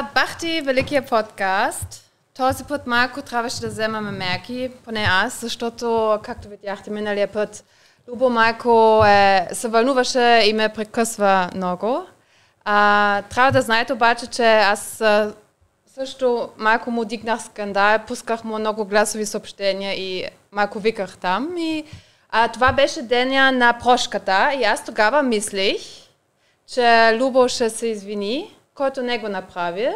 А, Бахти, великия подкаст. Този път малко трябваше да вземаме мерки, поне аз, защото, както видяхте миналия път, Любо малко е, се вълнуваше и ме прекъсва много. А, трябва да знаете обаче, че аз също малко му дигнах скандал, пусках му много гласови съобщения и малко виках там. И а, това беше деня на прошката и аз тогава мислих, че Любо ще се извини, който не го направи.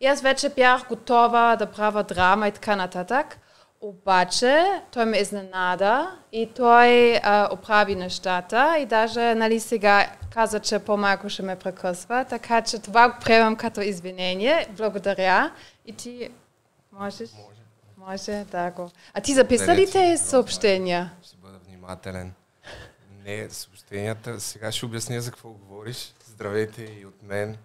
И аз вече бях готова да правя драма и така нататък. Обаче той ме изненада и той а, оправи нещата и даже нали, сега каза, че по-малко ще ме прекъсва, така че това го приемам като извинение. Благодаря. И ти можеш? Може. Може, да го. А ти записа ли те съобщения? Ще бъда внимателен. Не, съобщенията, сега ще обясня за какво говориш. Здравейте и от мен.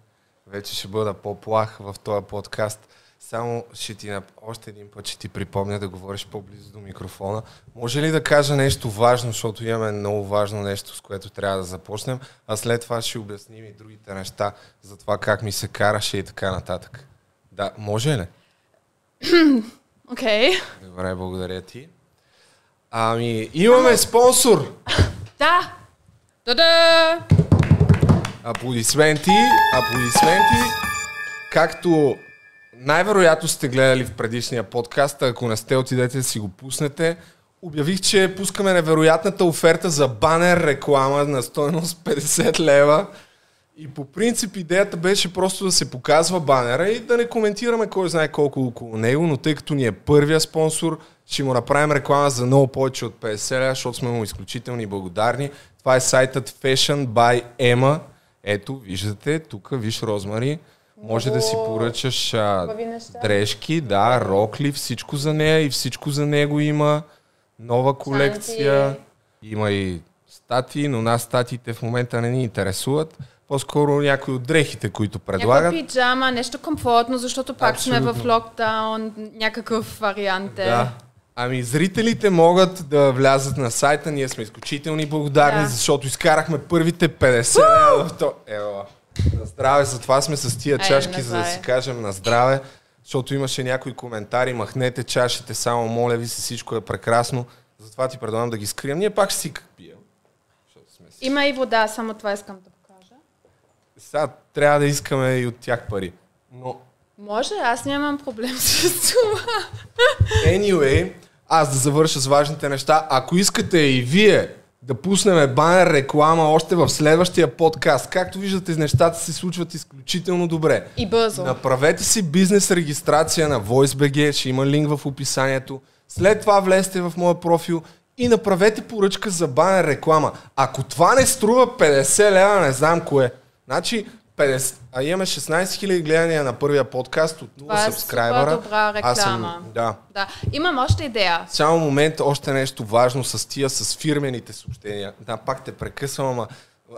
Вече ще бъда по-плах в този подкаст. Само ще ти, още един път ще ти припомня да говориш по-близо до микрофона. Може ли да кажа нещо важно, защото имаме много важно нещо, с което трябва да започнем, а след това ще обясним и другите неща за това как ми се караше и така нататък. Да, може ли? Окей. Okay. Добре, благодаря ти. Ами, имаме спонсор! Да! Да-да! Аплодисменти, аплодисменти. Както най-вероятно сте гледали в предишния подкаст, ако не сте, отидете да си го пуснете. Обявих, че пускаме невероятната оферта за банер реклама на стоеност 50 лева. И по принцип идеята беше просто да се показва банера и да не коментираме кой знае колко около него, но тъй като ни е първия спонсор, ще му направим реклама за много повече от 50 лева, защото сме му изключителни благодарни. Това е сайтът Fashion by Emma. Ето, виждате, тук виж Розмари. Може да си поръчаш а, дрежки, да, рокли, всичко за нея и всичко за него има. Нова колекция. Има и статии, но нас статиите в момента не ни интересуват. По-скоро някои от дрехите, които предлагат. Някаква пиджама, нещо комфортно, защото пак Абсолютно. сме в локдаун, някакъв вариант е. Да. Ами зрителите могат да влязат на сайта, ние сме изключителни благодарни, да. защото изкарахме първите 50 лева в то. Ева. На здраве, затова сме с тия чашки, за да си кажем на здраве, защото имаше някои коментари, махнете чашите, само моля ви се, всичко е прекрасно. Затова ти предлагам да ги скрием. Ние пак ще си пием. Има и вода, само това искам да покажа. Сега трябва да искаме и от тях пари. Но... Може, аз нямам проблем с това. Anyway, аз да завърша с важните неща. Ако искате и вие да пуснем банер реклама още в следващия подкаст. Както виждате, нещата се случват изключително добре. И бързо. Направете си бизнес регистрация на VoiceBG, ще има линк в описанието. След това влезте в моя профил и направете поръчка за банер реклама. Ако това не струва 50 лева, не знам кое. Значи 50, а имаме 16 000 гледания на първия подкаст от 0 Това е субскрайбъра. добра реклама. Аз съм, да. да. Имам още идея. Само момент, още нещо важно с тия, с фирмените съобщения. Да, пак те прекъсвам, ама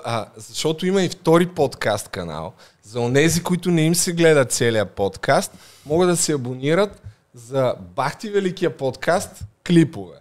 а, защото има и втори подкаст канал. За онези, които не им се гледат целият подкаст, могат да се абонират за Бахти Великия подкаст клипове.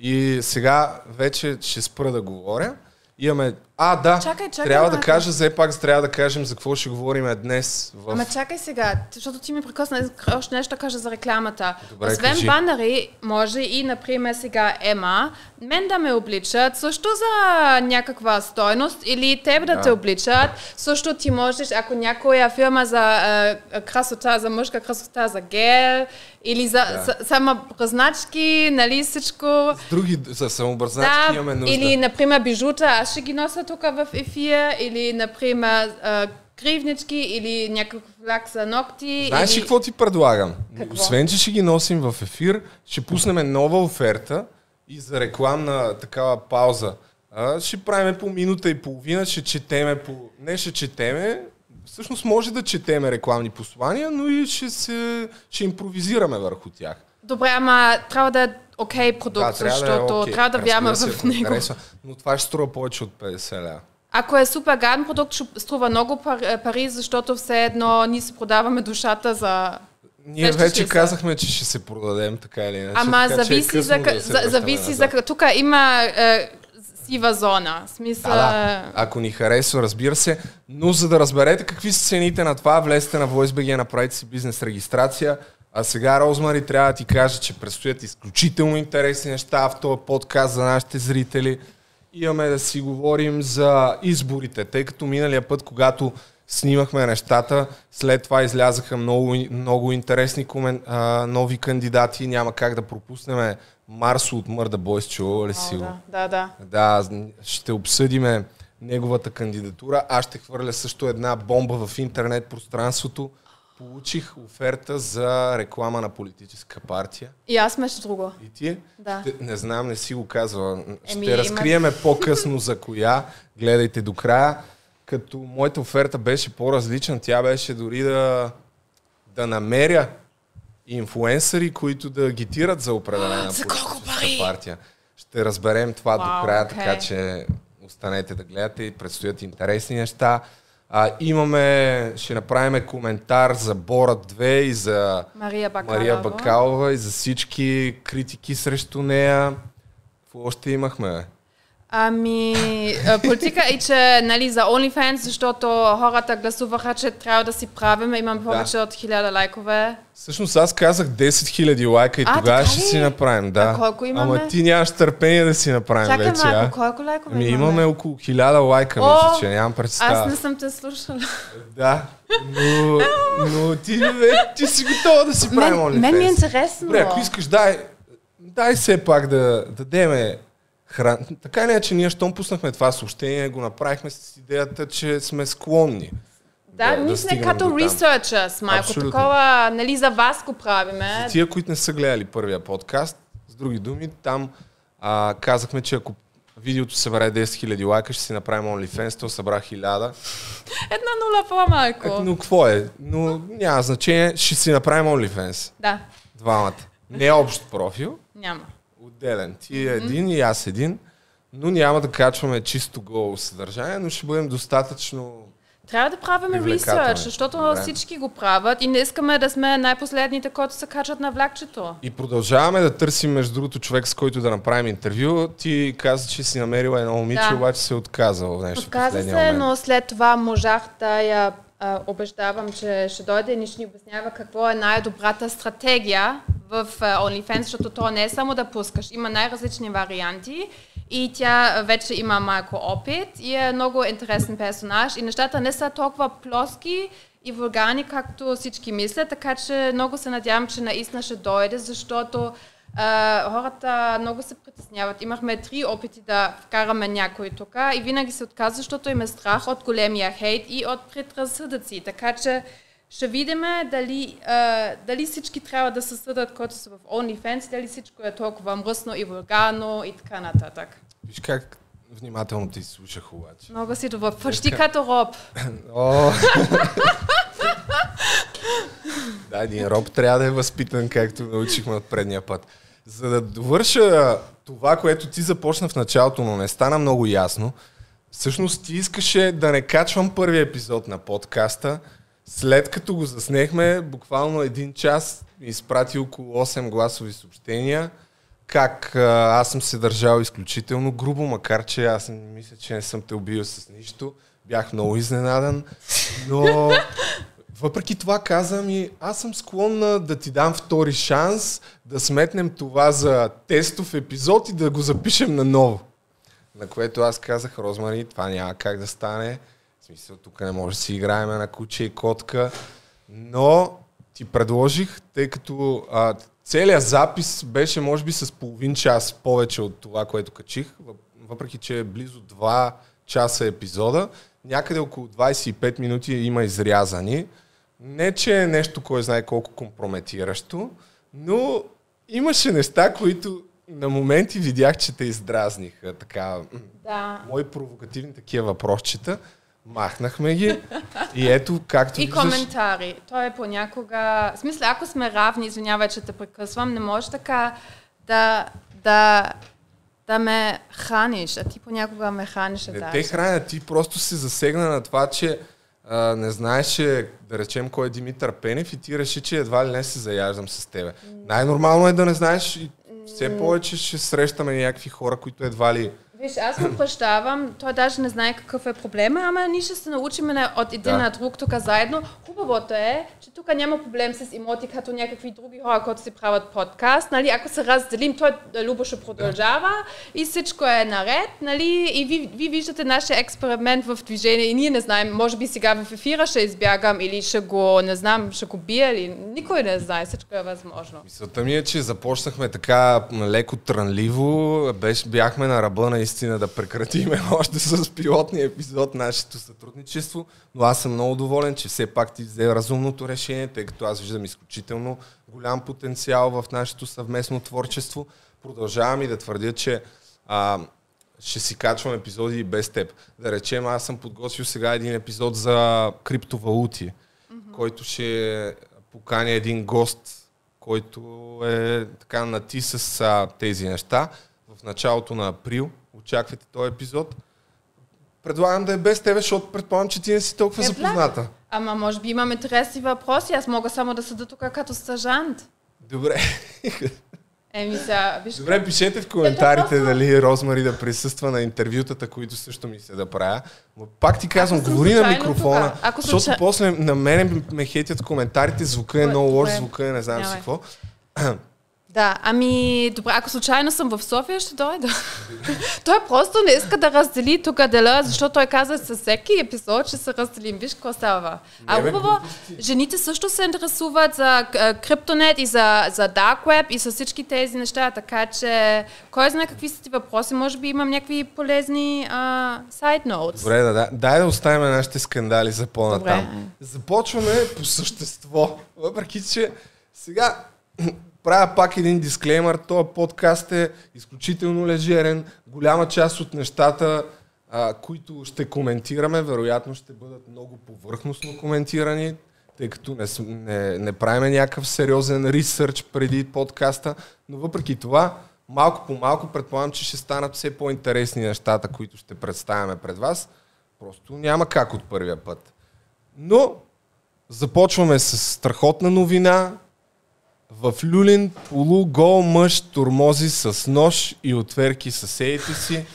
И сега вече ще спра да говоря. Имаме а, да. Чакай, чакай. Трябва да кажа, все пак трябва да кажем за какво ще говорим днес. В... Ама чакай сега, защото ти ми прекъсна още нещо да кажа за рекламата. Добре, Освен кажи. банери, може и, например, сега Ема, мен да ме обличат също за някаква стойност или теб да, да. те обличат. Също ти можеш, ако някоя фирма за е, красота, за мъжка красота, за гел, или за да. самобръзначки, нали всичко. С други за самобръзначки да, имаме нужда. Или, например, бижута, аз ще ги нося тук в ефир, или, например, кривнички, или някакъв лак за ногти. Знаеш или... ли какво ти предлагам? Какво? Освен, че ще ги носим в ефир, ще пуснем нова оферта и за рекламна такава пауза. А, ще правиме по минута и половина, ще четеме по... Не ще четеме, всъщност може да четеме рекламни послания, но и ще, се, ще импровизираме върху тях. Добре, ама трябва да окей okay продукт, да, трябва защото да е okay. трябва да вярваме в него. Харесва, но това ще струва повече от 50 ля. Ако е супер гаден продукт, ще струва много пари, защото все едно ние си продаваме душата за ние вече казахме, че ще се продадем така или иначе. Ама така, зависи, е за, да за, зависи за... Тук има е, сива зона. Смисъл... Да, да. Ако ни харесва, разбира се. Но за да разберете какви са цените на това, влезте на VoiceBG, направете си бизнес регистрация. А сега, Розмари, трябва да ти кажа, че предстоят изключително интересни неща в този подкаст за нашите зрители. Имаме да си говорим за изборите, тъй като миналия път, когато снимахме нещата, след това излязаха много, много интересни комен... а, нови кандидати. Няма как да пропуснем Марсо от Мърда Бойс, чува ли си да, да, да. Да, ще обсъдиме неговата кандидатура. Аз ще хвърля също една бомба в интернет пространството. Получих оферта за реклама на политическа партия. И аз между друго. И ти? Да. Ще, не знам, не си го казва. Ще Еми, разкриеме има... по-късно за коя. Гледайте до края. Като моята оферта беше по-различна, тя беше дори да, да намеря инфуенсъри, които да агитират за определена за политическа партия. Ще разберем това wow, до края, okay. така че останете да гледате и предстоят интересни неща. А, имаме, ще направим коментар за Борат 2 и за Мария Бакалова. Мария Бакалова и за всички критики срещу нея. Какво още имахме? Ами, политика и че нали, за OnlyFans, защото хората гласуваха, че трябва да си правим. Имам повече да. от хиляда лайкове. Всъщност аз казах 10 000 лайка и а, тогава ще си направим. Да. А колко имаме? Ама ти нямаш търпение да си направим Чакай вече. Чакай колко лайкове ами, имаме? имаме около 1000 лайка, О, мисля, че нямам представа. Аз не съм те слушала. Да, но, но ти, ти си готова да си правим OnlyFans. Мен ми е интересно. Добре, ако искаш, дай, дай все пак да дадеме хран... Така не е, че ние, щом пуснахме това съобщение, го направихме с идеята, че сме склонни. Да, да ние сме като ресърча с малко такова, нали за вас го правиме. За тия, които не са гледали първия подкаст, с други думи, там а, казахме, че ако видеото събере 10 000 лайка, ще си направим OnlyFans, то събра 1000. Една нула по-малко. Е, но какво е? Но няма значение, ще си направим OnlyFans. Да. Двамата. Не е общ профил. Няма отделен. Ти е един и аз един, но няма да качваме чисто голо съдържание, но ще бъдем достатъчно трябва да правим ресърч, защото Добре. всички го правят и не искаме да сме най-последните, които се качат на влакчето. И продължаваме да търсим, между другото, човек, с който да направим интервю. Ти каза, че си намерила едно момиче, да. обаче се е отказал нещо. Отказа се, момент. но след това можах да я а, обещавам, че ще дойде и ще ни обяснява какво е най-добрата стратегия в OnlyFans, защото то не е само да пускаш, има най-различни варианти и тя вече има малко опит и е много интересен персонаж и нещата не са толкова плоски и вулгарни, както всички мислят, така че много се надявам, че наистина ще дойде, защото Uh, хората много се притесняват. Имахме три опити да вкараме някой тук и винаги се отказва, защото им е страх от големия хейт и от предразсъдъци. Така че ще видим дали, uh, дали всички трябва да се съдат, които са в OnlyFans, дали всичко е толкова мръсно и вулгарно и така нататък. Виж как внимателно ти слушах обаче. Много си добър. Почти като роб. да, един роб трябва да е възпитан, както научихме от предния път. За да довърша това, което ти започна в началото, но не стана много ясно, всъщност ти искаше да не качвам първия епизод на подкаста, след като го заснехме, буквално един час изпрати около 8 гласови съобщения, как а, аз съм се държал изключително грубо, макар че аз не мисля, че не съм те убил с нищо. Бях много изненадан, но въпреки това каза ми, аз съм склонна да ти дам втори шанс, да сметнем това за тестов епизод и да го запишем наново. На което аз казах, Розмари, това няма как да стане. Смисъл, тук не може да си играем на куче и котка. Но ти предложих, тъй като а, целият запис беше може би с половин час повече от това, което качих, въпреки че е близо 2 часа епизода, някъде около 25 минути има изрязани. Не, че е нещо, кой знае колко компрометиращо, но имаше неща, които на моменти видях, че те издразниха. Така, да. мои провокативни такива въпросчета. Махнахме ги и ето, както И виждаш... коментари. Той е понякога... В смисъл, ако сме равни, извинявай, че те прекъсвам, не може така да, да, да ме храниш, а ти понякога ме храниш. Не те храня, ти просто си засегна на това, че а, не знаеше, да речем, кой е Димитър Пенев и ти реши, че едва ли не се заяждам с тебе. Най-нормално е да не знаеш и все повече ще срещаме някакви хора, които едва ли Виж, аз го прощавам, той даже не знае какъв е проблема, ама ние ще се научим на- от един Да. на друг тук заедно. Хубавото е, че тук няма проблем с имоти, като някакви други хора, които си правят подкаст. Нали? Ако се разделим, той Любо ще продължава и всичко е наред. Нали? И ви, ви виждате нашия експеримент в движение и ние не знаем, може би сега в ефира ще избягам или ще го, не знам, ще го бия или никой не знае, всичко е възможно. Мисълта ми е, че започнахме така леко трънливо, беше, бяхме на ръба наистина да прекратиме още с пилотния епизод нашето сътрудничество, но аз съм много доволен, че все пак ти взе разумното решение, тъй като аз виждам изключително голям потенциал в нашето съвместно творчество. Продължавам и да твърдя, че а, ще си качвам епизоди и без теб. Да речем, аз съм подготвил сега един епизод за криптовалути, mm-hmm. който ще поканя един гост, който е така на ти с а, тези неща. В началото на април очаквайте този епизод. Предлагам да е без тебе, защото предполагам, че ти не си толкова Е, запозната. Ама може би имаме интересни въпроси, аз мога само да седа тук като стажант. Добре. Еми сега, виж Добре, пишете в коментарите просто- дали Розмари да присъства на интервютата, които също ми се да правя. Но пак ти казвам, Ако говори на микрофона, тука, ако защото случай- после на мене ме хейтят коментарите, звука е много лош, добре. звука е не знам си Давай. какво. Да, ами, добре, ако случайно съм в София, ще дойда. той просто не иска да раздели тук дела, защото той каза със всеки епизод, ще се разделим. Виж какво става. А хубаво, жените също се интересуват за криптонет и за, за Dark Web и за всички тези неща, така че кой знае какви са ти въпроси, може би имам някакви полезни а, side notes. Добре, да, да. дай да оставим нашите скандали за по-натам. Добре. Започваме по същество. Въпреки, че сега правя пак един дисклеймър. Този подкаст е изключително лежерен. Голяма част от нещата, а, които ще коментираме, вероятно ще бъдат много повърхностно коментирани, тъй като не, не, не правиме някакъв сериозен ресърч преди подкаста, но въпреки това, малко по малко предполагам, че ще станат все по-интересни нещата, които ще представяме пред вас. Просто няма как от първия път. Но започваме с страхотна новина. В Люлин полугол мъж турмози с нож и отверки съседите си.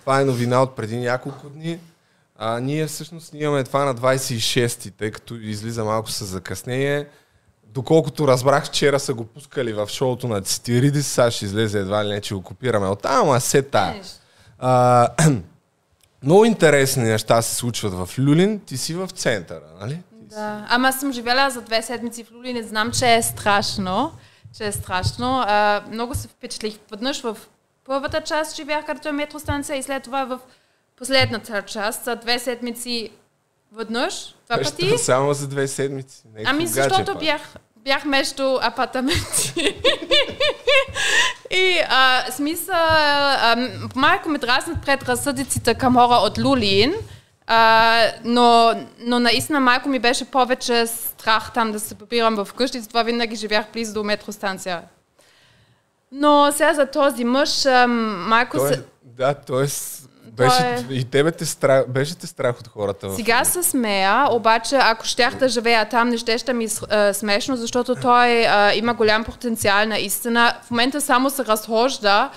Това е новина от преди няколко дни. А, ние всъщност снимаме това на 26-ти, тъй като излиза малко с закъснение. Доколкото разбрах, вчера са го пускали в шоуто на Цитиридис, сега ще излезе едва ли не, че го копираме от там, се тая. А, много интересни неща се случват в Люлин. Ти си в центъра, нали? Да. Ама аз съм живела за две седмици в Люли, не знам, че е страшно. Че е страшно. А, много се впечатлих. Веднъж в първата част живях като е метростанция и след това в последната част за две седмици веднъж, два Нещо пъти. Само за две седмици. Не Ами кога, че защото пак. бях, бях между апартаменти. И а, смисъл, а, малко ме дразнат предразсъдиците към хора от Лулин, а, но, но наистина малко ми беше повече страх там да се побирам вкъщи, затова винаги живях близо до метростанция. Но сега за този мъж, а, малко Той, се... да, т.е. беше, е- и тебе те страх, беше те страх от хората. в- Сега се смея, обаче ако щях да живея там, не ще ще ми а, смешно, защото той а, има голям потенциал наистина. В момента само се разхожда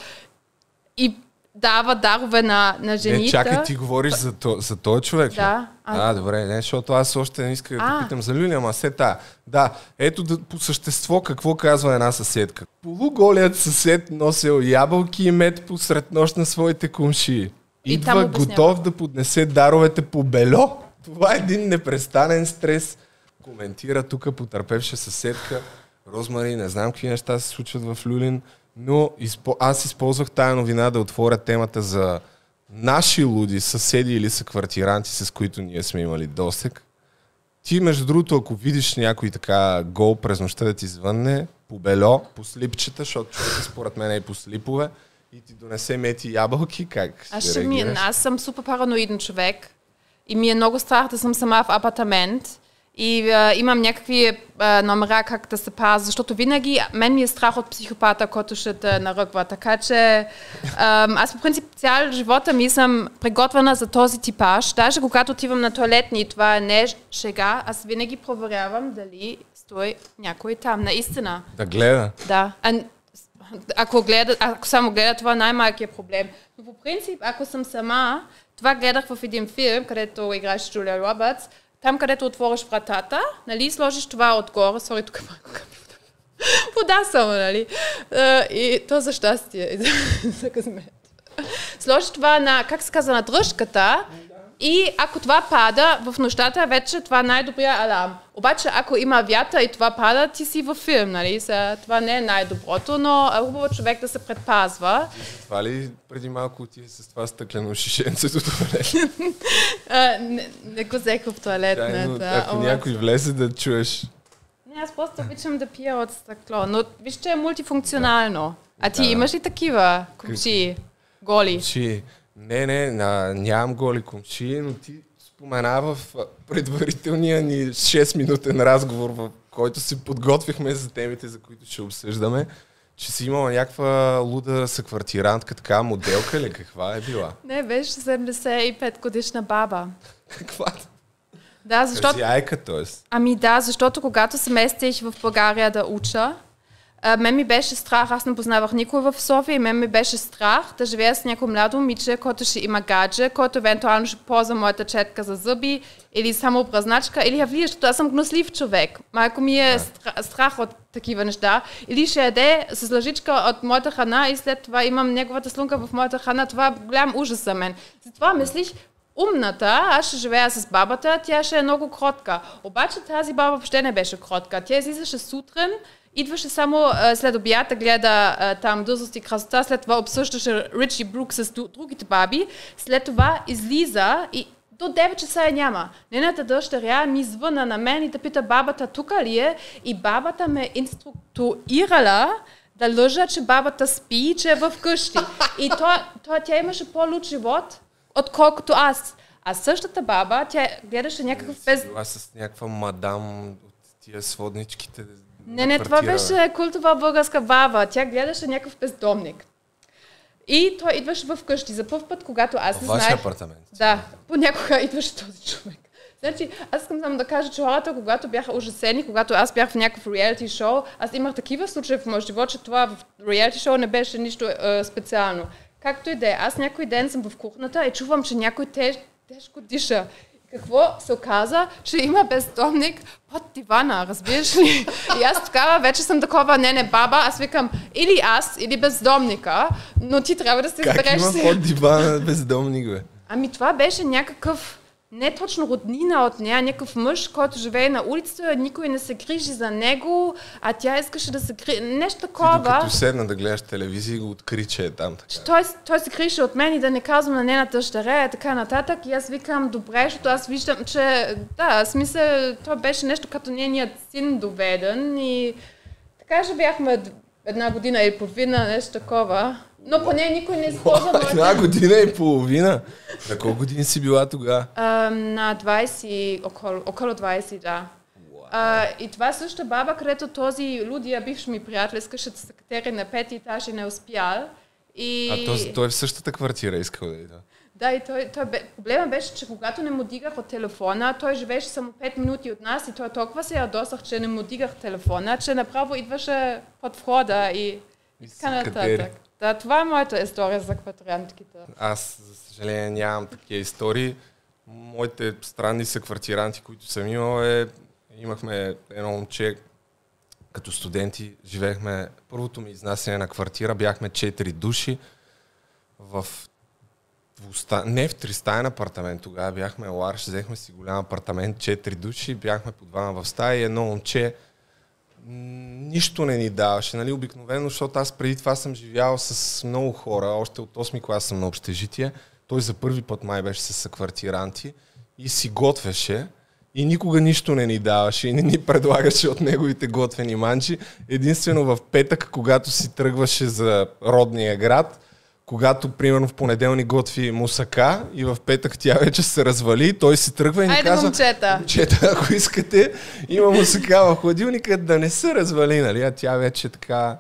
и дава дарове на, на жените. Не, чакай, ти говориш за, то, за този човек. Да. А, добре, не, защото аз още не исках да А. питам за Люли, ама се та. Да, ето да, по същество какво казва една съседка. Полуголият съсед носил ябълки и мед посред нощ на своите кумши. И там Идва готов да поднесе даровете по бело. Това е един непрестанен стрес. Коментира тук потърпевша съседка. Розмари, не знам какви неща се случват в Люлин, но изпо... аз използвах тая новина да отворя темата за наши луди, съседи или са квартиранти, с които ние сме имали досек. Ти, между другото, ако видиш някой така гол през нощта да ти звънне, по бело, по слипчета, защото човека според мен е и по слипове, и ти донесе мети ябълки, как Аз, ще ще ми, аз съм супер параноиден човек и ми е много страх да съм сама в апартамент и а, имам някакви а, номера как да се пазя, защото винаги мен ми е страх от психопата, който ще те наръгва. Така че ам, аз по принцип цял живота ми съм приготвена за този типаж. Даже когато отивам на туалетни, това не е шега, аз винаги проверявам дали стои някой там. Наистина. Да гледа. Да. А, Ако, гледа, ако само гледа, това е най-малкият проблем. Но по принцип, ако съм сама, това гледах в един филм, където играеш Джулия Робъртс, там където отвориш вратата, нали, сложиш това отгоре, сори, тук малко вода само, нали? И то за щастие, за късмет. Сложиш това на, как се казва, на дръжката и ако това пада в нощата, вече това е най-добрия аларм. Обаче, ако има вятър и това пада, ти си във филм, нали? Са, това не е най-доброто, но е хубаво човек да се предпазва. Това ли преди малко отиде с това стъклено шишенце до туалет? не, не го взех в туалетната. Ако някой влезе да чуеш не, аз просто обичам да пия от стъкло, но виж, че е мултифункционално. А ти да. имаш ли такива кумчи? Голи? Кумчи. Не, не, на, нямам голи кумчи, но ти спомена в предварителния ни 6-минутен разговор, в който се подготвихме за темите, за които ще обсъждаме, че си имала някаква луда съквартирантка, така моделка ли? Каква е била? Не, беше 75 годишна баба. Каква? Да, защото... Хазяйка, т.е. Ами да, защото когато се местих в България да уча, а, мен ми беше страх, аз не познавах никой в София и мен ми беше страх да живея с някой младо момиче, който ще има гадже, който евентуално ще ползва моята четка за зъби или само празначка, или я защото аз съм гнослив човек. Майко ми е да. страх от такива неща. Или ще яде с лъжичка от моята храна и след това имам неговата слунка в моята храна. Това е голям ужас за мен. Затова мислих, умната, аз ще живея с бабата, тя ще е много кротка. Обаче тази баба въобще не беше кротка. Тя излизаше сутрин, идваше само а, след обята, гледа а, там дързост и красота, след това обсъждаше Ричи Брук с другите баби, след това излиза и до 9 часа я няма. Нената дъщеря ми звъна на мен и да пита бабата тук ли е и бабата ме инструктуирала да лъжа, че бабата спи, че е в къщи. И то, то, тя имаше по-луд живот, отколкото аз. А същата баба, тя гледаше някакъв без... Била с някаква мадам от тия сводничките. Не, не, това беше култова българска баба. Тя гледаше някакъв бездомник. И той идваше в къщи. За първ път, когато аз не знаех... апартамент. Да, понякога идваше този човек. Значи, аз искам само да кажа, че хората, когато бяха ужасени, когато аз бях в някакъв реалити шоу, аз имах такива случаи в моят живот, че това в реалити шоу не беше нищо е, специално. Както и да е. Аз някой ден съм в кухната и чувам, че някой теж, тежко диша. Какво се оказа, че има бездомник под дивана, разбираш ли? И аз тогава вече съм такова, не, не, баба, аз викам или аз, или бездомника, но ти трябва да се избереш. Как има под дивана бездомник, бе? Ами това беше някакъв не точно роднина от нея, някакъв мъж, който живее на улицата, никой не се грижи за него, а тя искаше да се грижи. Нещо такова. Ти докато седна да гледаш телевизия и го откри, че е там. Така. Че той, той се грижи от мен и да не казвам на нейната щарея и така нататък. И аз викам, добре, защото аз виждам, че да, смисъл, това беше нещо като нейният син доведен и така же бяхме една година и половина, нещо такова. Но поне никой не използва моята... Една година и половина? На колко години си била тогава? на 20, около, около 20, да. Uh, и това също баба, където този лудия бивш ми приятел искаше да се катери на пети етаж и не успял. И... А този, той е в същата квартира искал да е, да. Да, и той, той бе, проблема беше, че когато не му дигах от телефона, той живееше само 5 минути от нас и той толкова се ядосах, че не му дигах телефона, че направо идваше под входа и, и така нататък. Да, това е моята история за квартирантките. Аз, за съжаление, нямам такива истории. Моите странни са квартиранти, които съм имал е... Имахме едно момче, като студенти, живеехме първото ми изнасяне на квартира, бяхме четири души в двуста... не в тристаен апартамент, тогава бяхме ларш, взехме си голям апартамент, четири души, бяхме по двама в стая и едно момче, нищо не ни даваше, нали, обикновено, защото аз преди това съм живял с много хора, още от 8 клас съм на общежитие, той за първи път май беше с съквартиранти и си готвеше и никога нищо не ни даваше и не ни предлагаше от неговите готвени манчи. Единствено в петък, когато си тръгваше за родния град, когато, примерно, в понеделник готви мусака и в петък тя вече се развали, той си тръгва и ни Айде, казва, момчета. момчета, ако искате, има мусака в хладилника, да не се развали, нали? А тя вече така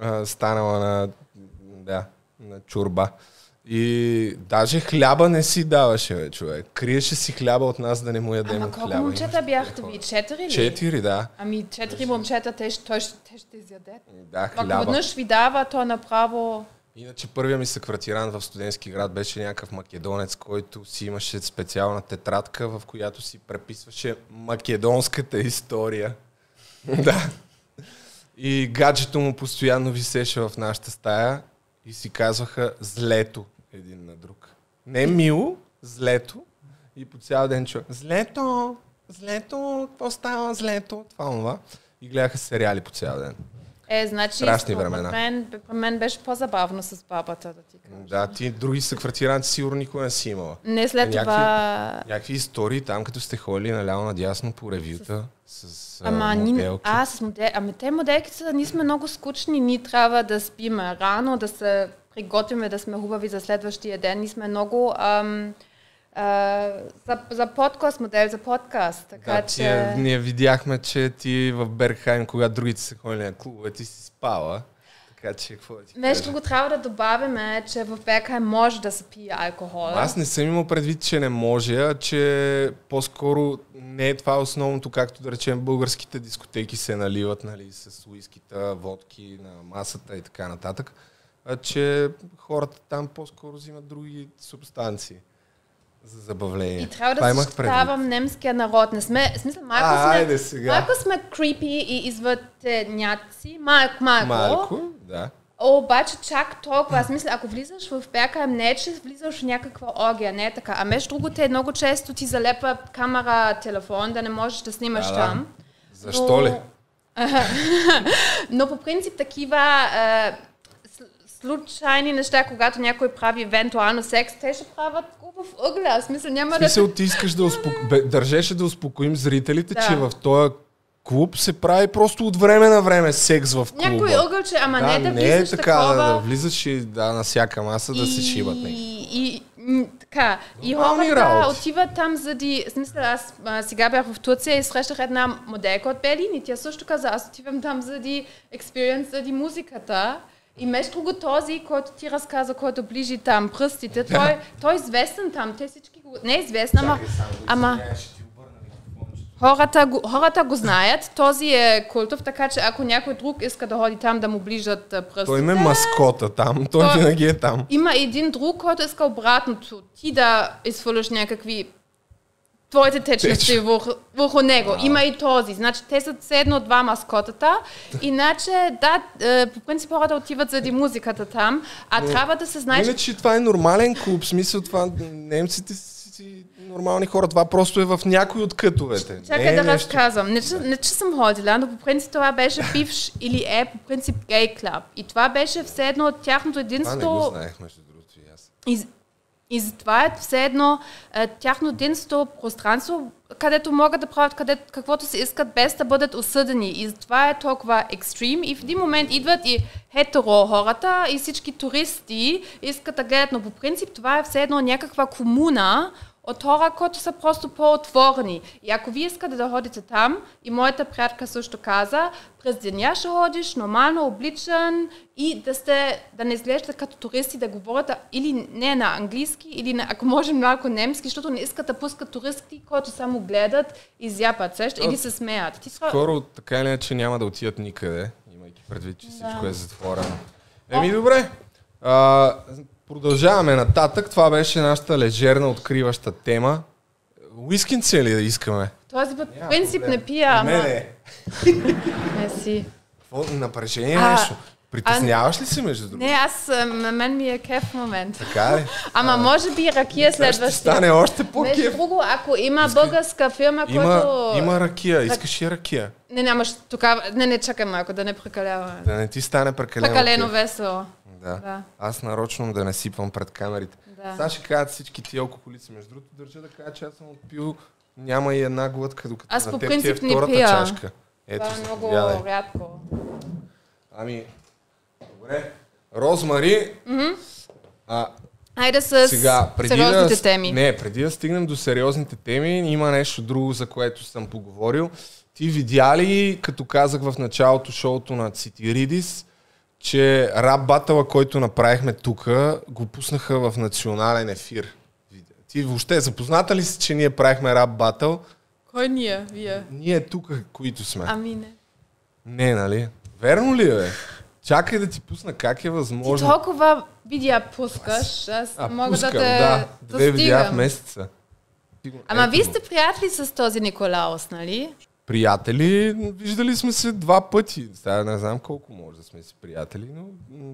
а, станала на, да, на чурба. И даже хляба не си даваше, бе, човек. Криеше си хляба от нас да не му ядем Ама колко хляба. момчета бяхте ви? Четири ли? Четири, да. Ами четири момчета, те, ще- те ще изядат. Да, Ако хляба. веднъж ви дава, то направо... Иначе първия ми съквартирант в студентски град беше някакъв македонец, който си имаше специална тетрадка, в която си преписваше македонската история. да. И гаджето му постоянно висеше в нашата стая и си казваха злето един на друг. Не мило, злето. И по цял ден чува злето, злето, какво става злето, това, това. И гледаха сериали по цял ден. Е, значи, Страшни времена. Мен, мен беше по-забавно с бабата, да ти кажа. Да, ти други съквартиранти сигурно никога не си имала. Не след Някакви- това... Някакви истории там, като сте ходили наляво надясно по ревюта с, с Ама ни, моделки. а, с модел... Ами те моделките са, ние сме много скучни, ние трябва да спиме рано, да се приготвиме, да сме хубави за следващия ден. Ние сме много ам, за, за подкаст модел, за подкаст. Така да, че... тия, ние видяхме, че ти в Бергхайм, когато другите са ходили на клубове, ти си спала. Така че, какво да ти Нещо го трябва да добавим, е, че в Беркхайм може да се пие алкохол. Аз не съм имал предвид, че не може, а че по-скоро не е това основното, както да речем българските дискотеки се наливат нали, с уискита, водки на масата и така нататък, а че хората там по-скоро взимат други субстанции за забавление. И трябва да защитавам немския народ. Не сме, в смисъл, малко А, сме, айде сега. малко сме крипи и извътеняци, малко, малко. Малко, да. Обаче чак толкова, аз мисля, ако влизаш в Беркайм, не е, че влизаш в някаква оргия, не е така. А между другото, е много често ти залепа камера, телефон, да не можеш да снимаш Да, да. там. Защо Но- ли? Но по принцип такива е, случайни неща, когато някой прави евентуално секс, те ще правят в ъгля. Аз мисля, няма да... смисъл, ти искаш да успоко... Държеше да успокоим зрителите, Да. че в този клуб се прави просто от време на време секс в клуба. Някой ъгълче, ама да, не да не е влизаш така, такова. да, да влизаш и да, на всяка маса да се шибат. Не. И, и, м, така, и хората отиват там заради... Смисъл, аз а, сега бях в Турция и срещах една моделка от Берлин и тя също каза, аз отивам там заради експириенс, заради музиката. И между друго този, който ти разказа, който ближи там пръстите, той, той е известен там. Те всички го... Не е известен, ама... ама хората, го, хората го знаят. Този е култов, така че ако някой друг иска да ходи там да му ближат пръстите... Той има маскота там, той Той- винаги е там. Има един друг, който иска обратното. Ти да изфърляш някакви твоите течности Теч. върху, върху него. Има и този. Значи те са все едно два маскотата. Иначе, да, е, по принцип хората отиват заради музиката там, а трябва да се знаеш... Иначе това е нормален клуб, смисъл това немците си, нормални хора, това просто е в някой от кътовете. Чакай не е да нещо... разказвам. Не, че, не, че съм ходила, но по принцип това беше бивш или е по принцип гей клуб. И това беше все едно от тяхното Това единство... не го знаех, между другото и аз. И, и затова е все едно е, тяхно единство пространство, където могат да правят където, каквото си искат, без да бъдат осъдени. И затова е толкова екстрим. И в един момент идват и хетеро хората и всички туристи искат да гледат. Но по принцип това е все едно някаква комуна от хора, които са просто по-отворени. И ако вие искате да ходите там, и моята приятелка също каза, през деня ще ходиш, нормално обличан и да, сте, да не изглеждате като туристи, да говорите или не на английски, или на, ако може малко немски, защото не искат да пускат туристи, които само гледат и зяпат сеща, или се смеят. Ти са... Скоро така или иначе няма да отидат никъде, имайки предвид, че всичко е затворено. Еми добре, а, продължаваме нататък. Това беше нашата лежерна откриваща тема. Уискинце ли да искаме? Този път по принцип не пия, ама... Не, Не си. Какво? Напрежение А, нещо. Притесняваш ли се между другото? Не, аз, а, на мен ми е кеф в момента. Така ли? Ама може би ракия Сега ще следващия. стане още Между по-кеф. друго, ако има българска фирма, Има, която... има ракия. Искаш и ракия. Не, нямаш тогава... Не, не, чакай малко, да не прекаляваме. Да не ти стане прекалено. Прекалено весело. Да. Да. Аз нарочно да не сипвам пред камерите. Да. Сега ще кажат всички тия алкохолици. Между другото, държа да кажа, че аз съм отпил няма и една глътка, докато Аз на теб ти е втората пия. чашка. Ето, Това е много заповядай. рядко. Ами, добре. Розмари, а, Хайде с сега, преди сериозните да, теми. Не, преди да стигнем до сериозните теми, има нещо друго, за което съм поговорил. Ти видя ли, като казах в началото шоуто на Цитиридис, че рап батъла, който направихме тук, го пуснаха в национален ефир. Ти въобще запозната ли си, че ние правихме рап батъл? Кой ние? Вие? Ние тук, които сме. Ами не. Не, нали? Верно ли е? Чакай да ти пусна как е Ти възможно. толкова видеа пускаш, аз А, мога пускам, да те да. Две видеа в месеца. Ти Ама ето вие сте приятели с този Николаус, нали? Приятели, виждали сме се два пъти. Сега не знам колко може да сме си приятели, но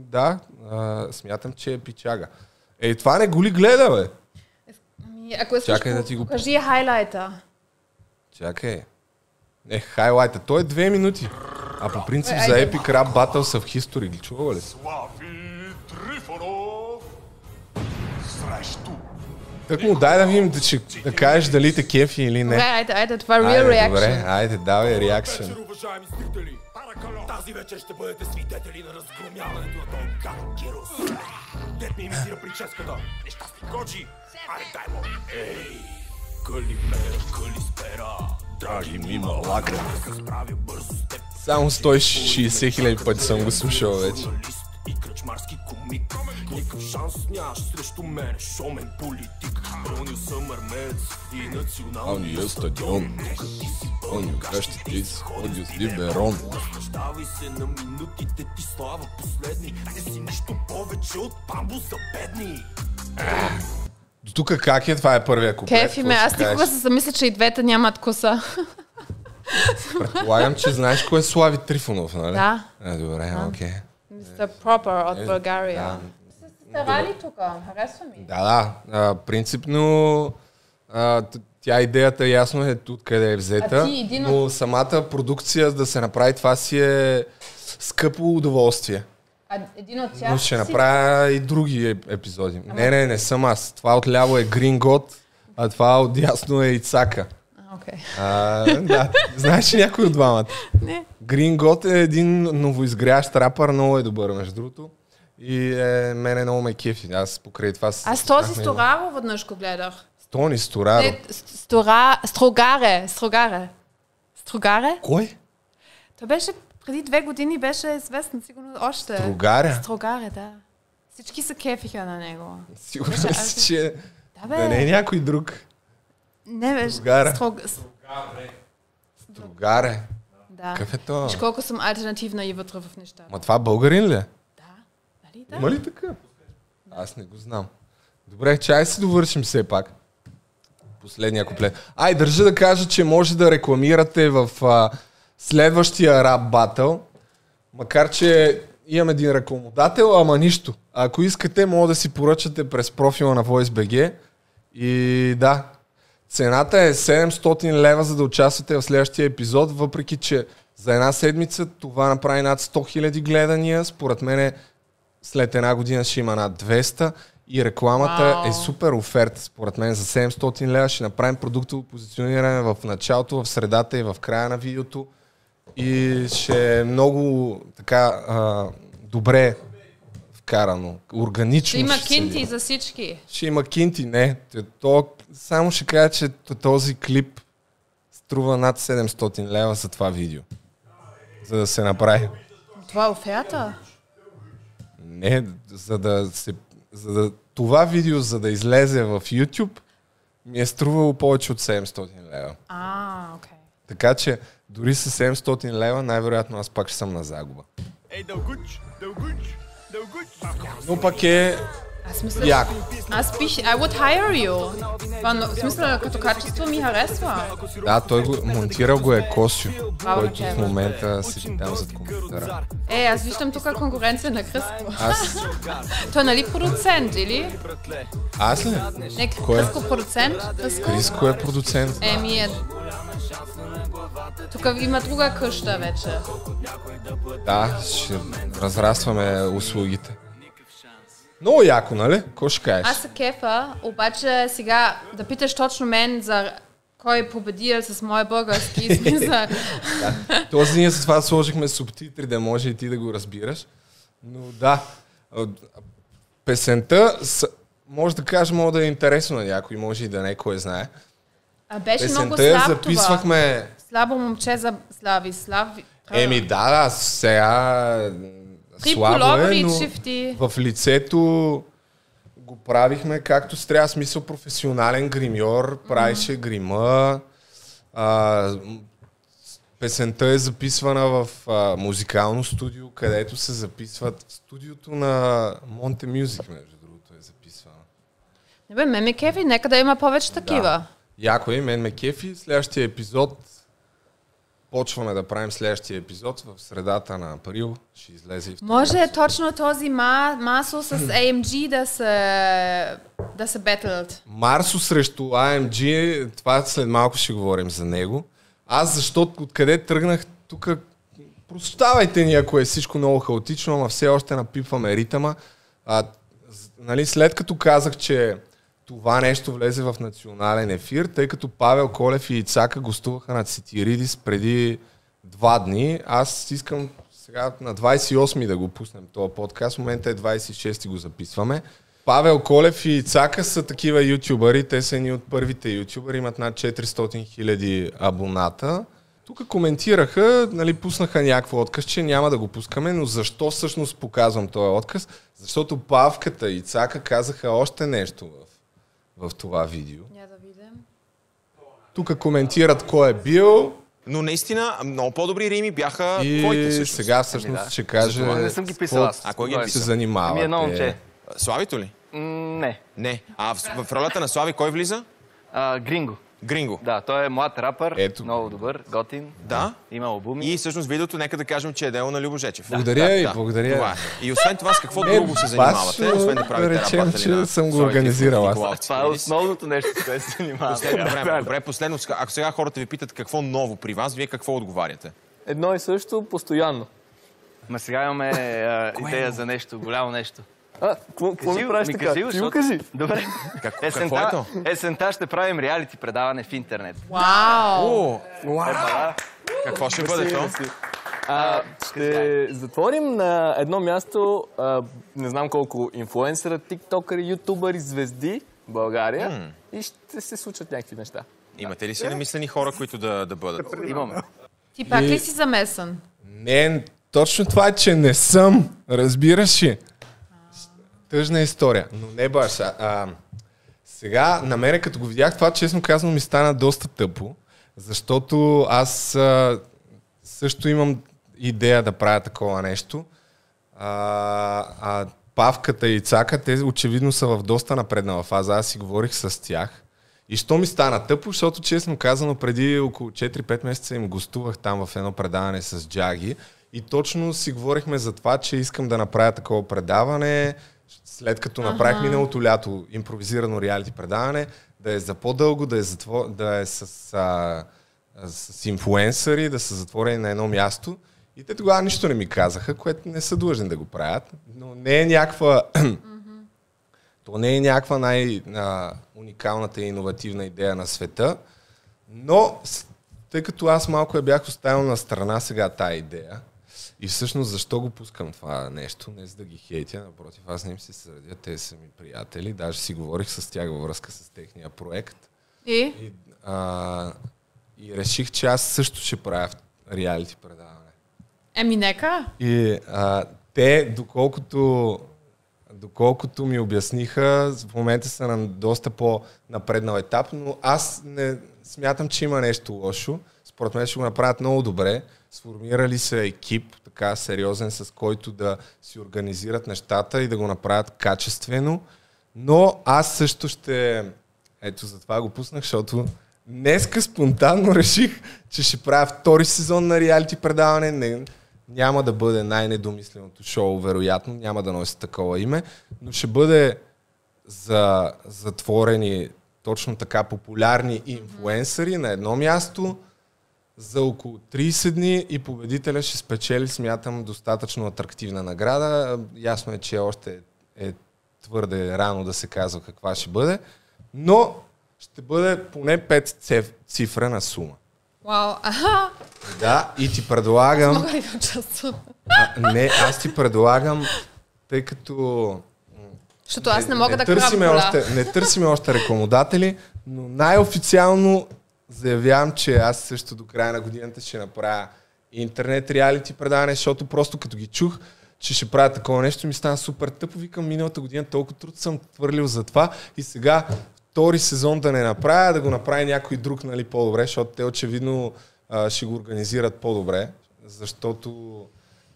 да, а, смятам, че е пичага. Ей, това не го ли гледа, бе? Ами, ако искаш, Чакай да ти го покажи хайлайта. Чакай. Не, хайлайта. Той е две минути. А по принцип Бе, за. Epic Rap Battles в History ги чува ли? Так му дай да видим, да, че, да кажеш дали те кефи или Добре, не. айде, айде, това е real reaction. добре, айде, давай реакшн. Тази вечер ще бъдете свидетели на разгромяването на този гаден Кирос. Дед ми имитира прическата. Нещастни коджи. Аре, дай му. Ей, Калипера, Калиспера. Драги ми малака. Само 160 хиляди пъти съм го слушал вече. И кръчмарски комик Никакъв шанс нямаш срещу мен Шомен политик Пълнил съм армеец и националния стадион. Пълнил къщите си, ходил с либерон. Наслаждавай се на минутите ти слава последни Не си нищо повече от памбо за бедни До тук как е? Това е първия куплет. Кефи ме, аз никога се замисля, че и двете нямат коса. Предполагам, че знаеш кой е Слави Трифонов, нали? Да. А, добре, окей. Мистер Пропър от България. да. Сте се старали тук, харесва ми. Да, да. А, принципно а, тя идеята ясно е тут къде е взета, А ти един от- но самата продукция да се направи това си е скъпо удоволствие. А един от тях Но ще си- направя и други еп- епизоди. Не, не, не съм аз. Това отляво е Green God, а това отдясно е Ицака. Окей. А, да, знаеш ли някой от двамата? Не. Green God е един новоизгрящ рапър, много е добър, между другото. И е, мене много ме кефи. Аз покрай това... Аз този Стораро веднъж го гледах. Тони Стораро. Не, Стора... Строгаре. Строгаре. Строгаре? Кой? Той беше преди две години беше известен, сигурно още. Строгаря? Строгаре, да. Всички се кефиха на него. Сигурно си, че Да, бе. да не е някой друг. Не, беше. Строгаре. Строг... Строгаре. Да. Какъв е то? Виж колко съм альтернативна и вътре в нещата. Ма това българин ли е? Да. Нали да? Има ли така? Аз не го знам. Добре, чай си довършим все пак. Последния куплет. Ай, държа да кажа, че може да рекламирате в а, следващия рап батъл, макар че имам един рекламодател, ама нищо. Ако искате, може да си поръчате през профила на VoiceBG и да, цената е 700 лева, за да участвате в следващия епизод, въпреки че за една седмица това направи над 100 000 гледания. Според мен е след една година ще има над 200 и рекламата Вау. е супер оферта. Според мен за 700 лева ще направим продуктово позициониране в началото, в средата и в края на видеото и ще е много така а, добре вкарано, органично. Ще има ще кинти за всички. Ще има кинти, не. То, само ще кажа, че този клип струва над 700 лева за това видео. За да се направи. Това е оферта. Не, за да се... За да, това видео, за да излезе в YouTube, ми е струвало повече от 700 лева. А, окей. Така че, дори с 700 лева, най-вероятно аз пак ще съм на загуба. Ей, дългуч, дългуч, дългуч Но пък е Аз мисля, яко. аз бих, I would hire you. Това, но- в смисъл, като качество ми харесва. Да, той го, монтирал го е Косио, който в момента седи там зад компютъра. Е, аз виждам тук конкуренция на Кръско. Аз, Той нали продуцент, или? аз ли? Не, Кой е? Кръско продуцент? Кръско? Криско е продуцент. Еми е... Тук има друга къща вече. Да, ще разрастваме услугите. Много яко, нали? Какво ще кажеш? Аз се кефа, обаче сега да питаш точно мен за кой е победил с моя български смисъл. Този ние с това сложихме субтитри, да може и ти да го разбираш. Но да, песента, може да кажем, може да е интересно на някой, може и да не, кой знае. А беше много Песента я слаб това. записвахме... Слабо момче за Слави. Слави. Еми да, да, сега слабо е, но в лицето го правихме както с трябва смисъл професионален гримьор, правише грима. А, песента е записвана в а, музикално студио, където се записват в студиото на Monte Music, между другото е записвана. Не бе, ме ме кефи, нека да има повече такива. Да. Яко е, мен ме кефи. Следващия епизод почваме да правим следващия епизод в средата на април. Ще излезе и Може точно този ма, масо с AMG да се, да се бетлят. Марсо срещу AMG, това след малко ще говорим за него. Аз защото откъде тръгнах тук, прощавайте ни ако е всичко много хаотично, ама все още напипваме ритъма. А, нали, след като казах, че това нещо влезе в национален ефир, тъй като Павел Колев и Ицака гостуваха на Цитиридис преди два дни, аз искам сега на 28 да го пуснем този подкаст. В момента е 26 го записваме. Павел Колев и Цака са такива ютубъри. Те са едни от първите ютубъри. Имат над 400 хиляди абоната. Тук коментираха, нали, пуснаха някакво отказ, че няма да го пускаме, но защо всъщност показвам този отказ? Защото Павката и Цака казаха още нещо в, в това видео. Я да видим. Тук коментират кой е бил Но наистина много по-добри рими бяха твоите и всъщност. сега всъщност Ами да. ще каже не съм ги писал аз. А кой ги се писа? занимавате. Ами едно момче. Славито ли? М, не. Не. А в, в ролята на Слави кой влиза? А, Гринго. Гринго. Да, той е млад рапър. Ето. Много добър, готин. Да. Има албуми. И всъщност видеото, нека да кажем, че е дело на Любо Жечев. Благодаря и да, благодаря. Това е. И освен това, с какво Не, друго се занимавате, освен да да правите речем, рапата че на съм го организирал аз. Това е основното нещо, с което се занимавам. Последно време. Добре, последно. Ако сега хората ви питат какво ново при вас, вие какво отговаряте? Едно и също, постоянно. Ма сега имаме а, идея за нещо, голямо нещо. А, какво ми правиш така? Ти го кажи. Добре. Как, какво е Есента, то? есента ще правим реалити предаване в интернет. Вау! О, какво ще бъде то? А, ще затворим на едно място, а, не знам колко инфлуенсъра, тиктокъри, ютубъри, звезди в България и ще се случат някакви неща. Имате ли си намислени хора, които да, да бъдат? Имаме. Ти пак ли си замесен? Не, точно това е, че не съм. Разбираш ли? Тъжна история. Но не баш. А, сега, на мене като го видях, това честно казано ми стана доста тъпо, защото аз а, също имам идея да правя такова нещо. А, а Павката и Цака, те очевидно са в доста напреднала фаза. Аз си говорих с тях. И що ми стана тъпо, защото честно казано преди около 4-5 месеца им гостувах там в едно предаване с Джаги и точно си говорихме за това, че искам да направя такова предаване, след като направих миналото лято импровизирано реалити предаване, да е за по-дълго, да е, затво... да е с, а, с инфуенсъри, да са затворени на едно място. И те тогава нищо не ми казаха, което не са длъжни да го правят. Но не е някаква то не е някаква най-уникалната и иновативна идея на света, но тъй като аз малко я бях оставил на страна сега тая идея, и всъщност защо го пускам това нещо, не за да ги хейтя, напротив, аз не им се сърдя, те са ми приятели, даже си говорих с тях във връзка с техния проект И? и, а, и реших, че аз също ще правя реалити предаване. Еми, нека. И а, те, доколкото, доколкото ми обясниха, в момента са на доста по-напреднал етап, но аз не смятам, че има нещо лошо. Според мен ще го направят много добре. Сформирали се екип, така сериозен, с който да си организират нещата и да го направят качествено. Но аз също ще... Ето, затова го пуснах, защото днеска спонтанно реших, че ще правя втори сезон на реалити предаване. Не, няма да бъде най-недомисленото шоу, вероятно, няма да носи такова име, но ще бъде за затворени точно така популярни инфуенсъри на едно място за около 30 дни и победителя ще спечели, смятам, достатъчно атрактивна награда. Ясно е, че още е твърде рано да се казва каква ще бъде, но ще бъде поне 5 циф- цифрена сума. Вау. Аха. Да, и ти предлагам... Мога ли да участвам? А, не, аз ти предлагам, тъй като Защото аз не мога да търсиме още, не търсиме още рекламодатели, но най-официално заявявам, че аз също до края на годината ще направя интернет реалити предаване, защото просто като ги чух, че ще правя такова нещо, ми стана супер тъпо. Викам, миналата година толкова труд съм твърлил за това и сега втори сезон да не направя, да го направи някой друг нали, по-добре, защото те очевидно а, ще го организират по-добре, защото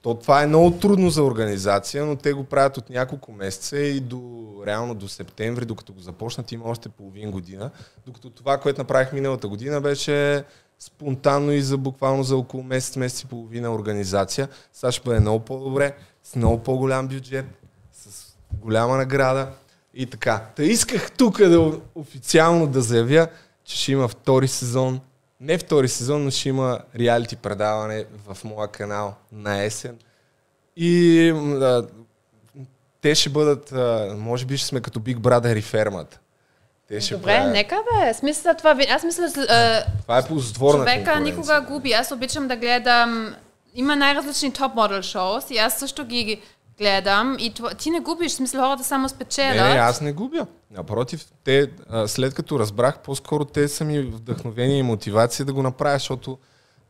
то това е много трудно за организация, но те го правят от няколко месеца и до, реално до септември, докато го започнат, има още половин година. Докато това, което направих миналата година, беше спонтанно и за буквално за около месец, месец и половина организация. Сега ще бъде много по-добре, с много по-голям бюджет, с голяма награда и така. Та исках тук да официално да заявя, че ще има втори сезон. Не втори сезон, но ще има реалити предаване в моя канал на есен. И м, а, те ще бъдат, може би ще сме като Big Brother и фермата. Те ще Добре, правят- нека бе. Смисъл това, аз мисля, а, Това е ползотворна човека никога губи. Аз обичам да гледам, има най-различни топ модел шоус и аз също ги гледам и това, ти не губиш, в смисъл хората само спечелят. Не, аз не губя. Напротив, те, а, след като разбрах, по-скоро те са ми вдъхновение и мотивация да го направя, защото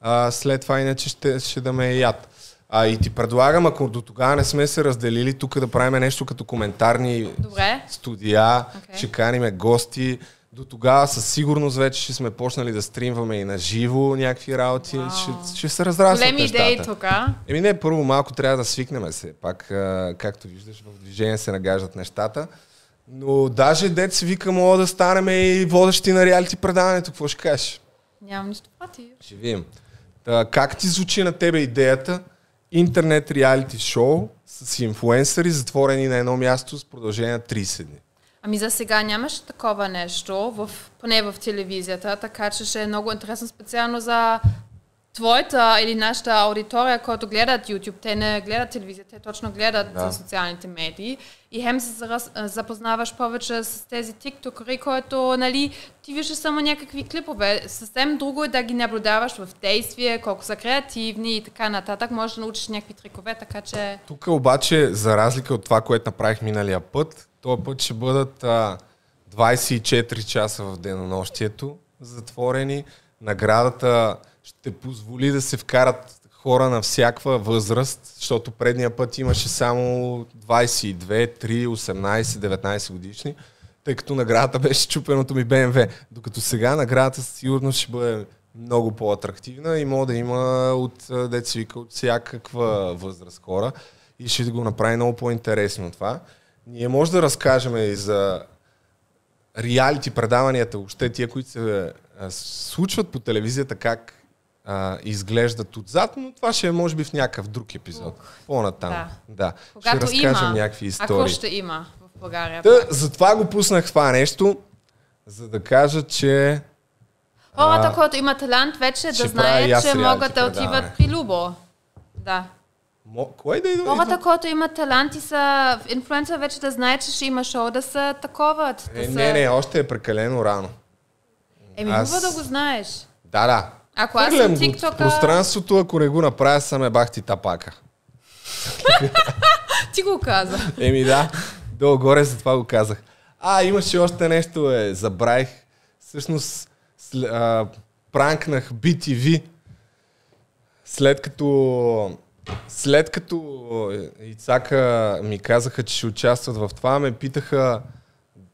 а, след това иначе ще, ще да ме яд. А и ти предлагам, ако до тогава не сме се разделили, тук да правим нещо като коментарни Добре. студия, Окей. ще каниме гости. До тогава със сигурност вече ще сме почнали да стримваме и на живо някакви работи. Ще, ще се разраснат Големи идеи тук. Еми не, първо малко трябва да свикнем се. Пак, а, както виждаш, в движение се нагаждат нещата. Но даже си вика, мога да станем и водещи на реалити предаването. Какво ще кажеш? Нямам нищо против. Ще видим. Та, как ти звучи на тебе идеята интернет реалити шоу с инфуенсъри, затворени на едно място с продължение на 30 дни? Ами за сега нямаше такова нещо, в, поне в телевизията, така че ще е много интересно специално за твоята или нашата аудитория, които гледат YouTube. Те не гледат телевизия, те точно гледат Да. да. социалните медии. И хем се запознаваш повече с тези тиктокери, които, нали, ти виждаш само някакви клипове. Съвсем друго е да ги наблюдаваш в действие, колко са креативни и така нататък. Можеш да научиш някакви трикове, така че... Тук обаче, за разлика от това, което направих миналия път, този път ще бъдат а, 24 часа в денонощието затворени. Наградата ще позволи да се вкарат хора на всякаква възраст, защото предния път имаше само 22, 3, 18, 19 годишни, тъй като наградата беше чупеното ми БМВ. Докато сега наградата със сигурност ще бъде много по-атрактивна и може да има от деца вика от всякаква възраст хора и ще го направи много по-интересно това. Ние може да разкажем и за реалити предаванията, въобще тия, които се а, случват по телевизията, как а, изглеждат отзад, но това ще е може би в някакъв друг епизод. По-натам. Да. да. Когато ще разкажем има, някакви ако истории. ще има в България. Та, затова го пуснах това нещо, за да кажа, че Хората, които имат талант, вече да знаят, че могат да отиват при Любо. Да. Мо... кой да идва? Хората, които имат талант и са инфлуенсър, вече да знаят, че ще има шоу, да са таковат. Да Е, са... не, не, още е прекалено рано. Еми, аз- хубаво да го знаеш. Да, да. Ако аз съм тиктока, пространството, ако не го направя, са ме бахти тапака. ти го каза. Еми да, долу-горе за това го казах. А, имаше още нещо, е, забравих. Всъщност, сл- а, пранкнах BTV, след като след като Ицака ми казаха, че ще участват в това, ме питаха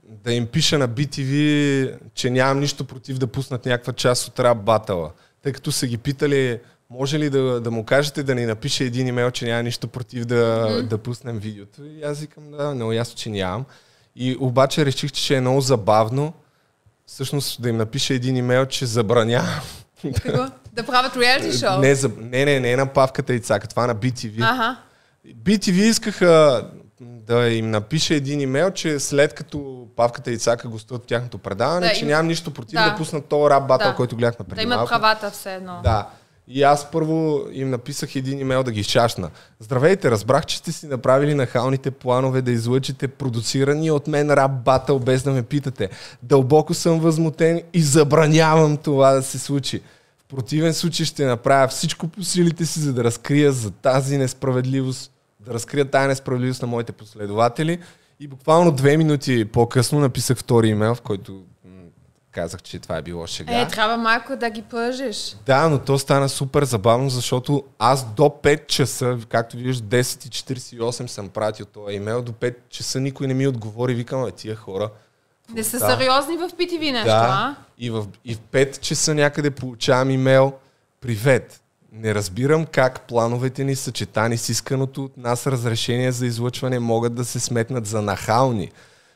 да им пиша на BTV, че нямам нищо против да пуснат някаква част от рап батъла. Тъй като са ги питали, може ли да, да му кажете да ни напише един имейл, че няма нищо против да, mm-hmm. да пуснем видеото. И аз викам, да, много ясно, че нямам. И обаче реших, че ще е много забавно всъщност да им напише един имейл, че забранявам. Какво? Да правят реалити шоу. не, за, не, не, не на Павката и Цака, това на BTV. Аха. BTV искаха да им напише един имейл, че след като Павката и Цака гостуват в тяхното предаване, Да, че им- нямам нищо против да, Да. да пуснат този рап батъл, Да. който гледахме преди Да имат малко. правата все едно. Да. И аз първо им написах един имейл да ги шашна. Здравейте, разбрах, че сте си направили нахалните планове да излъчите продуцирани от мен рап батъл без да ме питате. Дълбоко съм възмутен и забранявам това да се случи. Противен случай ще направя всичко по силите си, за да разкрия за тази несправедливост, да разкрия тази несправедливост на моите последователи. И буквално две минути по-късно написах втори имейл, в който казах, че това е било шега. Е, трябва малко да ги пъжиш. Да, но то стана супер забавно, защото аз до 5 часа, както виждаш, 10.48 съм пратил този имейл, до 5 часа никой не ми отговори. Викам, бе, тия хора. Не са Да. сериозни в PTV нещо, да, а? и в, и в 5 часа някъде получавам имейл. Привет! Не разбирам как плановете ни, съчетани с исканото от нас разрешение за излъчване, могат да се сметнат за нахални.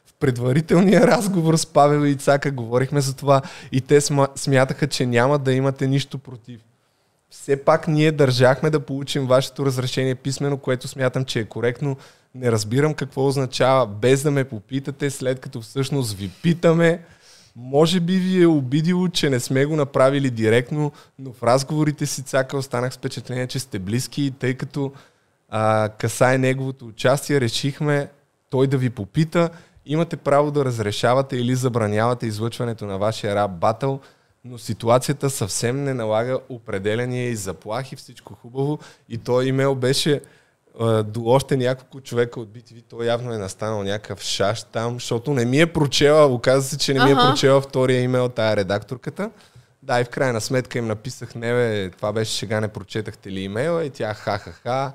В предварителния разговор с Павел и Ицака говорихме за това и те смятаха, че няма да имате нищо против. Все пак ние държахме да получим вашето разрешение писмено, което смятам, че е коректно. Не разбирам какво означава без да ме попитате, след като всъщност ви питаме. Може би ви е обидило, че не сме го направили директно, но в разговорите си цака останах с впечатление, че сте близки тъй като а, касае неговото участие, решихме той да ви попита. Имате право да разрешавате или забранявате излъчването на вашия рап батъл, но ситуацията съвсем не налага определения и заплахи, всичко хубаво. И той имейл беше до още няколко човека от BTV. Той явно е настанал някакъв шаш там, защото не ми е прочела, оказа се, че не ми е прочела втория имейл тая редакторката. Да, и в крайна сметка им написах, не бе, това беше шега, не прочетахте ли имейла? И тя ха-ха-ха.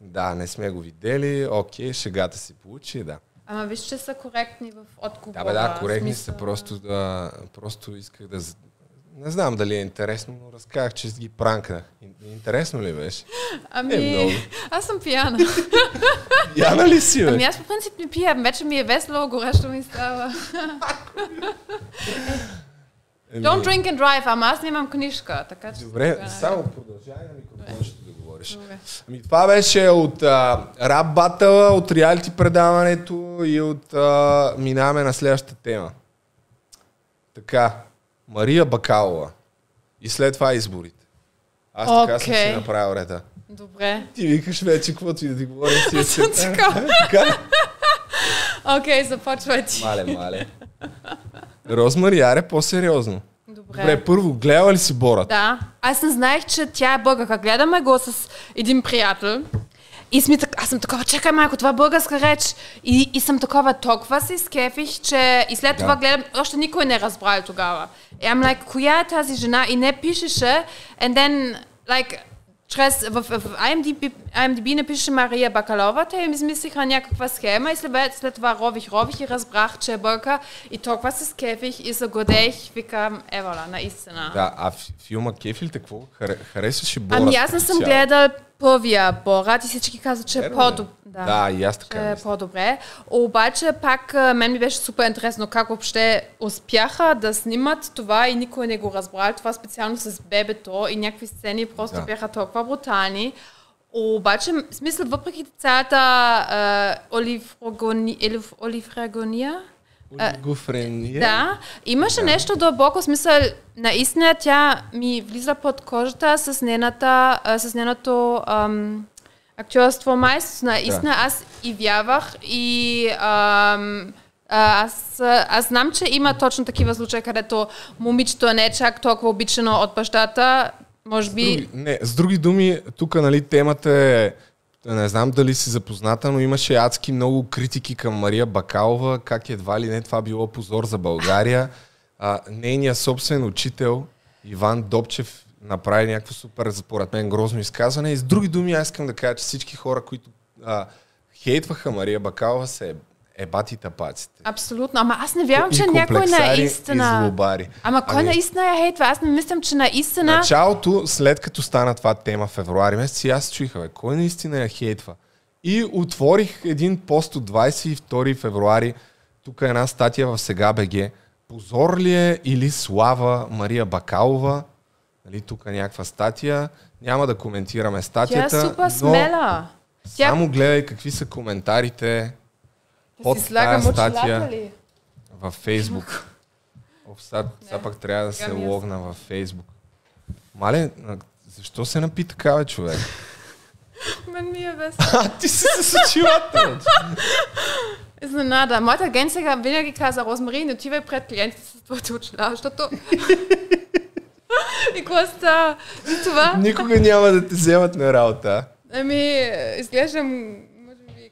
Да, не сме го видели, окей, шегата си получи, да. Ама виж, че са коректни в отговора. Да, бе, да, коректни смисъл. са, просто, да, просто исках да... Не знам дали е интересно, но разказах, че ги пранкнах. Ин- Интересно ли беше? Ами, Е, много. аз съм пияна. Яна ли си, бе? Ами аз по принцип не пия, вече ми е весело, горещо ми става. Еми, Don't drink and drive, ама аз нямам книжка, така че... Добре, само продължавай на микрофона, ще да говориш. Добре. Ами това беше от рап батъла, от реалити предаването и от... А, минаваме на следващата тема. Така, Мария Бакалова. И след това изборите. Аз така съм си направил реда. Добре. Ти викаш вече, каквото и да ти говорим си е Съм така. Окей, започвай ти. Мале, мале. Розмари, аре по-сериозно. Добре. Добре, първо, гледала ли си Борат? Да. Аз не знаех, че тя е българка. Гледаме го с един приятел. И сме, аз съм такова, чакай майко, това е българска реч. И, и съм такова, толкова се изкефих, че... И след Да. това гледам, още никой не разбрал тогава. И I'm like, коя е тази жена? И не пишеше. And then, like, чрез, в, в IMDb, IMDb не пише Мария Бакалова, те им измислиха някаква схема и след, след това рових, рових и разбрах, че е българка. И толкова се скефих и се годех, викам, евола, наистина. Да, а ф- филма Кефилите, какво? Харе- Харесваш ли Борат? Ами аз не съм гледал първия Борат и всички казват, че е по-добре. Да, и аз така е по-добре. Обаче пак мен ми беше супер интересно как въобще успяха да снимат това и никой не го разбрал. Това специално с бебето и някакви сцени просто Да. бяха толкова брутални. Обаче, смисъл, въпреки цялата а, оливрогони, олив, оливрагония, Олигофрения. да, имаше нещо дълбоко смисъл. Наистина тя ми влиза под кожата с нейната, а, с нейното ам, актьорство майство. Наистина аз и вярвах и ам, аз, аз знам, че има точно такива случаи, където момичето не е чак толкова обичано от бащата. Може би... Други, не, с други думи, тук нали, темата е не знам дали си запозната, но имаше адски много критики към Мария Бакалова, как едва ли не това било позор за България. А, нейният собствен учител Иван Добчев направи някакво супер, според мен, грозно изказване. И с други думи, аз искам да кажа, че всички хора, които а, хейтваха Мария Бакалова, се ебати тапаците. Абсолютно. Ама аз не вярвам, че някой наистина... и злобари. Ама кой Ами- наистина я хейтва? Аз не мислям, че наистина... Началото, след като стана това тема в февруари месец, и аз чуиха, бе, кой наистина я хейтва? И отворих един пост от 22 февруари, тук е една статия в Сега БГ. Позор ли е или слава Мария Бакалова? Нали, тук е някаква статия. Няма да коментираме Тя е статията, супер смела. Тя само гледай какви са коментарите под тази статия във Фейсбук. Сега, пак трябва да се е логна във Фейсбук. Мале, защо се напи така, бе, човек? Мен ми е весело. А, ти си с очилата. Изненада. Моята агенция винаги каза, Розмари, не отивай пред клиентите с твоите очила, защото... и какво става? Това? Никога няма да те вземат на работа. Ами, изглеждам,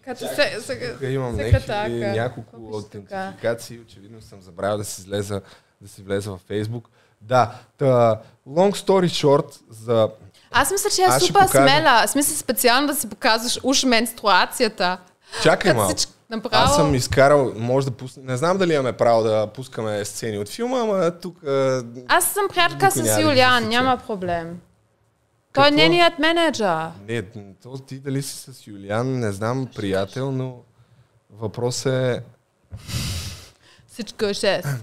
като се, се, Тук имам секретарка. някакви, няколко аутентификации. Очевидно съм забравил да си излеза да си влезе във Фейсбук. Да, та, long story short, за... Аз мисля, че е Аз супер покажа. смела. Смисъл специално да си показваш уж менструацията. Чакай малко. всичко направо- Аз съм изкарал, може да пусна... Не знам дали имаме право да пускаме сцени от филма, ама тук... Аз съм приятелка Никой с Юлиан, няма проблем. Той е нейният менеджер. Не, то ти дали си с Юлиан, не знам, приятел, но въпрос е... Всичко е 6.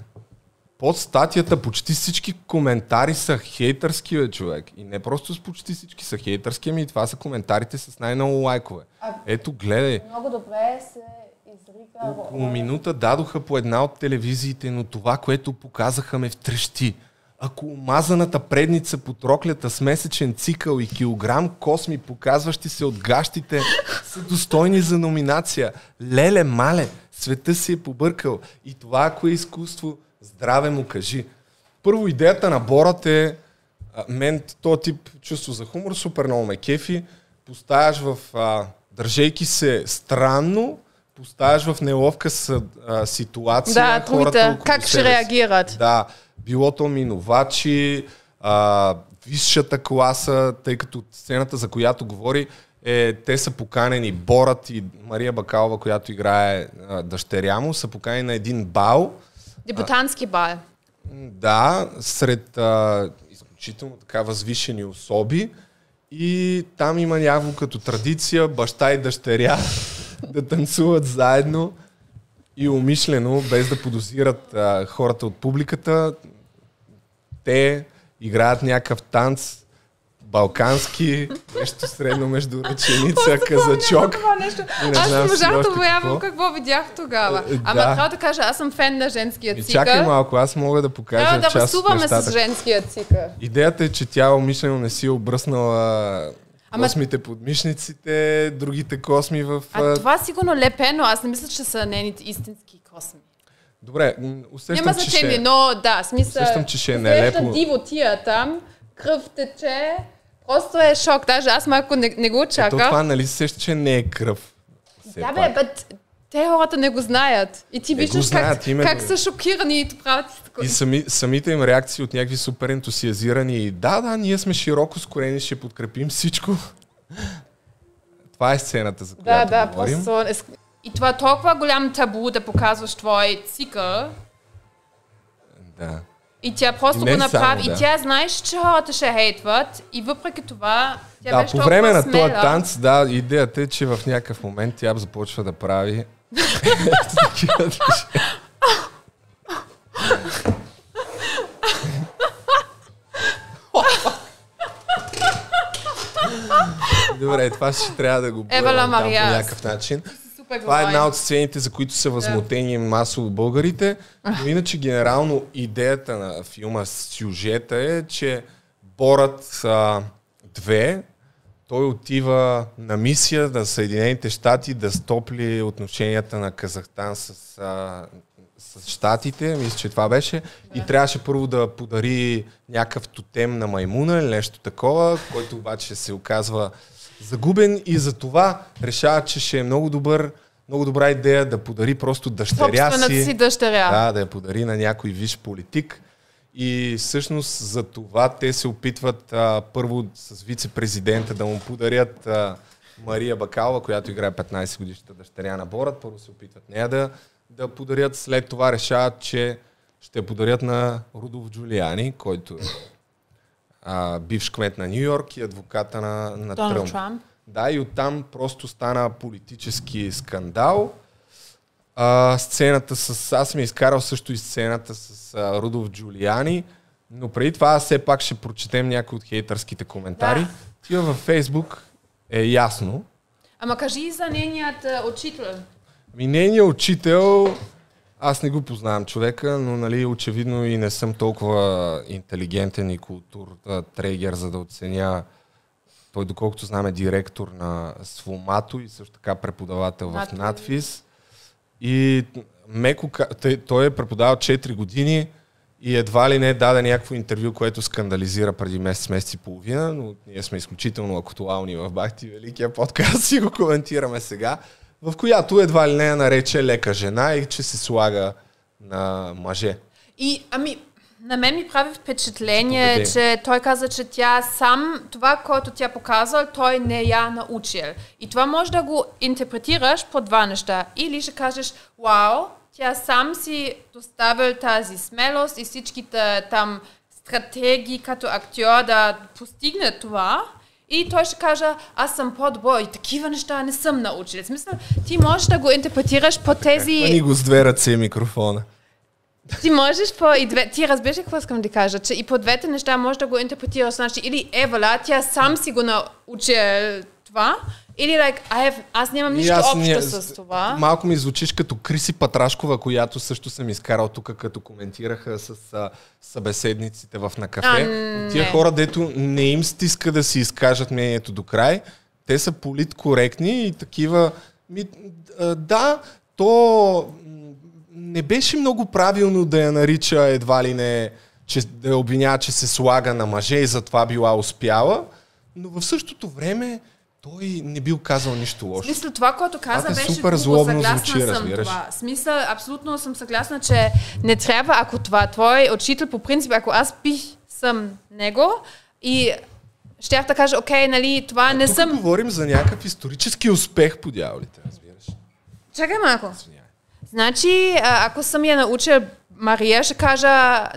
Под статията почти всички коментари са хейтърски, бе, човек. И не просто с почти всички са хейтърски, ами това са коментарите с най-много лайкове. Ето, гледай. Много добре се изрика. Около минута дадоха по една от телевизиите, но това, което показаха ме втрещи. Ако омазаната предница под роклята с месечен цикъл и килограм косми, показващи се от гащите, са достойни за номинация. Леле, мале, света си е побъркал. И това, ако е изкуство, здраве му кажи. Първо, идеята на Борът е, а, мен този тип чувство за хумор супер много ме кефи. Поставяш в, а, държейки се странно, поставяш в неловка с, а, ситуация Да, хората другите, как ще реагират? Да, било то минувачи, а, висшата класа, тъй като сцената, за която говори, е, те са поканени, Борът и Мария Бакалова, която играе а, дъщеря му, са поканени на един бал. Дебютантски бал. Да, сред а, изключително така възвишени особи. И там има явно като традиция баща и дъщеря да танцуват заедно и умишлено, без да подозират а, хората от публиката, те играят някакъв танц балкански, нещо средно между ръченица, казачок. Аз не можах да боявам какво. видях тогава. Е, Ама да. трябва да кажа, аз съм фен на женския И цикъл. чакай малко, аз мога да покажа Трябва да част рисуваме нещата. с женския цикъл. Идеята е, че тя умишлено не си е обръснала Ама- космите под мишниците, другите косми в... А това сигурно лепено. Аз не мисля, че са нейните истински косми. Добре, усещам, Няма че значение, ще... но да, смисъл. Усещам, че ще е нелепо. диво тия там, кръв тече. Просто е шок. Даже аз малко не, не го Ето очаках. това, нали се сеща, че не е кръв. Все Да, бе, бе, те хората не го знаят. И ти Не виждаш знаят, как, именно. как са шокирани и правят И сами, самите им реакции от някакви супер ентусиазирани. и Да, да, ние сме широко скорени, ще подкрепим всичко. Това е сцената, за Да, която да, говорим. просто... е- И това е толкова голям табу да показваш твой цикъл. Да. И тя просто И го направи. само, да. И тя знаеш, че хората ще хейтват. И въпреки това, тя Да, беше по време на този танц, да, идеята е, че в някакъв момент тя започва да прави. Добре, това ще трябва да го Ева Ла там по някакъв начин. Това е една от сцените, за които са възмутени масово българите. Но иначе генерално идеята на филма, сюжета е, че Борът а, 2, той отива на мисия на Съединените щати да стопли отношенията на Казахстан с, а, с щатите, мисля, че това беше. И трябваше първо да подари някакъв тотем на маймуна или нещо такова, който обаче се оказва загубен и за това решава, че ще е много добър много добра идея да подари просто дъщеря Собствената си. си дъщеря. Да, да я подари на някой виш политик. И всъщност за това те се опитват а, първо с вице-президента да му подарят а, Мария Бакалова, която играе 15 годишната дъщеря на Борът. Първо се опитват нея да, да подарят, след това решават, че ще подарят на Рудолф Джулиани, който е а, бивш кмет на Нью Йорк и адвоката на, на Тръмп. Трамп. Да, и оттам просто стана политически скандал. А, сцената с... Аз съм изкарал също и сцената с а, Рудолф Джулиани, но преди това все пак ще прочетем някои от хейтърските коментари. Да. Тия във Фейсбук е ясно. Ама кажи и за нейният учител. Ми нейният учител, аз не го познавам човека, но нали, очевидно и не съм толкова интелигентен и култур трейгер, за да оценя той, доколкото знам, е директор на Свомато и също така преподавател в Надфис. И меко, той е преподавал 4 години и едва ли не даде някакво интервю, което скандализира преди месец, месец и половина, но ние сме изключително актуални в Бахти Великия подкаст и го коментираме сега, в която едва ли не я нарече лека жена и че се слага на мъже. И, ами, на мен ми прави впечатление, Поведе. че той каза, че тя сам, това, което тя показал, той не я научил. И това може да го интерпретираш по два неща. Или ще кажеш, вау, тя сам си доставил тази смелост и всичките там стратегии като актьор да постигне това. И той ще каже, аз съм по-добър и такива неща не съм научил. В смисъл, ти можеш да го интерпретираш по тези... Мани го с две ръце микрофона. Ти можеш по и две... Ти разбираш какво искам да кажа? Че и по двете неща можеш да го интерпретираш. Значи, или Евала, тя сам си го научи това, или like, I have... аз нямам нищо аз общо не- с това. Малко ми звучиш като Криси Патрашкова, която също съм изкарал тук, като коментираха с а, събеседниците в на кафе. А, Тия не. хора, дето не им стиска да си изкажат мнението до край, те са политкоректни и такива. Ми, а, да, то не беше много правилно да я нарича едва ли не, че да я обвинява, че се слага на мъже и затова била успяла, но в същото време той не бил казал нищо лошо. Смисъл, това, което каза, Това е беше супер злобно Съгласна звучи, съм разбираш. това. Смисъл, абсолютно съм съгласна, че не трябва, ако това твой учител, по принцип, ако аз бих съм него и щях да кажа, окей, нали, това не Тук съм... говорим за някакъв исторически успех по дяволите, разбираш. Чакай малко. Значи, ако съм я научила Мария, ще кажа,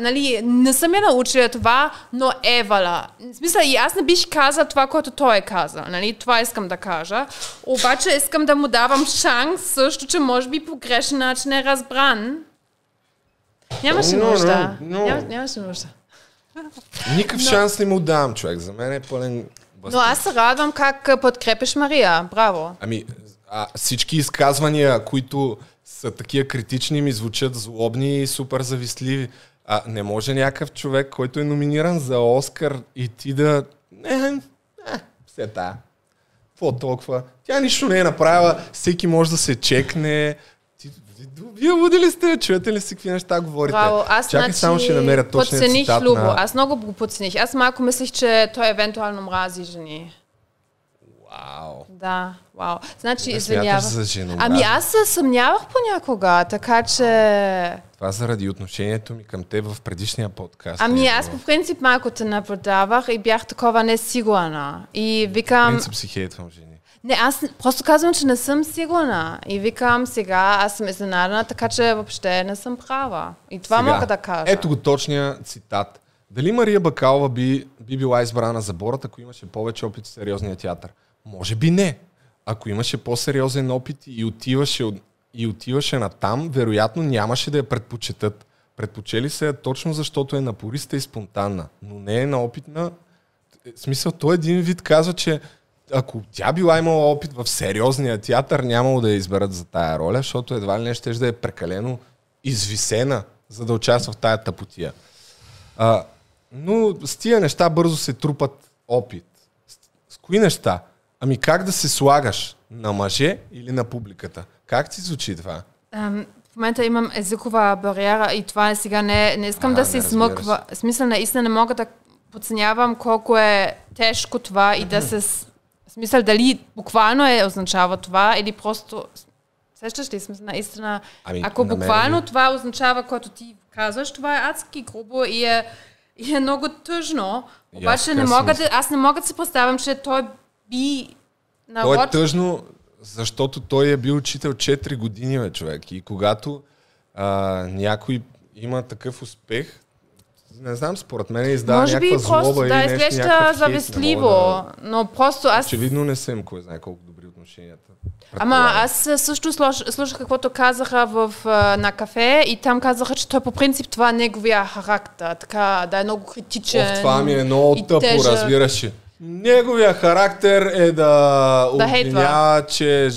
нали, не съм я научила това, но Евала. В смисъл, и аз не бих казал това, което той е казал. Нали? Това искам да кажа. Обаче искам да му давам шанс също, че може би по грешен начин е разбран. Нямаше Но, нужда. но, но. Ням- Нямаше нужда. Никакъв шанс не му давам, човек. За мен е пълен... Но бастард. аз се радвам как подкрепиш Мария. Браво. Ами, а, всички изказвания, които са такива критични, ми звучат злобни и супер завистливи. А не може някакъв човек, който е номиниран за Оскар и ти да... Не, е, все тая. Какво толкова? Тя нищо не е направила, всеки може да се чекне. Ти, вие луди ли сте? Чуете ли си какви неща говорите? Браво. Аз Чакай значи, само ще намеря точния подцених цитат Любо. на... Аз много го подцених. Аз малко мислих, че той евентуално мрази жени. Вау. Да, вау. Значи, Да извинявам. Ами аз се съмнявах понякога, така че... Това заради отношението ми към теб в предишния подкаст. Ами Не е аз по принцип малко те наблюдавах и бях такова несигурна. И викам... принцип си хейтвам жени. Не, аз просто казвам, че не съм сигурна. И викам сега, аз съм изненадана, така че въобще не съм права. И това Сега, мога да кажа. Ето го точния цитат. Дали Мария Бакалова би, би била избрана за борът, ако имаше повече опит в сериозния театър? Може би не. Ако имаше по-сериозен опит и отиваше, от- и отиваше на там, вероятно нямаше да я предпочитат. Предпочели се я точно защото е напориста и спонтанна, но не е на опитна. В смисъл, той един вид казва, че ако тя била имала опит в сериозния театър, нямало да я изберат за тая роля, защото едва ли не ще да е прекалено извисена, за да участва в тая тъпотия. А, но с тия неща бързо се трупат опит. С, с кои неща? Ами как да се слагаш? На мъже или на публиката? Как ти звучи това? Ам, в момента имам езикова бариера и това е сега не, не искам Ага, да се смъква. В смисъл, наистина не мога да подценявам колко е тежко това и да се... В смисъл, дали буквално е означава това или просто... Сещаш ли смисъл, наистина... Ами, ако буквално това означава, което ти казваш, това е адски грубо и е, и е много тъжно. Обаче не мога да, аз не мога да си представям, че той би... То е тъжно, защото той е бил учител 4 години, бе, човек. И когато а, някой има такъв успех, не знам, според мен издава Може би някаква просто злоба да или нещо, изглежда завистливо, мога но просто Да... аз... Очевидно не съм кой знае колко добри отношенията. Ама аз също слуш- слушах каквото казаха в, на кафе и там казаха, че той по принцип това е неговия характер, така да е много критичен. О, това ми е много тъпо, тежък. разбираш. Неговия характер е да Да хейтва. обвинява, че...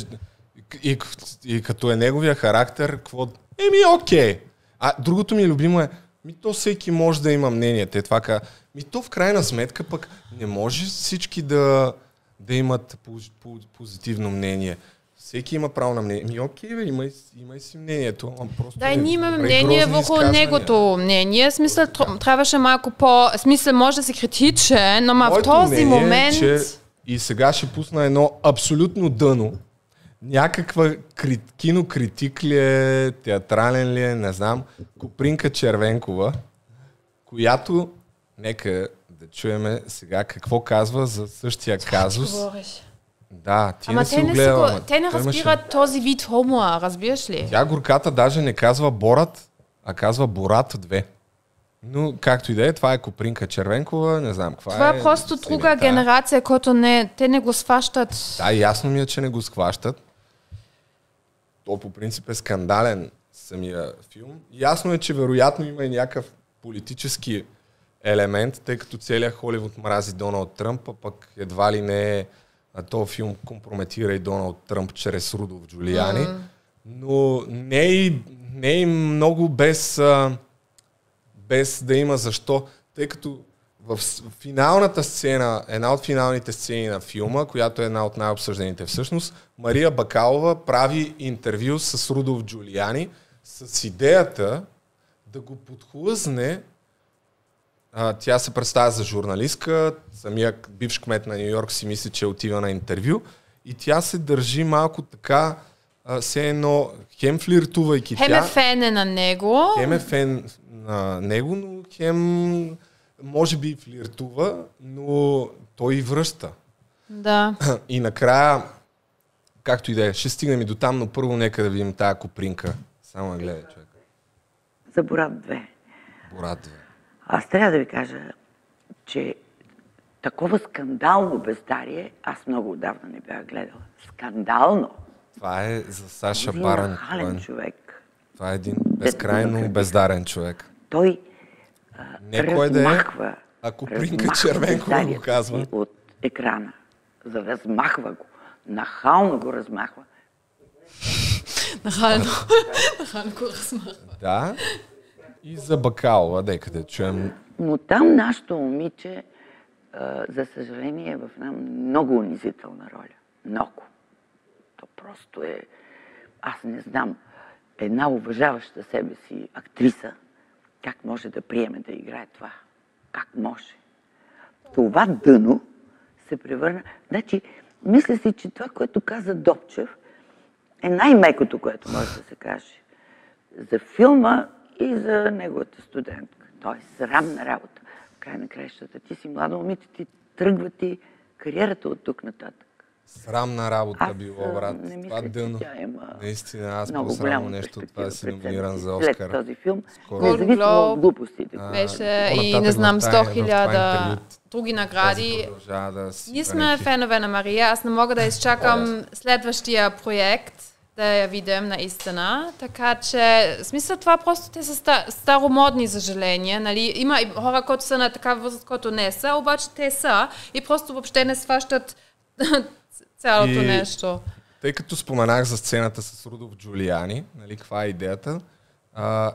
И, и като е неговия характер, какво... Еми, окей. А другото ми любимо е, ми то всеки може да има мнение. Те това ка... Ми то в крайна сметка пък не може всички да, да имат поз- поз- позитивно мнение. Всеки има право на мнение. Ми окей, бе, имай, имай си мнението. Ама просто Да, не- ние имаме мнение върху негото мнение. Смисъл, тр- трябваше малко по... Смисъл, може да си критичен, но ма в този е, момент... че и сега ще пусна едно абсолютно дъно. някаква кри... кинокритик ли е, театрален ли е, не знам. Копринка Червенкова, която, нека да чуеме сега какво казва за същия казус. Говориш. Да, ти Ама не си те го не, са гледала. го, ама те не той имаше- разбират този вид хумора, разбираш ли? Тя горката даже не казва Борат, а казва Борат 2. Но както и да е, това е Копринка Червенкова, не знам каква Това е. е просто друга тая. генерация, която не, те не го сващат. Да, ясно ми е, че не го схващат. То по принцип е скандален самия филм. Ясно е, че вероятно има и някакъв политически елемент, тъй като целият Холивуд мрази Доналд Тръмп, а пък едва ли не е а този филм компрометира и Доналд Тръмп чрез Рудолф Джулиани. Но не и, не и много без, а, без да има защо, тъй като в финалната сцена, една от финалните сцени на филма, която е една от най-обсъжданите всъщност, Мария Бакалова прави интервю с Рудолф Джулиани с идеята да го подхлъзне а, тя се представя за журналистка, самия бивш кмет на Нью Йорк си мисли, че отива на интервю и тя се държи малко така, а, все едно, хем флиртувайки Хем тя, е фене на него. хем е фен на него, но хем може би флиртува, но той и връща. Да. И накрая, както и да е, ще стигнем и до там, но първо нека да видим тая копринка. Само гледай, човек. за Борат 2. Борат 2. Аз трябва да ви кажа, че такова скандално бездарие аз много отдавна не бях гледала. Скандално! Това е за Саша Един Баран. нахален Коен. човек. Това е един безкрайно бездарен човек. Той Не кой да е, размахва, а Копринка размахва Червенкова го казва. от екрана. За размахва го. Нахално го размахва. Нахално. Нахално го размахва. Да. И за Бакалова, дека да чуем. Но там нашето момиче, а, за съжаление, е в една много унизителна роля. Много. То просто е... Аз не знам една уважаваща себе си актриса как може да приеме да играе това. Как може? Това дъно се превърна... Значи, мисля си, че това, което каза Добчев, е най-мекото, което може да се каже за филма и за неговата студентка. Той е срамна работа. В край на краищата. Ти си младо момиче, ти тръгва ти кариерата от тук нататък. Срамна работа Аз, било, брат. не Това мисля, че дъно. тя има Наистина, аз много голяма нещо от това да си номиниран за си след Оскар. този филм. Скоро. Независимо от глупостите. А, Беше и не знам в тая- 100 в това хиляда други награди. да Ние сме фенове на Мария. Аз не мога да изчакам следващия проект да я видим наистина. Така че, в смисъл това просто те са ста- старомодни, за съжаление. Нали? Има и хора, които са на такава възраст, които не са, обаче те са и просто въобще не сващат цялото И- нещо. Тъй като споменах за сцената с Рудolf Джулиани, нали, каква е идеята, а,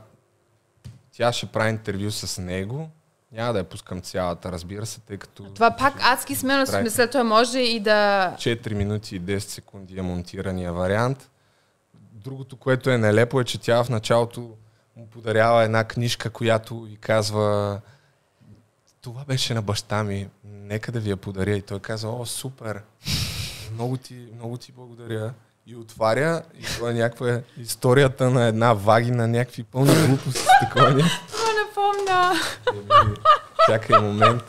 тя ще прави интервю с него. Няма да я пускам цялата, разбира се, тъй като Това пак адски смело, в смисъл, той може и да... 4 минути и 10 секунди е монтирания вариант. Другото, което е нелепо е, че тя в началото му подарява една книжка, която и казва това беше на баща ми, нека да ви я подаря. И той казва, о, супер, много ти, много ти благодаря. И отваря, и това е някаква историята на една вагина, някакви пълни глупости. Такова. Това не помня. Еми, Чакай момент.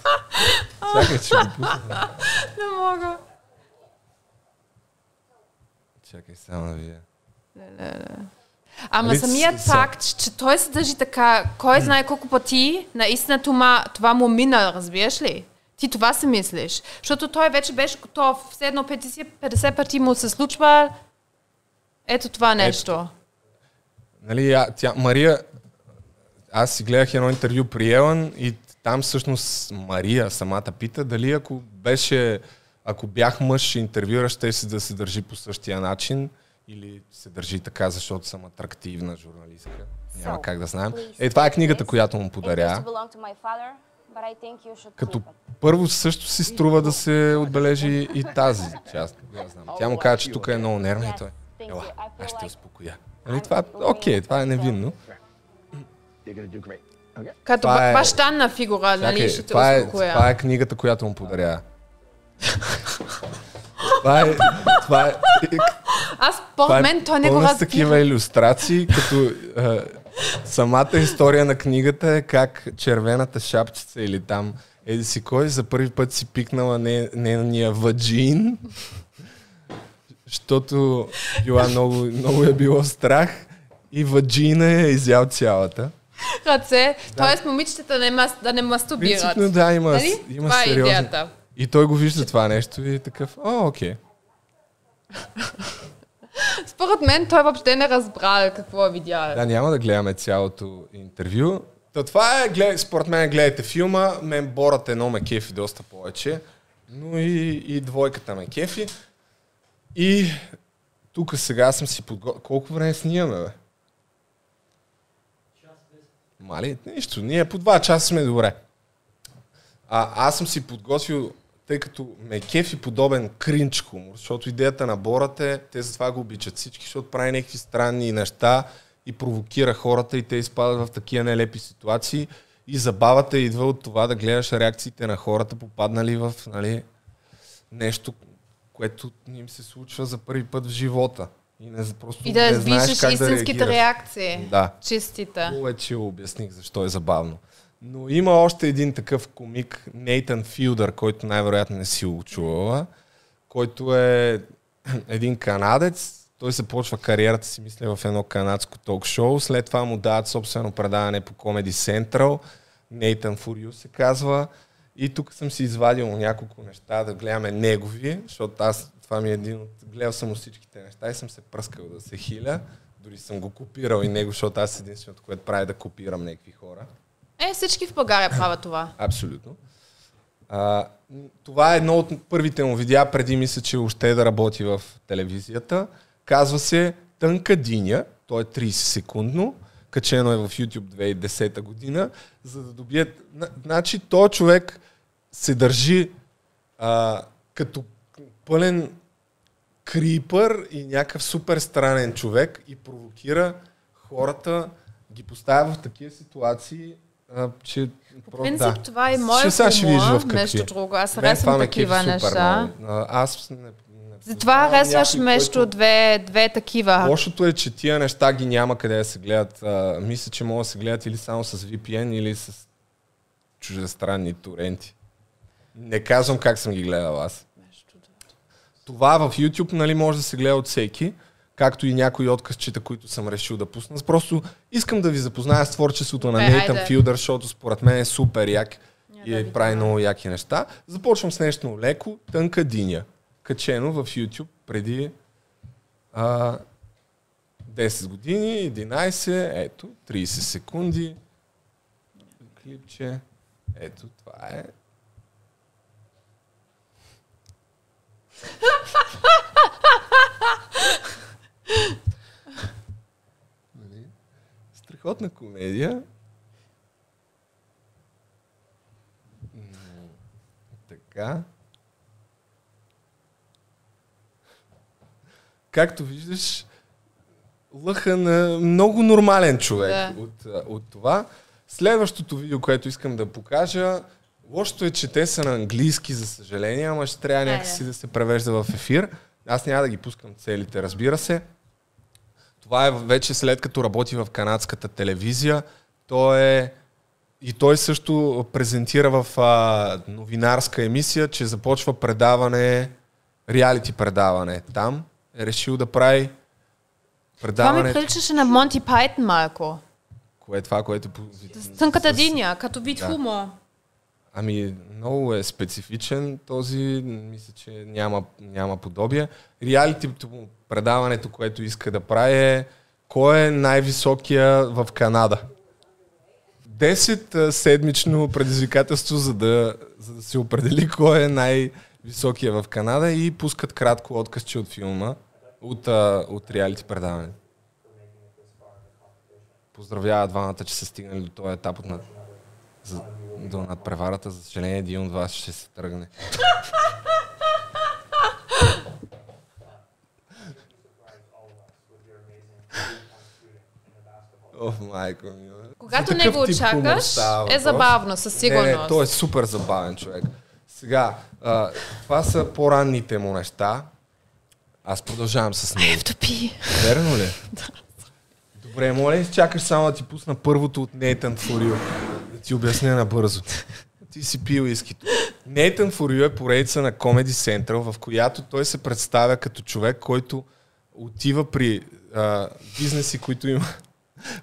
Чакай, че го пусна. Не мога. Чакай само да видя. Ама Нали, самият с- факт, че той се държи така, кой знае колко пъти, наистина това, това му мина, разбираш ли? Ти това си мислиш. Защото той вече беше готов. Все едно 50, 50 пъти му се случва ето това нещо. Нали, а, тя, Мария, аз си гледах едно интервю при Елън и там всъщност Мария самата пита дали ако беше, ако бях мъж, ще интервюираш, ще си да се държи по същия начин или се държи така, защото съм атрактивна журналистка. Няма как да знаем. Е, това е книгата, която му подаря. Като първо също си струва да се отбележи и тази част. Знам. Тя му каза, че тук е много нервна и той. Ела, аз ще успокоя. Нали, това, окей, това е невинно. Като е- ба- бащанна фигура, нали, ще те е, успокоя. това е книгата, която му подаря. Това е, това е, Аз, Това според е мен, той не го разбира. такива иллюстрации, като а, самата история на книгата е как червената шапчица или там еди си кой за първи път си пикнала не, нейния ваджин, защото била много, много е било страх и ваджина е изял цялата. Ръце, т.е. момичетата не мас, да не мастурбират. Принципно да, има, Нали? има Това е сериозен... идеята. И той го вижда това нещо и е такъв, о, окей. Според мен той въобще не разбрал какво е видял. Да, няма да гледаме цялото интервю. Та това е, глед, според мен гледайте филма, мен Борът едно ме кефи доста повече, но и, и двойката ме кефи. И тук сега съм си подготвил... Колко време снимаме, бе? Мали? Нищо, ние по два часа сме добре. А, аз съм си подготвил, тъй като ме кефи подобен кринч хумор, защото идеята на Борът е, те затова го обичат всички, защото прави някакви странни неща и провокира хората и те изпадат в такива нелепи ситуации и забавата идва от това да гледаш реакциите на хората, попаднали в нали, нещо, което им се случва за първи път в живота. И, не, просто И да не знаеш как истинските да реагираш. реакции. Да. Чистите. Повече обясних защо е забавно. Но има още един такъв комик, Нейтан Филдър, който най-вероятно не си го чувала, който е един канадец. Той започва кариерата си, мисля, в едно канадско ток-шоу. След това му дават собствено предаване по Comedy Central. Нейтан Фурио се казва. И тук съм си извадил няколко неща да гледаме негови, защото аз това ми е един от... Гледал съм всичките неща и съм се пръскал да се хиля. Дори съм го копирал и него, защото аз единственото, което прави е да копирам някакви хора. Е, всички в България правят това. Абсолютно. А, това е едно от първите му видеа, преди мисля, че още е да работи в телевизията. Казва се Тънка диня, то е 30 секундно, качено е в YouTube 2010 година, за да добият... на- Значи, то човек се държи а, като пълен крипър и някакъв супер странен човек и провокира хората, ги поставя в такива ситуации, а, че По принцип, това е моят Ще сега ще хумор, в какви. между друго. Аз харесвам такива супер неща. много. Аз не, не Затова харесваш между който- две, две такива. Лошото е, че тия неща ги няма къде да се гледат. А, мисля, че могат да се гледат или само с VPN, или с чуждестранни торенти. Не казвам как съм ги гледал аз. Това в YouTube нали, може да се гледа от всеки, както и някои откъсчета, които съм решил да пусна. Просто искам да ви запозная с творчеството на Нейтан. Филдър, защото според мен е супер як и да е ви прави много яки неща. Започвам с нещо леко, тънка диня, качено в YouTube преди а, 10 години, 11, ето, 30 секунди. Клипче. Ето, това е. Нали? Страхотна комедия. Така. Както виждаш, лъха на много нормален човек Да. от, от това. Следващото видео, което искам да покажа, лошото е, че те са на английски, за съжаление, ама ще трябва някакси да се превежда в ефир. Аз няма да ги пускам целите, разбира се. Това е вече след като работи в канадската телевизия. Той е и той също презентира в а, новинарска емисия, че започва предаване, реалити предаване. Там е решил да прави Това ми предаване. приличаше на Монти Пайтън малко. Кое е това, което... С тънката диня, като вид Да. хумор. Ами, много е специфичен този, мисля, че няма, няма подобие. Реалитито му, предаването, което иска да прави е кой е най-високия в Канада. 10 а, седмично предизвикателство, за да, за да се определи кой е най-високия в Канада и пускат кратко откъсче от филма, от, от реалити предаване. Поздравява двамата, че са стигнали до този етап от за, до надпреварата. За съжаление, един от вас ще се тръгне. О, майко ми. Когато не го става е забавно, със Не, не, сигурност. той е супер забавен човек. Сега, а, това са по-ранните му неща. Аз продължавам с него. Тъпи. Верно ли? Добре, моля, изчакаш само да ти пусна първото от Нейтан Фурио. Ти обясня набързо. Ти си пил искито. Нейтан Фурио е поредица на Comedy Central, в която той се представя като човек, който отива при а, бизнеси, които, има,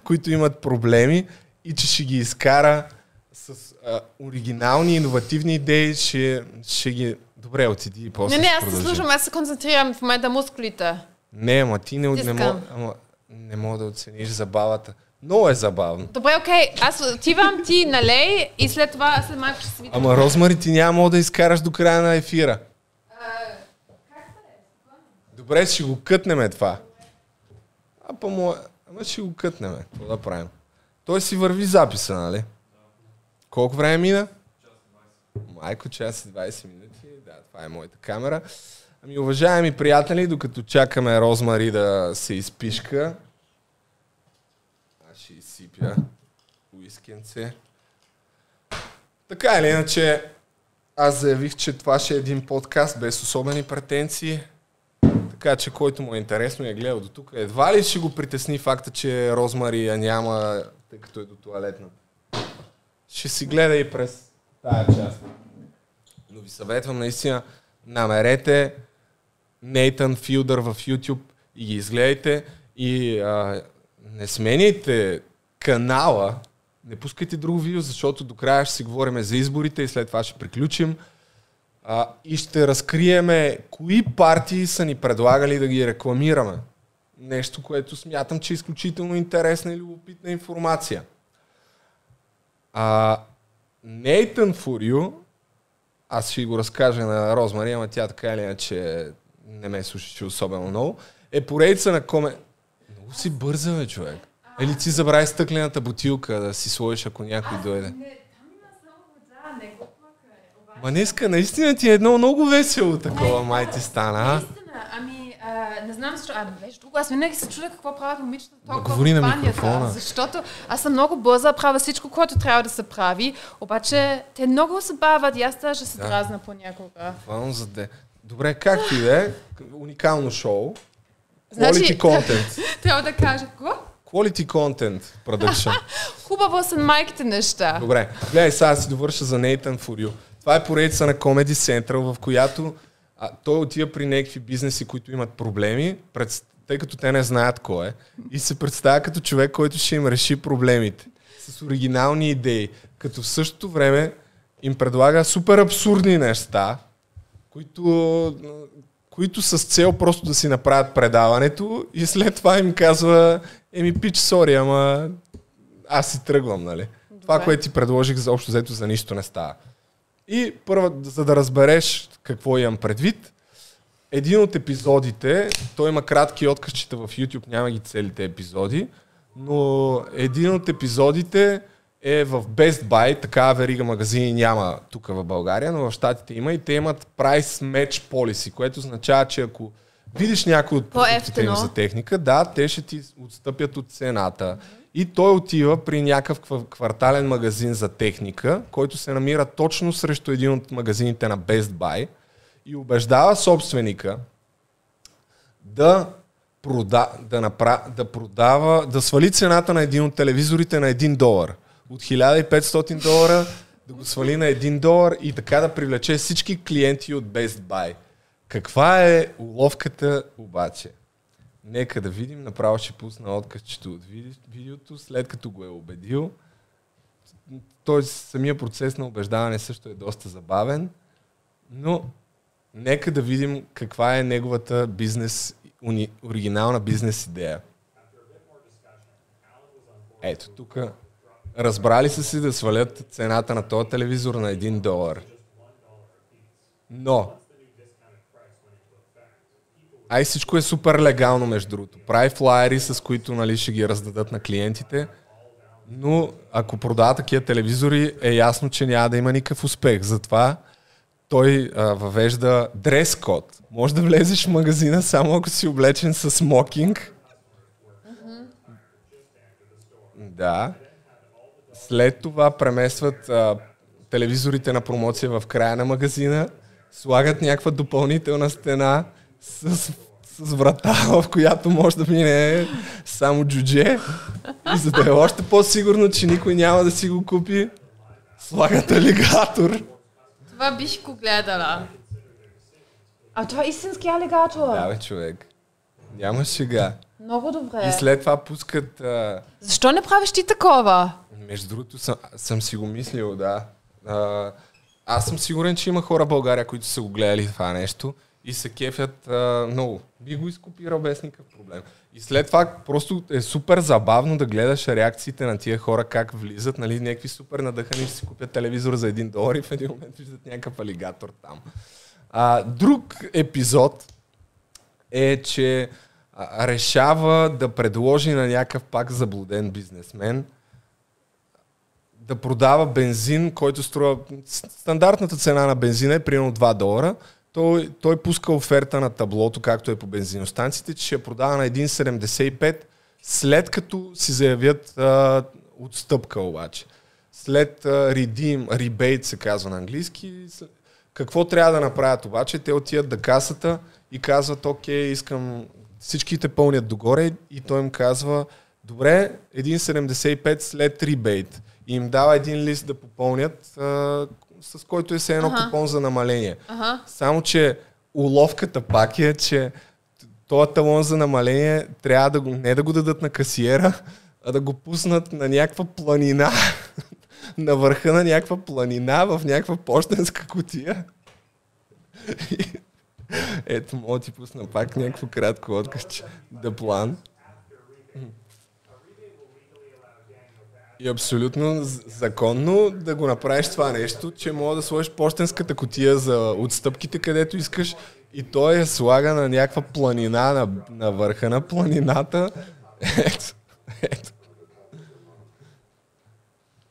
които имат проблеми и че ще ги изкара с а, оригинални, иновативни идеи, ще, ще ги... Добре, отиди и после Не, не, аз се слушам, аз се концентрирам в момента мускулите. Не, ама ти не, не, мога, ама, не мога да оцениш забавата. Много е забавно. Добре, окей, аз отивам, ти налей и след това след малко ще се видим. Ама Розмари ти няма да изкараш до края на ефира. Добре, ще го кътнеме това. А па му... Ама ще го кътнеме. Какво да правим? Той си върви записа, нали? Колко време мина? Майко, час и 20 минути. Да, това е моята камера. Ами, уважаеми приятели, докато чакаме Розмари да се изпишка, аз ще изсипя уискенце. Така или иначе, аз заявих, че това ще е един подкаст без особени претенции. Така че, който му е интересно и е гледал до тук, едва ли ще го притесни факта, че Розмари я няма, тъй като е до туалетна. Ще си гледа и през тая част. Но ви съветвам наистина, намерете Нейтан Филдър в YouTube и ги изгледайте и а, не сменяйте канала, не пускайте друго видео, защото до края ще си говорим за изборите и след това ще приключим. А, и ще разкриеме кои партии са ни предлагали да ги рекламираме. Нещо, което смятам, че е изключително интересна и любопитна информация. А, Нейтан Фурио, аз ще го разкажа на Розмари, ама тя така или иначе не ме слушаше особено много, е поредица на коме... Много си бърза, човек. Или ти забрави стъклената бутилка да си сложиш, ако някой дойде. Ма днеска наистина ти е едно много весело такова, май ти стана, а? Наистина, ами, а, не знам защо. Ами, беше друго. Аз винаги се чудя какво правят момичета толкова говори в микрофона. Защото аз съм много бърза, правя всичко, което трябва да се прави, обаче те много се бавят и аз даже се Да. дразна понякога. Буквално за де. Добре, както и да е, уникално шоу. Значи- content. Трябва да кажа, какво? Quality content production. Хубаво са майките неща. Добре, гледай, сега си довърша за Нейтан Фурио. Това е поредица на Comedy Central, в която а, той отива при някакви бизнеси, които имат проблеми, пред, тъй като те не знаят кой е, и се представя като човек, който ще им реши проблемите. С оригинални идеи, като в същото време им предлага супер абсурдни неща, които, които с цел просто да си направят предаването и след това им казва, еми пич, сори, ама аз си тръгвам, нали? Това, което ти предложих за общо взето за нищо не става. И първо, за да разбереш какво имам предвид, един от епизодите, той има кратки откъсчета в YouTube, няма ги целите епизоди, но един от епизодите е в Best Buy, такава верига магазини няма тук в България, но в Штатите има и те имат Price Match Policy, което означава, че ако видиш някой от продуктите им за техника, да, те ще ти отстъпят от цената. И той отива при някакъв ква- квартален магазин за техника, който се намира точно срещу един от магазините на Best Buy и убеждава собственика да, прода, да, напра, да продава, да свали цената на един от телевизорите на 1 долар. От 1500 долара да го свали на 1 долар и така да привлече всички клиенти от Best Buy. Каква е уловката обаче? Нека да видим, направо ще пусна откъсчето от видеото, след като го е убедил. Той самия процес на убеждаване също е доста забавен, но нека да видим каква е неговата бизнес, уни, оригинална бизнес идея. Ето тук. Разбрали са си да свалят цената на този телевизор на 1 долар. Но Ай всичко е супер легално, между другото. Прави флаери, с които нали, ще ги раздадат на клиентите. Но ако продава такива телевизори, е ясно, че няма да има никакъв успех. Затова той а, въвежда дрес код. Може да влезеш в магазина само ако си облечен с смокинг. Да. След това преместват а, телевизорите на промоция в края на магазина, слагат някаква допълнителна стена с, с врата, в която може да мине само джудже. И за да е още по-сигурно, че никой няма да си го купи, слагат алигатор. Това бих го гледала. А това е истински алигатор. Да, бе, човек. Няма шега. Много добре. И след това пускат... А, Защо не правиш ти такова? Между другото, съм, съм си го мислил, да. А, аз съм сигурен, че има хора в България, които са го гледали това нещо и се кефят а, много. Би го изкопирал без никакъв проблем. И след това просто е супер забавно да гледаш реакциите на тия хора, как влизат, нали, някакви супер надъхани, ще си купят телевизор за един долар и в един момент виждат някакъв алигатор там. А, друг епизод е, че решава да предложи на някакъв пак заблуден бизнесмен да продава бензин, който струва... Стандартната цена на бензина е примерно 2 долара. Той, той пуска оферта на таблото, както е по бензиностанциите, че ще продава на 1,75 след като си заявят а, отстъпка обаче. След а, redeem, rebate се казва на английски. Какво трябва да направят обаче? Те отиват до касата и казват, окей, искам... Всичките пълнят догоре и той им казва, добре, 1,75 след ребейт. И им дава един лист да попълнят, а, с който е все едно Аха. купон за намаление. Аха. Само, че уловката пак е, че този талон за намаление трябва да го, не да го дадат на касиера, а да го пуснат на някаква планина. на върха на някаква планина, в някаква почтенска котия. И Ето, мога ти пусна пак някакво кратко откъсче. Да план. И абсолютно законно да го направиш това нещо, че мога да сложиш почтенската котия за отстъпките, където искаш и той я слага на някаква планина, на, на върха на планината. Ето, ето.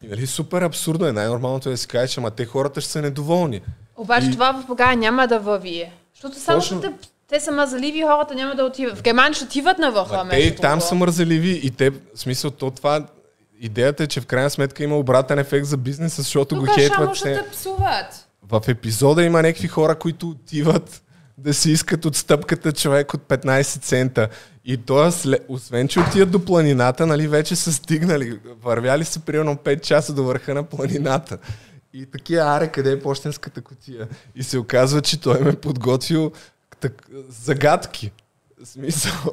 И нали супер абсурдно е. Най-нормалното е да си кажеш, ама те хората ще са недоволни. Обаче И- това в България няма да върви. Защото само Точно. те, те са мазаливи, хората няма да отиват. В Германия ще отиват на върха. Те и там са мързеливи и те, в смисъл, то това идеята е, че в крайна сметка има обратен ефект за бизнеса, защото го Тук само хейтват. ще те. псуват. В епизода има някакви хора, които отиват да си искат отстъпката човек от 15 цента. И то, освен че отиват до планината, нали, вече са стигнали. Вървяли са примерно 5 часа до върха на планината. И такива, аре, къде е почтенската котия? И се оказва, че той ме е подготвил так, загадки. В смисъл.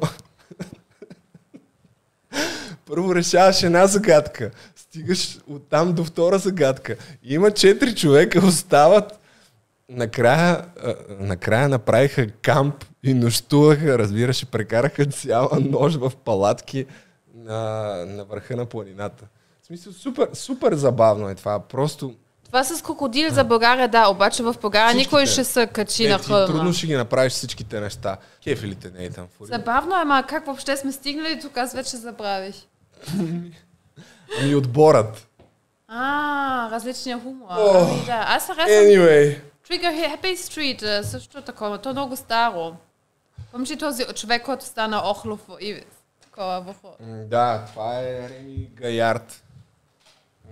Първо решаваш една загадка. Стигаш оттам до втора загадка. Има четири човека, остават. Накрая, накрая направиха камп и нощуваха, разбираш, прекараха цяла нощ в палатки на, на върха на планината. В смисъл, супер, супер забавно е това. Просто Това с крокодил за България, да, обаче в България Всичките. никой ще се качи не, на хълма. трудно ще ги направиш всичките неща. Кефилите не е там. Фурия. Забавно е, ама как въобще сме стигнали тук, аз вече забравих. Ами отборът. А, различния хумор. О, Ами да, аз харесвам Anyway. Trigger Happy Street, също такова, то е много старо. Помниш този човек, който стана Охлов и такова в... Да, това е Реми Гаярд.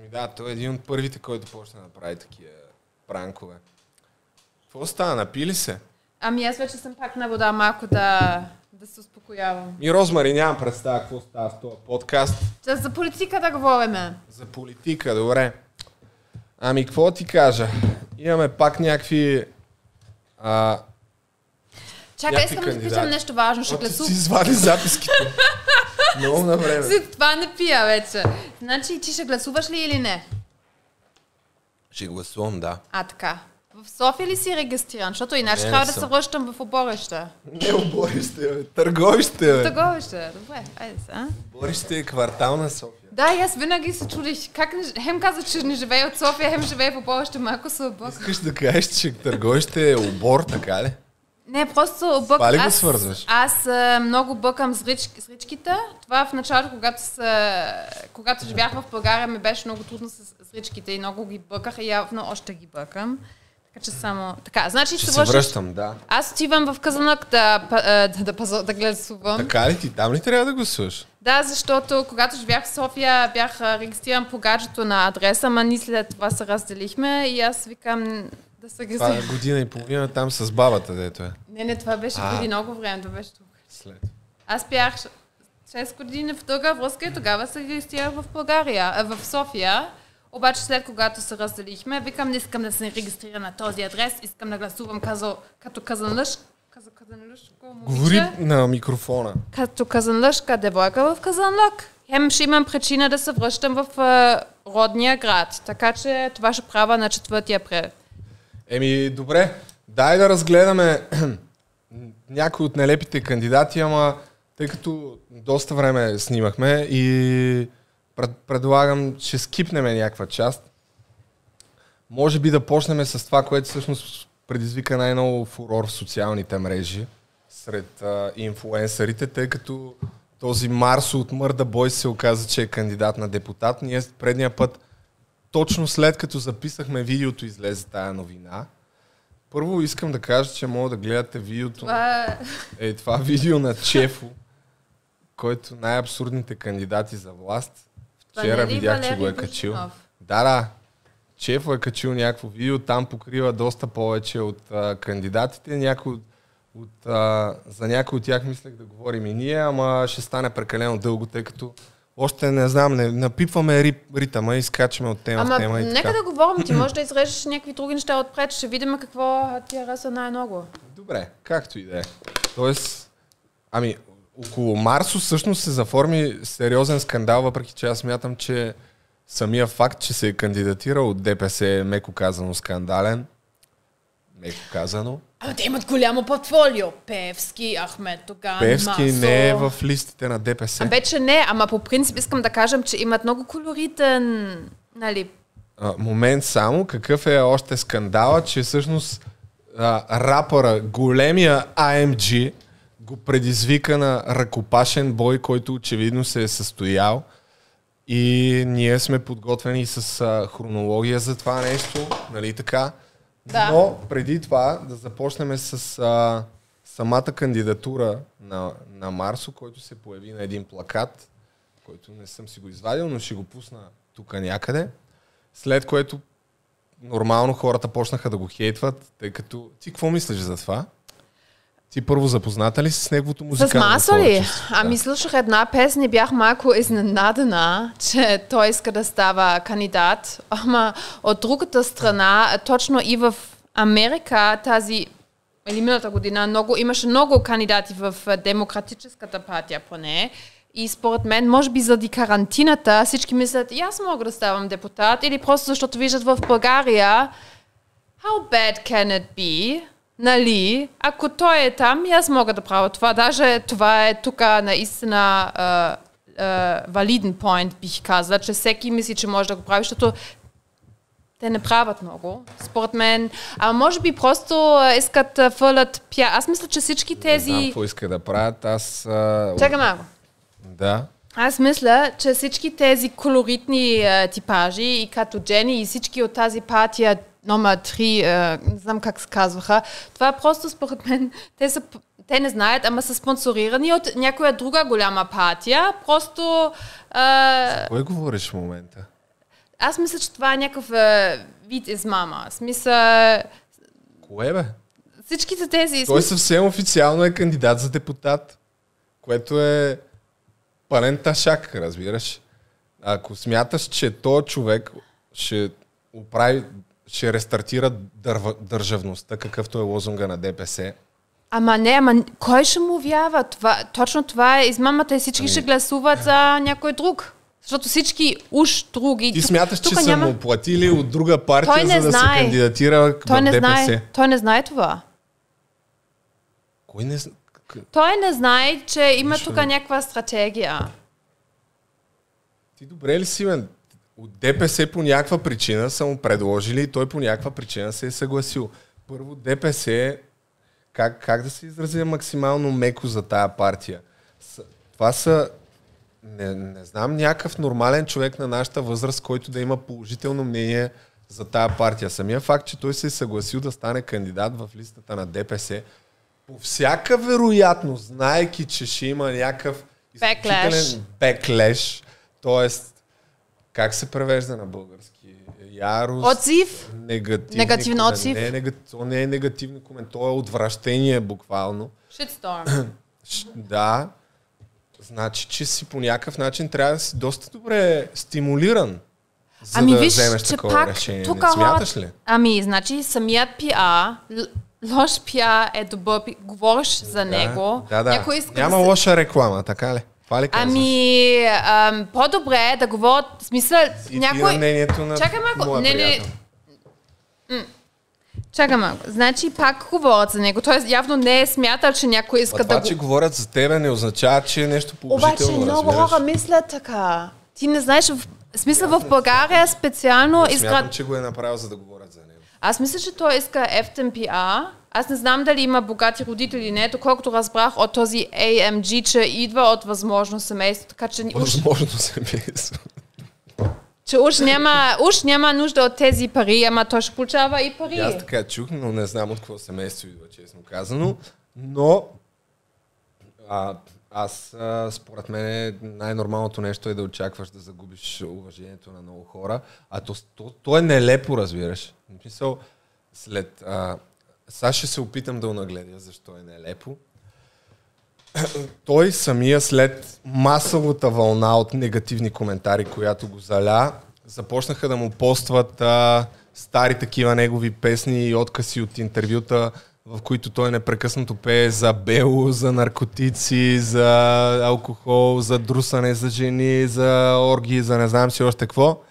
Ами да, той е един от първите, който почна да прави такива пранкове. Какво стана? Напили се? Ами аз вече съм пак на вода малко да, да се успокоявам. Ми, Розмари, нямам представа какво става в този подкаст. За, за политика да говориме. За политика, добре. Ами, какво ти кажа? Имаме пак някакви... А, Чакай, искам да питам нещо важно. Ще ти си гласувам. извади записките. Много на време. Си това не пия вече. Значи ти ще гласуваш ли или не? Ще гласувам, да. А, така. В София ли си регистриран? Защото иначе Не, трябва не да се съм. връщам в оборище. Не оборище, бе. Търговище, бе. Търговище. Добре, айде се, а? Оборище е квартал на София. Да, и аз винаги се чудих. Как не, хем каза, че не живее от София, хем живее в оборище. Малко се обърках. Искаш да кажеш, че търговище е обор, така ли? Не, просто обък... Това ли го аз, свързваш? Аз а, много бъкам с, рич... с ричките. Това в началото, когато, са... когато живях в България, ми беше много трудно с, с ричките и много ги бъках и явно още ги бъкам. Така че само... Така, значи Ще се връщаш... връщам, да. Аз отивам в Казанък да, да, да, паза- да гласувам. Така ли ти? Там ли трябва да гласуваш? Да, защото когато живях в София, бях регистриран по гаджето на адреса, ма ние след това се разделихме и аз викам, да се Това е година и половина там с бабата, дето е. Не, не, това беше А. преди много време, това беше тук. След. Аз бях 6 години в друга връзка и тогава се регистрирах в България, а, в София. Обаче след когато се разделихме, викам, не искам да се регистрира на този адрес, искам да гласувам казо, като казанлъж, казо казанлъжко Говори момиче, на микрофона. като казанлъжка девойка в Казанлък. Хем ще имам причина да се връщам в родния град, така че това ще правя на 4 април. Еми, добре. Дай да разгледаме някои от нелепите кандидати, ама тъй като доста време снимахме и пред, предлагам, ще скипнем някаква част. Може би да почнем с това, което всъщност предизвика най-много фурор в социалните мрежи сред а, инфуенсърите, тъй като този Марсо от Мърда Бой се оказа, че е кандидат на депутат. Ние предния път, точно след като записахме видеото, излезе тая новина. Първо искам да кажа, че мога да гледате видеото. Това е... Е, това видео на Чефо, който най-абсурдните кандидати за власт. Вчера ли видях, че Валерий го е качил. Да, да. Чефо е качил някакво видео, там покрива доста повече от а, кандидатите. Някой от, от, а, за някой от тях мислех да говорим и ние, ама ще стане прекалено дълго, тъй като още не знам, не, напипваме рип, ритъма и скачаме от тема в Ама тема и нека така. да говорим, ти може да изрежеш някакви други неща отпред, ще видим какво ти хареса най-много. Добре, както и да е. Тоест, ами, около Марсо всъщност се заформи сериозен скандал, въпреки че аз смятам, че самия факт, че се е кандидатирал от ДПС е меко казано скандален. Меко казано. Ама те имат голямо портфолио. Певски, Ахмед Тоган, Певски Масо. не е в листите на ДПС. А вече не, ама по принцип искам да кажем, че имат много колоритен, нали, А, момент само, какъв е още скандала, че всъщност а, рапъра, големия AMG, го предизвика на ръкопашен бой, който очевидно се е състоял. И ние сме подготвени с а, хронология за това нещо, нали така? Да. Но преди това да започнем с а, самата кандидатура на, на Марсо, който се появи на един плакат, който не съм си го извадил, но ще го пусна тук някъде. След което нормално хората почнаха да го хейтват, тъй като... Ти какво мислиш за това? Ти първо запозната ли си с неговото С музикално Масо ли? Ами слушах една песен и бях малко изненадана, че той иска да става кандидат. Ама от другата страна, точно и в Америка тази или миналата година много, имаше много кандидати в демократическата партия поне. И според мен, може би заради карантината, всички мислят, и аз мога да ставам депутат, или просто защото виждат в България, how bad can it be? Нали? Ако той е там, и аз мога да правя това. Даже това е тук наистина а, а, валиден point, бих казала, че всеки мисли, че може да го прави, защото те не правят много, според мен. А може би просто искат да фърлят пя. Аз мисля, че всички Не знам тези... какво иска да правят. Аз... А... Чакай малко. Да. Аз мисля, че всички тези колоритни а, типажи и като Джени и всички от тази партия номер 3, а, не знам как се казваха, това е просто според мен, те, са, те не знаят, ама са спонсорирани от някоя друга голяма партия. Просто а, Кой говориш в момента? аз мисля, че това е някакъв а, вид измама. Смисъл, Кое бе? всичките тези... Той съвсем официално е кандидат за депутат, което е пълен ташак, разбираш. Ако смяташ, че този човек ще оправи, ще рестартира дърва, държавността, какъвто е лозунга на ДПС, Ама не, ама кой ще му вярва? Това, точно това е измамата и всички ще гласуват за някой друг. Защото всички уж други... ти тук- смяташ, че тук са му платили от друга партия, Той не за да знае. се кандидатира Той в не, ДПС. знае, той не знае това. Кой не зна- к- Той не знае, че има тук някаква стратегия. Ти добре ли си, мен? От ДПС по някаква причина са му предложили и той по някаква причина се е съгласил. Първо ДПС, как, как да се изразя максимално меко за тая партия? Това са, не, не знам, някакъв нормален човек на нашата възраст, който да има положително мнение за тая партия. Самия факт, че той се е съгласил да стане кандидат в листата на ДПС, по всяка вероятност, знаеки, че ще има някакъв изключителен беклеш, т.е. как се превежда на български? Ярост, Отзив? негативни Негативен комен- отзив? Не, нега... то не е негативно комент, то е отвращение буквално. Shitstorm. Да, значи, че си по някакъв начин трябва да си доста добре стимулиран, за Ами да виж, вземеш че такова пак решение. тук Не смяташ ли? Ами, значи самият пиар, л- лош пиар е добър, говориш за него. Да, да. Някой иска Няма да се... лоша реклама, така ли? Това ли казваш? Ами, ам, по-добре е да говорят, в смисъл, И ти някой... на мнението на Чакай малко, моя не, не, приятел. чакай малко. Значи пак говорят за него. Той явно не е смятал, че някой иска това, да го... че говорят за тебе, не означава, че е нещо Обаче положително, много разбираш? хора мислят така. Ти не знаеш, в смисъл в България специално Смятам, искат... че го е направил, за да говорят за него. Аз мисля, че той иска ефтен пиар. Аз не знам дали има богати родители или не, доколкото разбрах от този AMG, че идва от възможно семейство, така че Възможно семейство. че уж, няма, уж няма нужда от тези пари, ама той ще получава и пари. Аз така чух, но не знам от какво семейство идва, честно казано. Но а, аз, а, според мен, най-нормалното нещо е да очакваш да загубиш уважението на много хора. А то, то, то е нелепо, разбираш. В смисъл, след... А, сега ще се опитам да нагледя защо е нелепо. Той самия след масовата вълна от негативни коментари, която го заля, започнаха да му постват а, стари такива негови песни и откъси от интервюта, в които той непрекъснато пее за бело, за наркотици, за алкохол, за друсане за жени, за оргии, за не знам си още какво.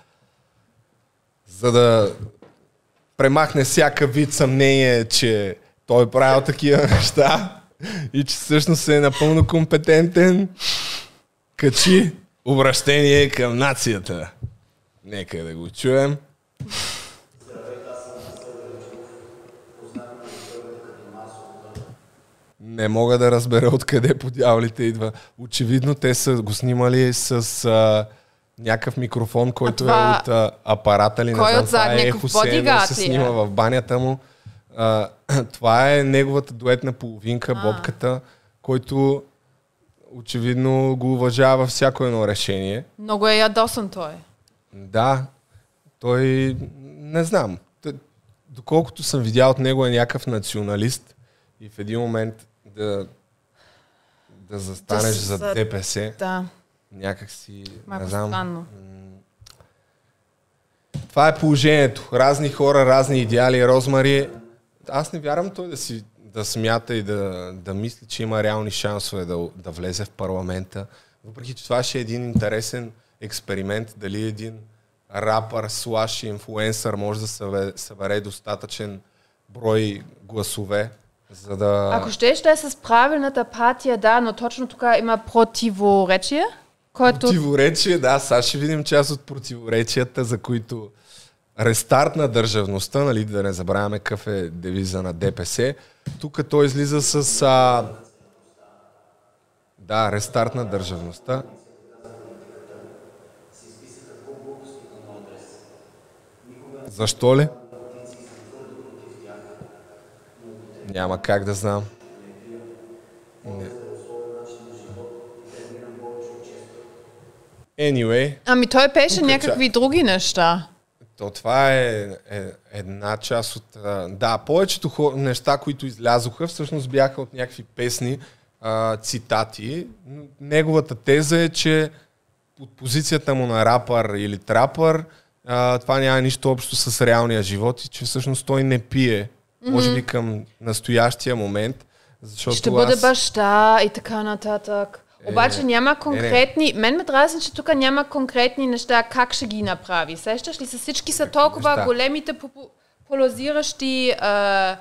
За да премахне всяка вид съмнение, че той е правил такива неща и че всъщност е напълно компетентен, качи обращение към нацията. Нека да го чуем. Не мога да разбера откъде по дяволите идва. Очевидно те са го снимали с а, някакъв микрофон, който това- е от а, апарата ли, не Кой знам, това е ехо, се е? снима в банята му. А, това е неговата дуетна половинка, Бобката, който очевидно го уважава всяко едно решение. Много е ядосан той. Да, той не знам. Доколкото съм видял от него е някакъв националист и в един момент да, да застанеш Да, за за- ДПС, Да, някак си, малко не знам. странно. Това е положението. Разни хора, разни идеали. Розмари, аз не вярвам той да си да смята и да, да мисли, че има реални шансове да, да влезе в парламента. Въпреки, че това ще е един интересен експеримент, дали един рапър, слаш инфлуенсър може да събере, събере достатъчен брой гласове, за да... Ако щеш да е с правилната партия, да, но точно тук има противоречие, който... Противоречие, да, сега ще видим част от противоречията, за които рестарт на държавността, нали, да не забравяме какъв е девиза на ДПС. Тук той излиза с... А... Да, рестарт на държавността. Защо ли? Няма как да знам. Не. Anyway, Ами той пеше Тук някакви други неща. то това е, е една част от... Да, повечето хор, неща, които излязоха, всъщност бяха от някакви песни, а, цитати. Неговата теза е, че от позицията му на рапър или трапър, а, това няма нищо общо с реалния живот и че всъщност той не пие. Може би към настоящия момент. Защото Ще бъде аз... баща и така нататък. Обаче няма конкретни... Мен ме дразни, че тук няма конкретни неща как ще ги направи. Сещаш ли се? Всички са толкова неща? големите а,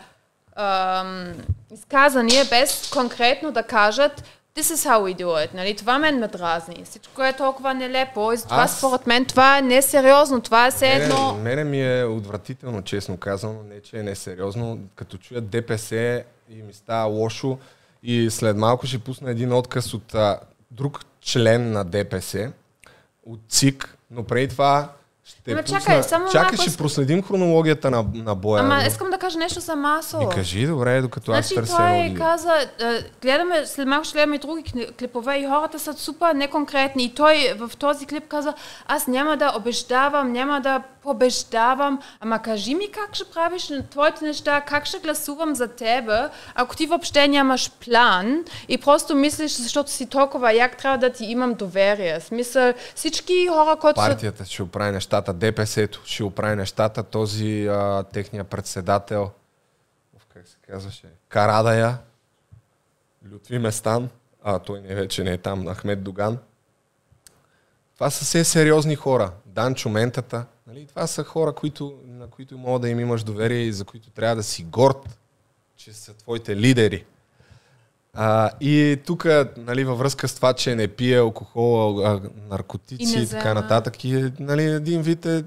ам, изказания, без конкретно да кажат This is how we do it. Нали? Това мен ме дразни. Всичко е толкова нелепо и затова Аз- според мен това е несериозно. Това е все Мене, едно... мене ми е отвратително, честно казано, не че е несериозно. Като чуя ДПС и ми става лошо и след малко ще пусна един отказ от а, друг член на ДПС, от ЦИК, но преди това Ще Ама пусна- чакай, само Чакай, малко ще проследим хронологията на, на боя. Ама но- искам да кажа нещо за Масо. Ми кажи, добре, докато аз Значи търся той едно каза, е, гледаме, след малко ще гледаме и други клипове и хората са супер неконкретни. И той в този клип каза, аз няма да обеждавам, няма да побеждавам, ама кажи ми как ще правиш твоите неща, как ще гласувам за тебе, ако ти въобще нямаш план и просто мислиш, защото си толкова як, трябва да ти имам доверие. Смисъл, всички хора, които. Партията ще оправи нещата, ДПС-то ще оправи нещата, този а, техния председател, как се казваше, Карадая, Лютви Местан, а той не вече не е там, Ахмед Доган. Това са все сериозни хора. Данчо Ментата. Нали? Това са хора, които, на които мога да им имаш доверие и за които трябва да си горд, че са твоите лидери. А, и тук, нали, във връзка с това, че не пие алкохол, а, наркотици И и, така нататък, и нали, един вид е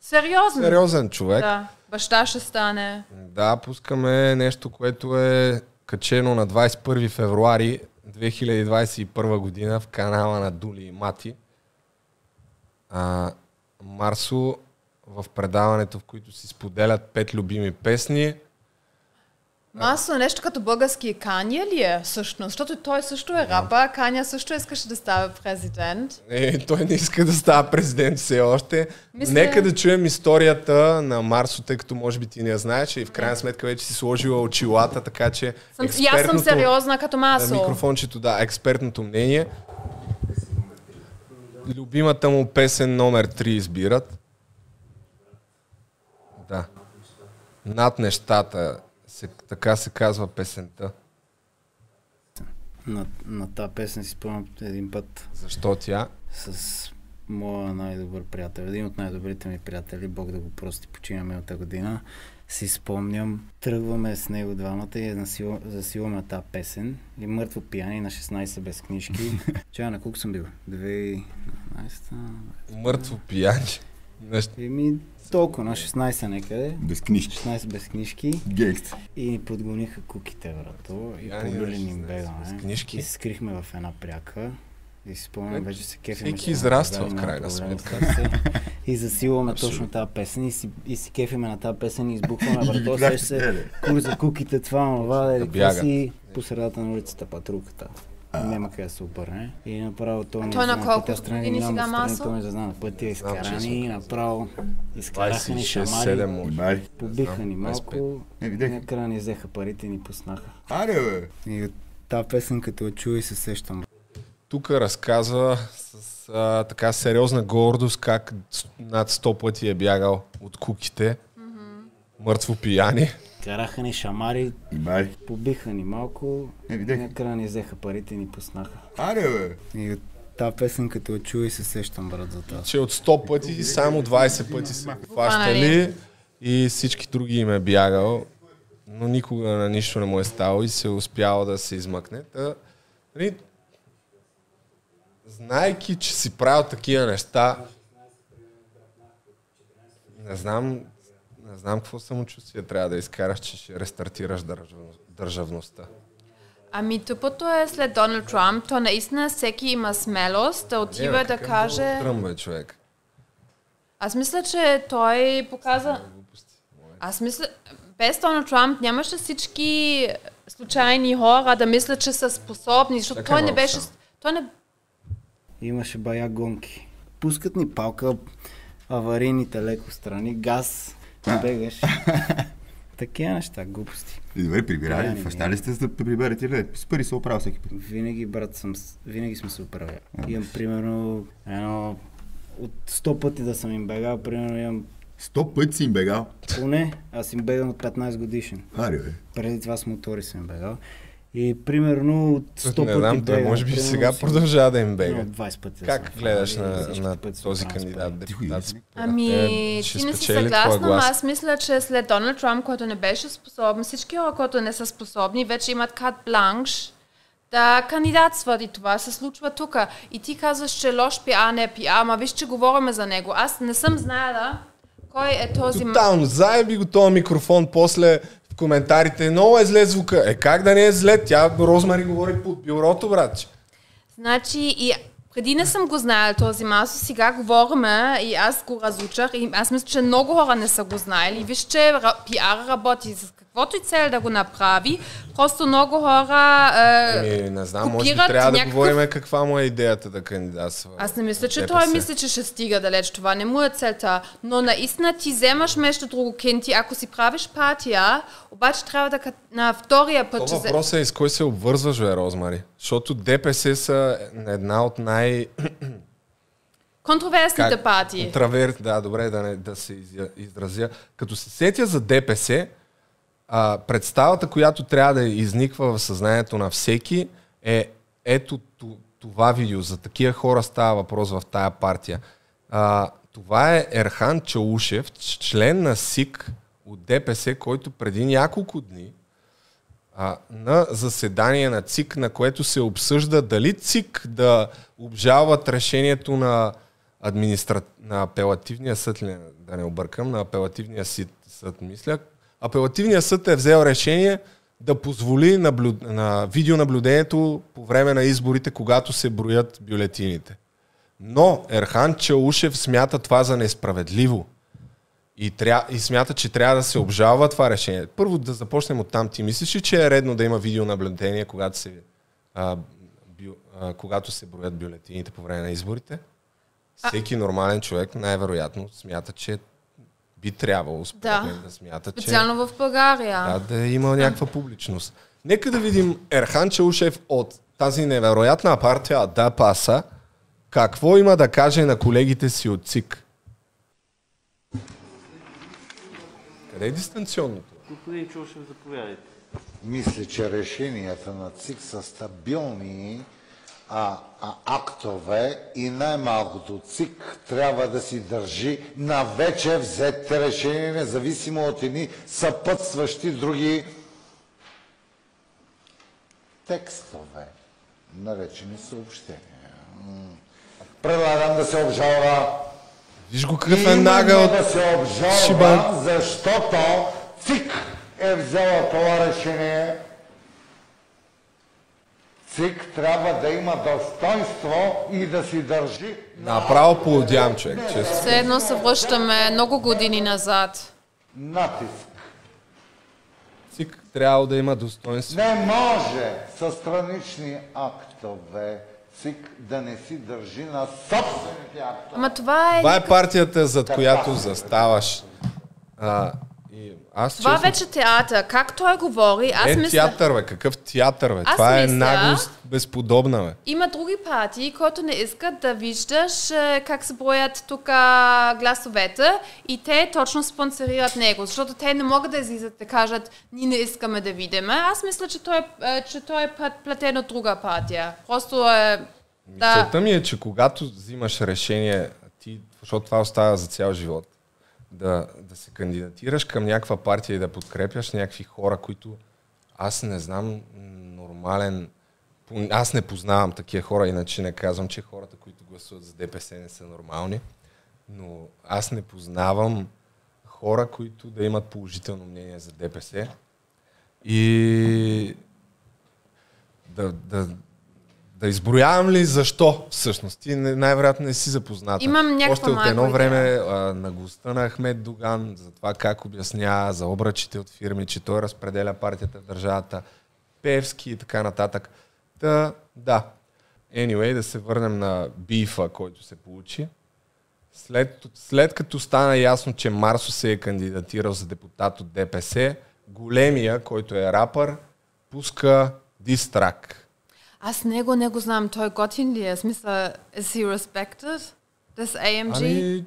Сериозно. сериозен човек. Да, баща ще стане. Да, пускаме нещо, което е качено на 21 февруари 2021 година в канала на Дули и Мати. А, Марсо в предаването, в което си споделят пет любими песни. Масо нещо като български Каня ли е всъщност? Защото той също е рапа, Каня също искаше да става президент. Е, той не иска да става президент все още. Мисля- Нека да чуем историята на Марсо, тъй като може би ти не я знаеш и в крайна сметка вече си сложила очилата, така че Съм, аз съм сериозна като на Масо. микрофончето, да, експертното мнение. Любимата му песен номер 3 избират. Да. Над нещата, се, така се казва песента. На, на тази песен си спомням един път Защо тя? с моя най-добър приятел, един от най-добрите ми приятели, Бог да го прости, почина миналата година, си спомням, тръгваме с него двамата и я насила- засилваме тази песен и мъртво пияни на 16 без книжки. Чая на колко съм бил? 2012 Мъртво пияни. Нещо. Еми, толкова, на 16 некъде. Без книжки. 16 без книжки. Гейкст. И ни подгониха куките, брато. И ни ни 16 бегаме. без книжки. И се скрихме в една пряка. И си спомням, Е, вече се кефим. всеки израства в крайна сметка. И засилваме точно тази песен и си, и си кефиме на тази песен и избухваме. Бляхте, Сеш се, еле. кур за куките, това, това, да бягат. си по средата на улицата патрулката. Няма къде да се обърне. И направо той на знае колко страни, години сега Масо? той ми знае на пътя, изкарани, направо изкараха ни 26-7 шамари. Побиха ни 25. малко, Е, накрая ни взеха парите и ни пуснаха. Аре, бе. И от тази песен, като я чуя и се сещам. Тук разказва с а, така сериозна гордост как над 100 пъти е бягал от куките. Мъртво пияни. Караха ни шамари, И бай. побиха ни малко, Е, и видях. накрая ни взеха парите и ни пуснаха. Аре, бе. И от тази песен, като я чуя и се сещам, брат, за тази. Че от 100 пъти само 20 пъти са хващали и всички други им е бягал. Но никога на нищо не му е ставало и се е успял да се измъкне. Та, нали, знайки, че си правил такива неща, не знам, не знам какво самочувствие трябва да изкараш, че ще рестартираш държав- държавността. Ами тъпото е след Доналд Трамп, то наистина всеки има смелост да отива Е, да каже... Тръм, бе, човек. Аз мисля, че той показа... Аз мисля, без Доналд Трамп нямаше всички случайни хора да мислят, че са способни, защото Така той не беше... Той не... Имаше бая гонки. Пускат ни палка, аварийните леко страни, газ, бегаш. Такива неща, глупости. И добре, прибирали. Да, не, Фащали сте за да приберете ли? С пари се оправя всеки път. Винаги, брат, съм, винаги сме се оправили. Имам, примерно, едно, от 100 пъти да съм им бегал, примерно имам Сто пъти си им бегал. поне, аз им бегам от 15 годишен. Аре, бе. Преди това с мотори съм им бегал. И примерно от 100 пъти не знам, той може би сега си- продължава да им бега. примерно 20 пъти Как съм гледаш на, на този кандидат депутат? Ами, Е, ти не си съгласна, но аз мисля, че след Доналд Трамп, който не беше способен, всички хора, които не са способни, вече имат кат бланш да кандидатстват и това се случва тук. И ти казваш, че лош пиар, не пиар, ама виж, че говориме за него. Аз не съм знаела кой е този... Тотално, заеби го този микрофон после коментарите. Много е зле звука. Е, как да не е зле? Тя Розмари говори под бюрото, братче. Значи, и Преди не съм го знаел този Масо, сега говориме и аз го разучах и аз мисля, че много хора не са го знаели. Виж, че ра- пиар работи с каквото и цел да го направи. Просто много хора... Е, Еми, не знам, може би трябва да някакъв- говорим каква му е идеята да кандидатства. Аз не мисля, че ДПС. той мисли, че ще стига далеч. Това не му е целта. Но наистина ти вземаш нещо друго кенти. Ако си правиш партия, обаче трябва да на втория път... То че взе- въпросът е с кой се обвързваш, бе, Розмари. Защото ДПС са една от най... Контроверсните партии. Контравер... Да, добре да, не, да се изразя. Като се сетя за ДПС, а, представата, която трябва да изниква в съзнанието на всеки е ето това видео. За такива хора става въпрос в тая партия. А, това е Ерхан Чаушев, член на СИК от ДПС, който преди няколко дни а, на заседание на ЦИК, на което се обсъжда дали ЦИК да обжалват решението на, администра... на апелативния съд, да не объркам, на апелативния съд, съд, мисля. Апелативният съд е взел решение да позволи наблю... на видеонаблюдението по време на изборите, когато се броят бюлетините. Но Ерхан Чаушев смята това за несправедливо. И, тря... и смята, че трябва да се обжалва това решение. Първо да започнем от там. Ти мислиш ли, че е редно да има видеонаблюдение, когато се, а, бю... а, когато се броят бюлетините по време на изборите? Всеки нормален човек най-вероятно смята, че би трябвало според Да. мен, да смята, Специално в България. че да, да има някаква публичност. Нека да видим Ерхан Чаушев от тази невероятна партия Да Паса, какво има да каже на колегите си от ЦИК. Къде е дистанционното? Господин Чушев, заповядайте. Мисля, че решенията на ЦИК са стабилни а, а, актове и най-малкото ЦИК трябва да си държи на вече взетите решения, независимо от едни съпътстващи други текстове, наречени съобщения. Предлагам да се обжалва. Виж го какъв е нагъл. да се обжалва, Шибан. защото ЦИК е взела това решение. ЦИК трябва да има достоинство и да си държи Направо поудям, човек. Често. Все едно се връщаме много години назад. натиск. ЦИК трябва да има достоинство. Не може със странични актове ЦИК да не си държи на собствените актове. Ама това е... Това е партията, зад която заставаш. А, и аз Това честно, вече театър. Как той говори, аз е мисля... театър, бе. Какъв театър, бе? Аз Това е мисля- наглост безподобна, бе. Има други партии, които не искат да виждаш е, как се броят тук гласовете и те точно спонсорират него, защото те не могат да излизат да кажат ние не искаме да видим. Аз мисля, че той, е, че той е пла- платен от друга партия. Просто е... Да. Ми е, че когато взимаш решение, ти, защото това остава за цял живот, да, да се кандидатираш към някаква партия и да подкрепяш някакви хора, които аз не знам нормален... Аз не познавам такива хора, иначе не казвам, че хората, които гласуват за ДПС не са нормални, но аз не познавам хора, които да имат положително мнение за ДПС. И да, да, да изброявам ли защо всъщност? Ти най-вероятно не си запозната. Имам някаква Още от едно време а, на госта на Ахмед Доган, за това как обяснява за обръчите от фирми, че той разпределя партията в държавата, Певски и така нататък. Да, да. Anyway, да се върнем на бифа, който се получи. След, след като стана ясно, че Марсо се е кандидатирал за депутат от ДПС, големия, който е рапър, пуска дистрак. Аз него не го знам. Той готин ли е? Смисъл, is he respected? This AMG? Ами,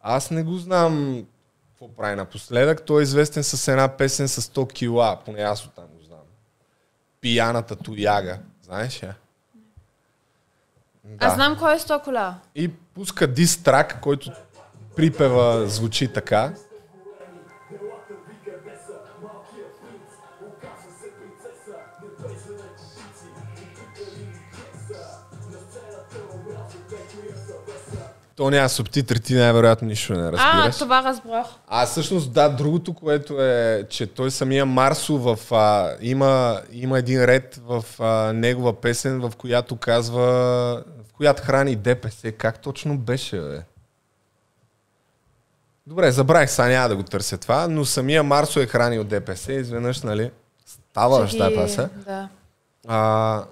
аз не го знам какво прави напоследък. Той е известен с една песен с 100 кила, поне аз оттам го знам. Пияната тояга. Знаеш я? Да. Аз знам кой е Стокола. И пуска дистрак, който припева звучи така. То няма субтитри, ти най-вероятно нищо не А, разбираш. това разбрах. А всъщност да, другото, което е, че той самия Марсо в, а, има, има един ред в а, негова песен, в която казва, която храни ДПС. Как точно беше, бе? Добре, забравих, сега няма да го търся това, но самия Марсо е хранил ДПС, изведнъж, нали, става Ще неща ги- паса. Да. А,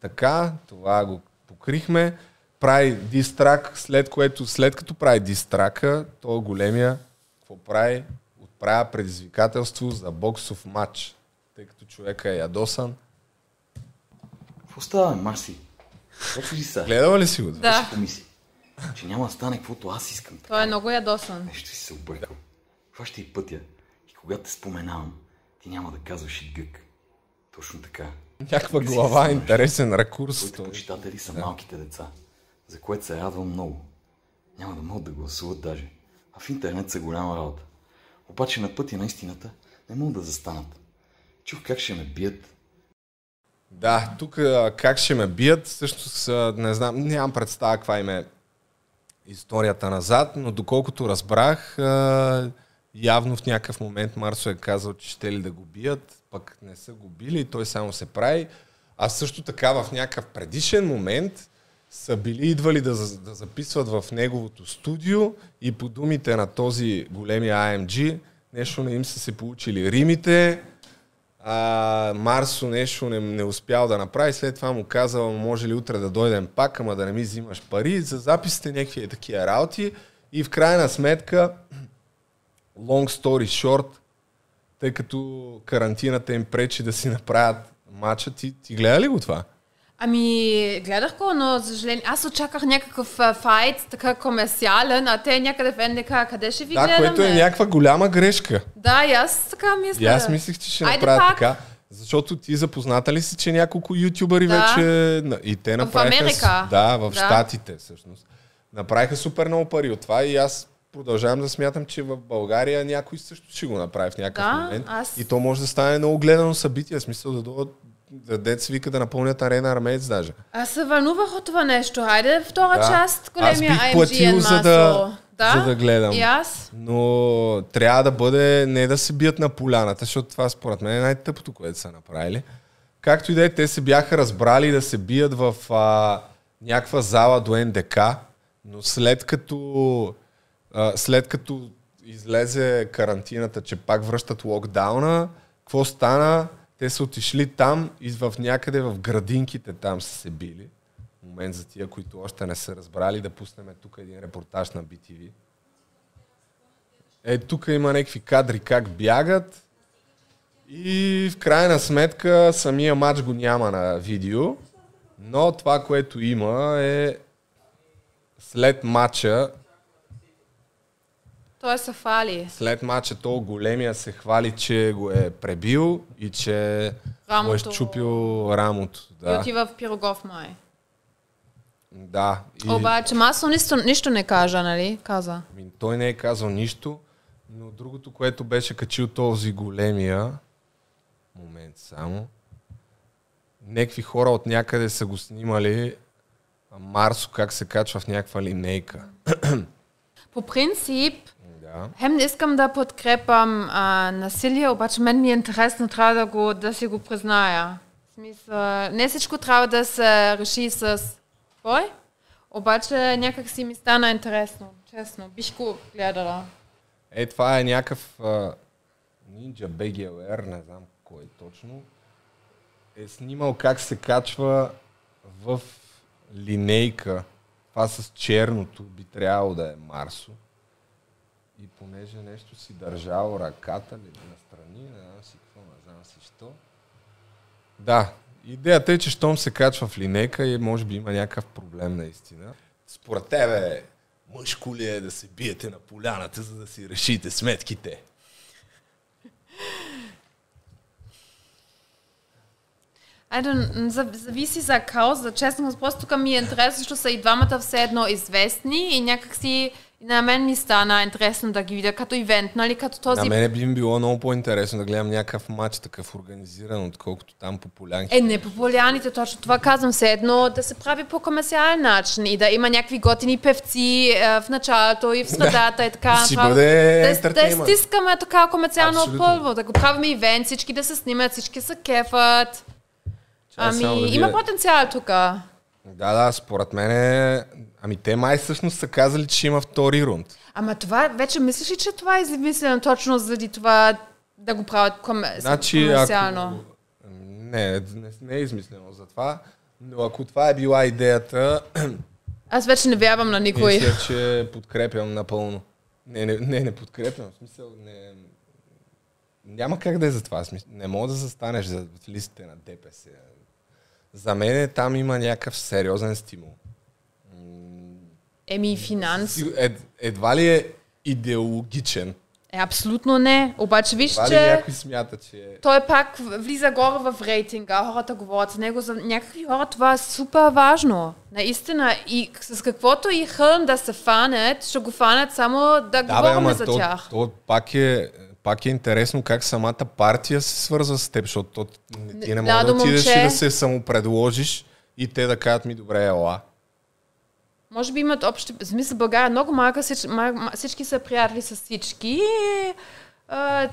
така, това го покрихме. Прави дистрак, след което, след като прави дистрака, то големия, какво прави? Отправя предизвикателство за боксов матч, тъй като човека е ядосан. Какво става, Марси? Как си са? Гледала ли си го? Да. Помисли, че няма да стане каквото аз искам. Той е много ядосан. Нещо си се объркал. Това ще и пътя. И когато те споменавам, ти няма да казваш и гък. Точно така. Някаква глава, интересен ракурс. Твоите почитатели са малките деца, за което се радвам много. Няма да могат да гласуват даже. А в интернет са голяма работа. Обаче на пътя на истината не могат да застанат. Чух как ще ме бият. Да, тук как ще ме бият, всъщност не знам, нямам представа каква им е историята назад, но доколкото разбрах, явно в някакъв момент Марсо е казал, че ще ли да го бият, пък не са го били, той само се прави. А също така в някакъв предишен момент са били идвали да, да записват в неговото студио и по думите на този големия AMG нещо не им са се получили римите, а, Марсо нещо не, не успял да направи, след това му казал, може ли утре да дойдем пак, ама да не ми взимаш пари, за записите някакви е такива работи и в крайна сметка, long story short, тъй като карантината им пречи да си направят матча, ти, ти гледа ли го това? Ами, гледах го, но за съжаление, аз очаквах някакъв а, файт, така комерциален, а те някъде в НДК, къде ще ви Да, гледаме? което е някаква голяма грешка. Да, и аз така мисля. И аз мислих, че ще Айде направят пак. така. Защото ти запозната ли си, че няколко ютубъри Да. вече... И те направиха... с- Америка. Да, в Да. Штатите всъщност. Направиха супер много пари от това и аз продължавам да смятам, че в България някой също ще го направи в някакъв Да, момент. аз- И то може да стане много гледано събитие. В смисъл да дойдат да деца вика да напълнят арена армеец даже. Аз се вълнувах от това нещо. Хайде, втора Да. част, Аз големия бих IMG платил, за да, Да? за да гледам. И аз? Но трябва да бъде не да се бият на поляната, защото това според мен е най-тъпото, което са направили. Както и да е, те се бяха разбрали да се бият в а, някаква зала до НДК, но след като, а, след като излезе карантината, че пак връщат локдауна, какво стана? Те са отишли там и в някъде в градинките там са се били. Момент за тия, които още не са разбрали, да пуснем тук един репортаж на BTV. Е, тук има някакви кадри как бягат и в крайна сметка самия матч го няма на видео, но това, което има е след матча, Той се фали. след матча то големия се хвали, че го е пребил и че го е Рамото. щупил рамото. И Да, отива в Пирогов май. да. И... Обаче Масо нищо, нищо не кажа, нали? Каза. Той не е казал нищо, но другото, което беше качил този големия, момент само, някакви хора от някъде са го снимали Марсо как се качва в някаква линейка. По принцип, Хем не искам да подкрепам а, насилие, обаче мен ми е интересно, трябва да, го, да си го призная. В смисъл, не всичко трябва да се реши с бой, обаче някак си ми стана интересно, честно. Бих го гледала. Е, това е някакъв а, Ninja BGLR, не знам кой е точно. Е снимал как се качва в линейка. Това с черното би трябвало да е Марсо. И понеже нещо си държал ръката ли настрани, не знам си какво, не знам си що. Да, идеята е, че щом се качва в линейка и може би има някакъв проблем наистина. Според тебе, мъжко ли е да се биете на поляната, за да си решите сметките? Зависи за кауза. Честно, просто тук ми е интересно, защото са и двамата все едно известни и някакси и на мен ми стана интересно да ги видя като ивент, нали, като този... На мене би ми било много по-интересно да гледам някакъв матч такъв организиран, отколкото там по полянки. Е, не популярните, точно това казвам все едно, да се прави по комерциален начин и да има някакви готини певци е, в началото и в средата и така. Направо. бъде да, да стискаме така комерциално първо, да го правим ивент, всички да се снимат, всички се кефат. Ами, има потенциал тук. Да, да, според мен е... Ами те май всъщност са казали, че има втори рунд. Ама това, вече мислиш ли, че това е измислено точно заради това да го правят ком... Значи, комерциално? ако... Не, не, не е измислено за това, но ако това е била идеята, Аз вече не вярвам на никой. мисля, че подкрепям напълно. Не, не, не, не подкрепям, в смисъл, не... Няма как да е за това. не мога да застанеш за листите на ДПС. За мен там има някакъв сериозен стимул. Еми, финанс. Ед, едва ли е идеологичен. Е, абсолютно не. Обаче виж, че някой смята, че е... той пак влиза горе в рейтинга, хората говорят за него, за някакви хора това е супер важно. Наистина. И с каквото и хълм да се фанят, ще го фанат само да, Да, бе, говорим ама за то, тях. то пак, е, пак е интересно как самата партия се свързва с теб, защото ти не можеш да отидеш момче. и да се самопредложиш и те да кажат ми, добре, ела. Може би имат общи... В смисъл, България много малка, всич- ма- ма- всички са приятели с всички.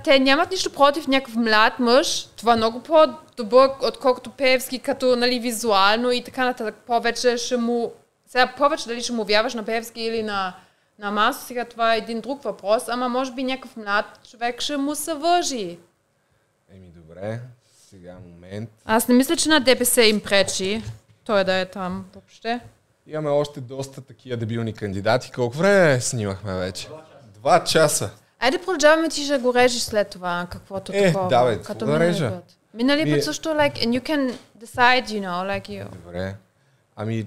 Те нямат нищо против някакъв млад мъж. Това е много по-добър, отколкото Певски, като нали, визуално и така нататък. Повече ще му... Сега повече дали ще му вярваш на Певски или на, на Масо, сега това е един друг въпрос, ама може би някакъв млад човек ще му се въжи. Еми, добре, сега момент. Аз не мисля, че на ДПС им пречи той да е там въобще. Имаме още доста такива дебилни кандидати. Колко време снимахме вече? Два часа. Айде продължаваме, ти ще го режеш след това, каквото Е, такова. да, бе, като да режа? път. Вие- път също, like, and you can decide, you know, like you. Добре. Ами,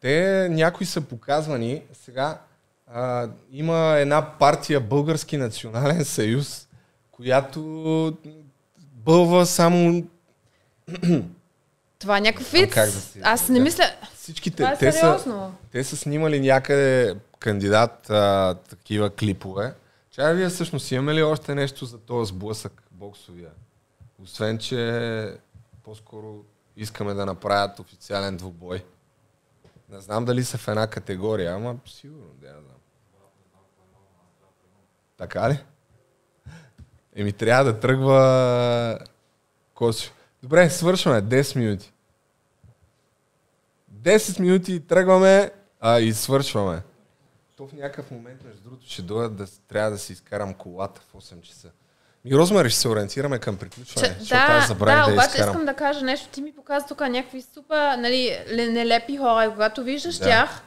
те някои са показвани. Сега а, има една партия Български национален съюз, която бълва само... Това е някакъв вид. как да си- Аз не мисля... Всичките, Това е те, са, те са снимали някъде кандидат а, такива клипове. Чай вие всъщност имаме ли още нещо за този сблъсък боксовия? Освен, че по-скоро искаме да направят официален двубой. Не знам дали са в една категория, ама сигурно, да. Така ли? Еми трябва да тръгва Косио. Добре, свършваме. 10 минути. 10 минути тръгваме а, и свършваме. То в някакъв момент, между другото, ще дойдат да трябва да си изкарам колата в 8 часа. Ми, Розмари, ще се ориентираме към приключване, Че, да, да, да, обаче изкарам. искам да кажа нещо. Ти ми показа тук някакви супер, нали, ле- нелепи хора и когато виждаш Да. тях,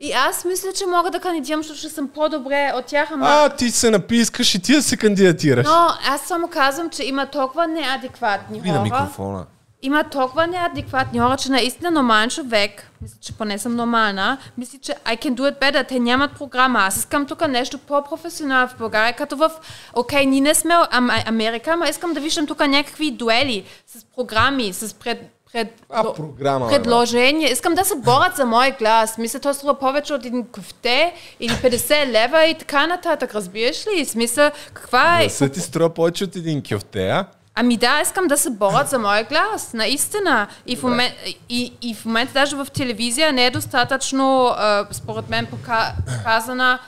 и аз мисля, че мога да кандидирам, защото ще съм по-добре от тях, ама... А, ти се напи, искаш и ти да се кандидатираш. Но аз само казвам, че има толкова неадекватни Ви на хора. микрофона. Има толкова неадекватни хора, че наистина нормален човек, мисля, че поне съм нормална, мисля, че I can do it better. Те нямат програма. Аз искам тук нещо по-професионално в България, като в, окей, ние не сме ам, Америка, ама искам да виждам тук някакви дуели с програми, с пред, пред, А, програма, бе, предложения. Искам да се борят за мой глас. Мисля, той струва повече от един кофте или 50 лева и така нататък. Разбираш ли? Смисъл, каква е... Гласът ти струва повече от един кюфте, а? Ами да, искам да се борят за моя глас, наистина. И в, момент, и, и в момента даже в телевизия не е достатъчно, според мен, пока, показана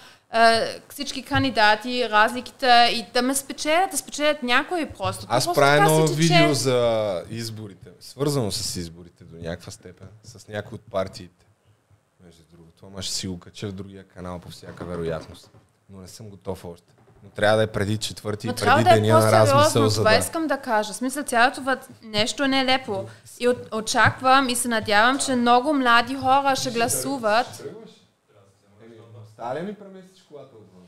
всички кандидати, разликите и да ме спечелят, да спечелят някой просто. Аз правя едно видео за изборите, свързано с изборите до някаква степен, с някои от партиите. Между другото, ама ще си го кача в другия канал по всяка вероятност. Но не съм готов още. Но трябва да е преди четвърти и преди да е деня на размисъл, за това да... искам да кажа. Смисъл, цялото въд- нещо е нелепо. И от, очаквам и се надявам, че много млади хора ще гласуват. Ли ми преместиш колата отвън?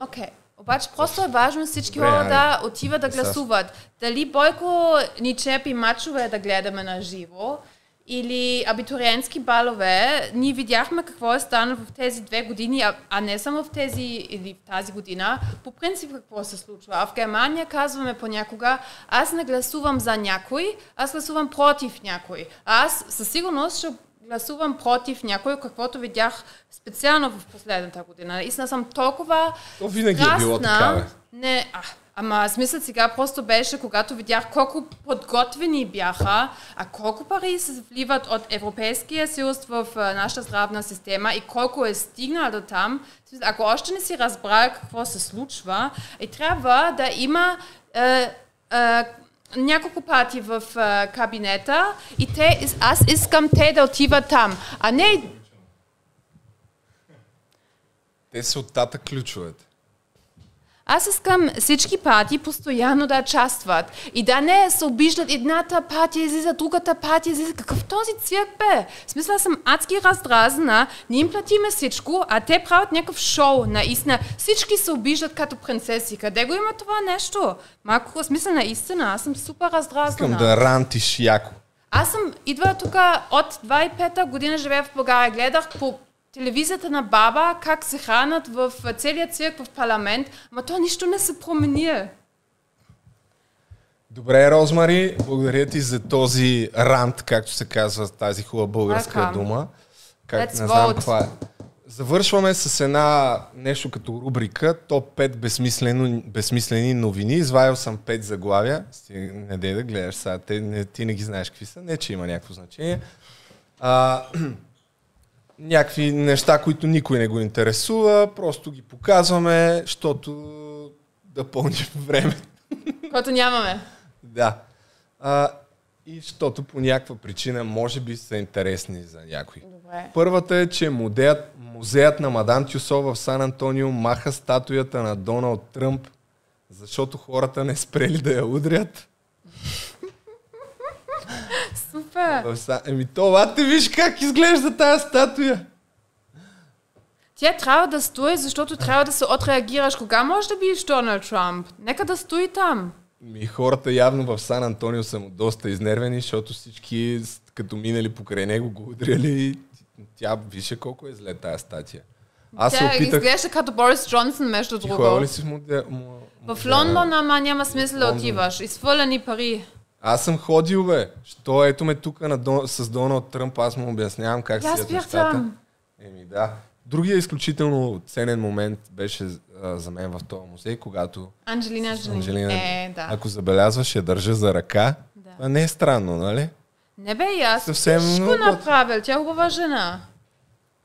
Окей. Обаче просто е важно всички Добре, хора да отиват да Е, гласуват. Дали Бойко ни чепи мачове да гледаме на живо, или абитуриентски балове, ние видяхме какво е станало в тези две години, а, а не само в тези или в тази година, по принцип какво се случва. А в Германия казваме понякога, аз не гласувам за някой, аз гласувам против някой. А аз със сигурност ще гласувам против някой, каквото видях специално в последната година. Наистина съм толкова То винаги е било страстна. така, бе. Не, а, ама смисъл сега просто беше, когато видях колко подготвени бяха, а колко пари се вливат от Европейския съюз в нашата здравна система и колко е стигнал до там. Ако още не си разбрал какво се случва, и трябва да има е, е, няколко пъти в а, кабинета и те, аз искам те да отиват там. А не Те са от тата ключовете. Аз искам всички партии постоянно да участват и да не се обиждат едната партия излиза, другата партия излиза. Какъв този цирк бе? В смисъл съм адски раздразна, ние им платиме всичко, а те правят някакъв шоу, наистина. Всички се обиждат като принцеси. Къде го има това нещо? Малко смисъл наистина, аз съм супер раздразна. Искам да рантиш яко. Аз съм идва тук от 25-та година живея в България. Гледах по телевизията на баба как се хранят в целия цирк в парламент, ама то нищо не се промени. Добре, Розмари, благодаря ти за този рант, както се казва тази хубава българска Welcome. дума. Как, Let's не знам vote. каква е. Завършваме с една нещо като рубрика Топ 5 безсмислено, безсмислени новини. Извадил съм 5 заглавия. Не дей да гледаш сега. Те, не, ти не ги знаеш какви са. Не, че има някакво значение. А, някакви неща, които никой не го интересува. Просто ги показваме, защото да пълним време. Което нямаме. Да. А, и защото по някаква причина може би са интересни за някой. Добре. Първата е, че музеят, музеят на Мадан Тюсо в Сан Антонио маха статуята на Доналд Тръмп, защото хората не спрели да я удрят. Сан... Еми това те виж как изглежда тази статуя. Тя трябва да стои, защото трябва да се отреагираш. Кога може да биеш Доналд Трамп? Нека да стои там. Ми хората явно в Сан Антонио са му доста изнервени, защото всички като минали покрай него го удряли. Тя више колко е зле тази статия. Аз се Тя опитах... изглежда като Борис Джонсън, между Ти другото. ли си в муде... му... В? Лондон, ама няма смисъл да отиваш. Изфърлени пари. Аз съм ходил, бе. Що ето ме тук на Дон... с Доналд Тръмп, аз му обяснявам как аз си нещата. Еми да. Другия изключително ценен момент беше а, за мен в този музей, когато Анджелина Джоли. Анджелина, Е, да. ако забелязваш, я държа за ръка. Да. Това не е странно, нали? Не бе, и аз Съвсем много- направил. Тя е хубава жена.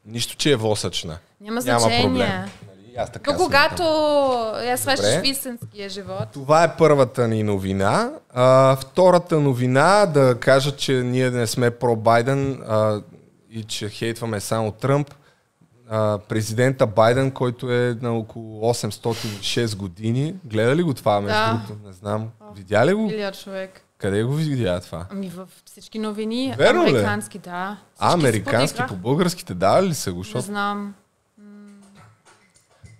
Нищо, че е восъчна. Няма Няма значение. проблем. Аз така смятам. когато я срещаш в истинския живот. Това е първата ни новина. А, втората новина, да кажа, че ние не сме про Байден а, и че хейтваме само Тръмп. А, президента Байден, който е на около 806 години. Гледа ли го това, между Да. другото? Не знам. Видя ли го? Милиард човек. Къде го видя това? Ами в всички новини. Верно ли? американски, да. А, Всички се американски, по българските давали ли са го? Не знам.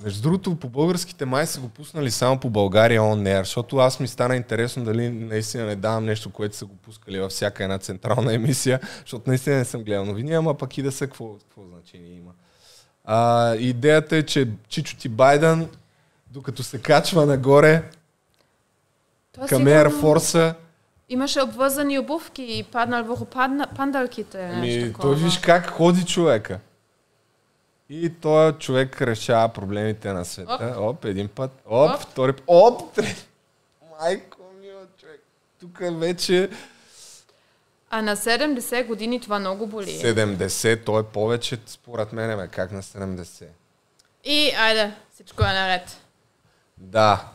Между другото, по българските май са го пуснали само по България on air, защото аз ми стана интересно дали наистина не давам нещо, което са го пускали във всяка една централна емисия, защото наистина не съм гледал новини, ама пък и да са, какво, какво значение има. А, идеята е, че Чичо ти Байден, докато се качва нагоре Това към Air Force, Имаше обвързани обувки и паднал върху пандалките. Ми, той виж как ходи човека. И този човек решава проблемите на света. Оп, Оп един път. Оп, Оп. втори път. Оп, трети. Майко мила човек. Тук вече А на 70 години това много боли. 70, той е повече, според мен, бе, как на 70. И айде, всичко е наред. Да.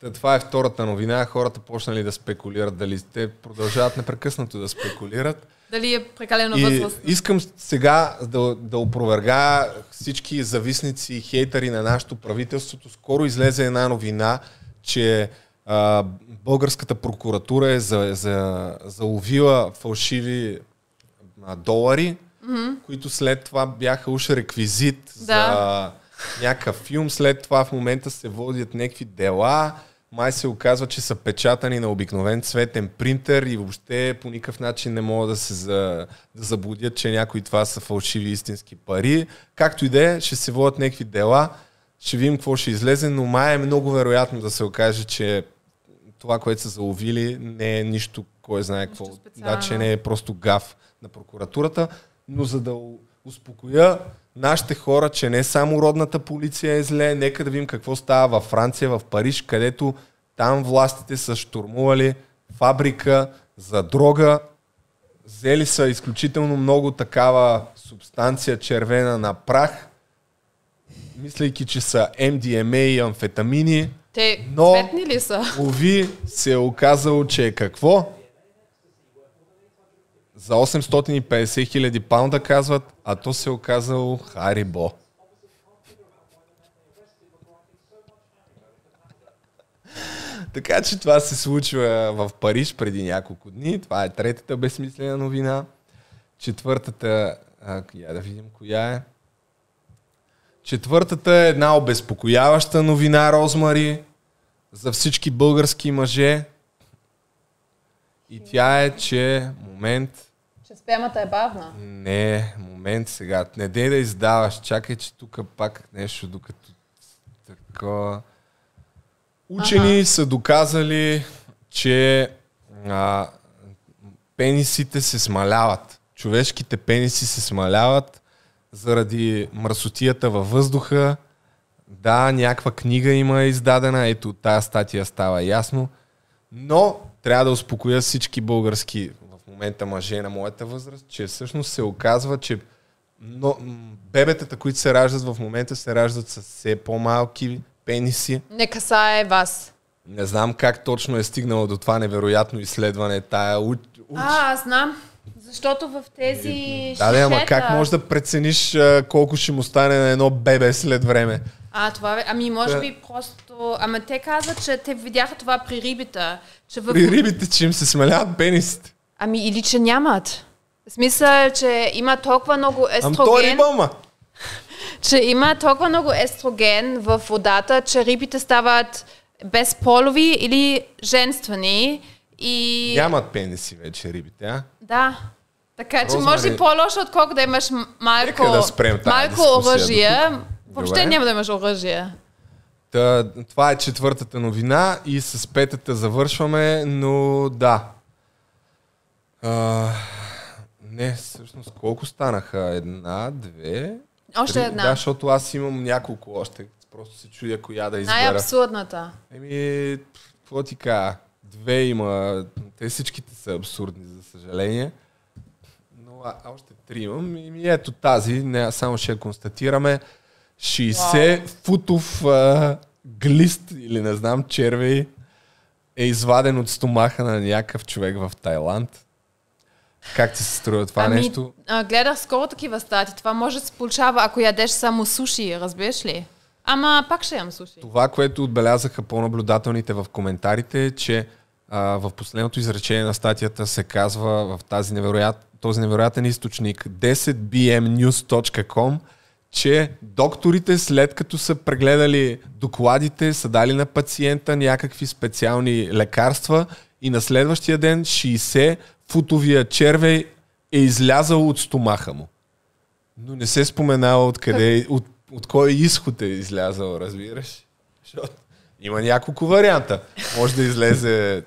Та, това е втората новина. Хората почнали да спекулират. Дали те продължават непрекъснато да спекулират. Дали е прекалено И възрастно. искам сега да, да опроверга всички зависници и хейтери на нашето правителството. Скоро излезе една новина, че а, българската прокуратура е за, за, заловила фалшиви а, долари, Мгм. които след това бяха уж реквизит Да. за някакъв филм. След това в момента се водят някакви дела. Май се оказва, че са печатани на обикновен цветен принтер и въобще по никакъв начин не могат да се за, да заблудят, че някои това са фалшиви истински пари. Както и да е, ще се водят някакви дела. Ще видим какво ще излезе, но май е много вероятно да се окаже, че това, което са заловили, не е нищо, кой знае какво. Да, че не е просто гаф на прокуратурата, но за да успокоя нашите хора, че не само родната полиция е зле, нека да видим какво става във Франция, в Париж, където там властите са штурмували фабрика за дрога, взели са изключително много такава субстанция червена на прах, мислейки, че са MDMA и амфетамини, Те Но- цветни ли са? Ови се е оказало, че е какво? За 850 хиляди паунда казват, а то се е оказало Харибо. Така че това се случва в Париж преди няколко дни. Това е третата безсмислена новина. Четвъртата, а, да видим коя е. Четвъртата е една обезпокояваща новина, Розмари, за всички български мъже. И тя е, че момент, Че спемата е бавна. не, момент сега, не дей да издаваш, чакай, че тук пак нещо, докато такова. Учени Ага. са доказали, че а, пенисите се смаляват. Човешките пениси се смаляват заради мръсотията във въздуха. Да, някаква книга има издадена, ето от тази статия става ясно. Но трябва да успокоя всички български момента мъже на моята възраст, че всъщност се оказва, че но, бебетата, които се раждат в момента, се раждат с все по-малки пениси. Не касае вас. Не знам как точно е стигнало до това невероятно изследване. Тая у... у... А, аз знам. Защото в тези Да, да, ама как можеш да прецениш а, колко ще му стане на едно бебе след време? А, това е... Ами, може Да. би просто... Ама те казват, че те видяха това при рибите. Че в... При рибите, че им се смаляват пенисите. Ами, или че нямат. В смисъл, че има толкова много Ам естроген... то е риба, ма. че има толкова много естроген в водата, че рибите стават безполови или женствени. И... Нямат пениси вече рибите, а? Да. Така че Розмари- може и по-лошо, отколкото да имаш малко, Нека да спрем малко оръжие. Въобще Добре. няма да имаш оръжие. Та, това е четвъртата новина и с петата завършваме, но да. А, не, всъщност колко станаха? Една, две, Още три? една. Да, защото аз имам няколко още. Просто се чудя коя да избера. Най-абсурдната. Еми, какво ти кажа? Две има. Те всичките са абсурдни, за съжаление. Но а, още три имам. И ето тази, не, само ще констатираме. 60 футов а, глист или не знам, червей е изваден от стомаха на някакъв човек в Тайланд. Как ти се струва това ами, нещо? А, гледах скоро такива стати. Това може да се получава, ако ядеш само суши, разбираш ли? Ама пак ще ям суши. Това, което отбелязаха по-наблюдателните в коментарите е, че а, в последното изречение на статията се казва в тази невероят, този невероятен източник 10bmnews.com, че докторите след като са прегледали докладите, са дали на пациента някакви специални лекарства и на следващия ден 60 футовия червей е излязал от стомаха му. Но не се споменава откъде, от, от кой изход е излязъл, разбираш? Защото има няколко варианта. Може да излезе...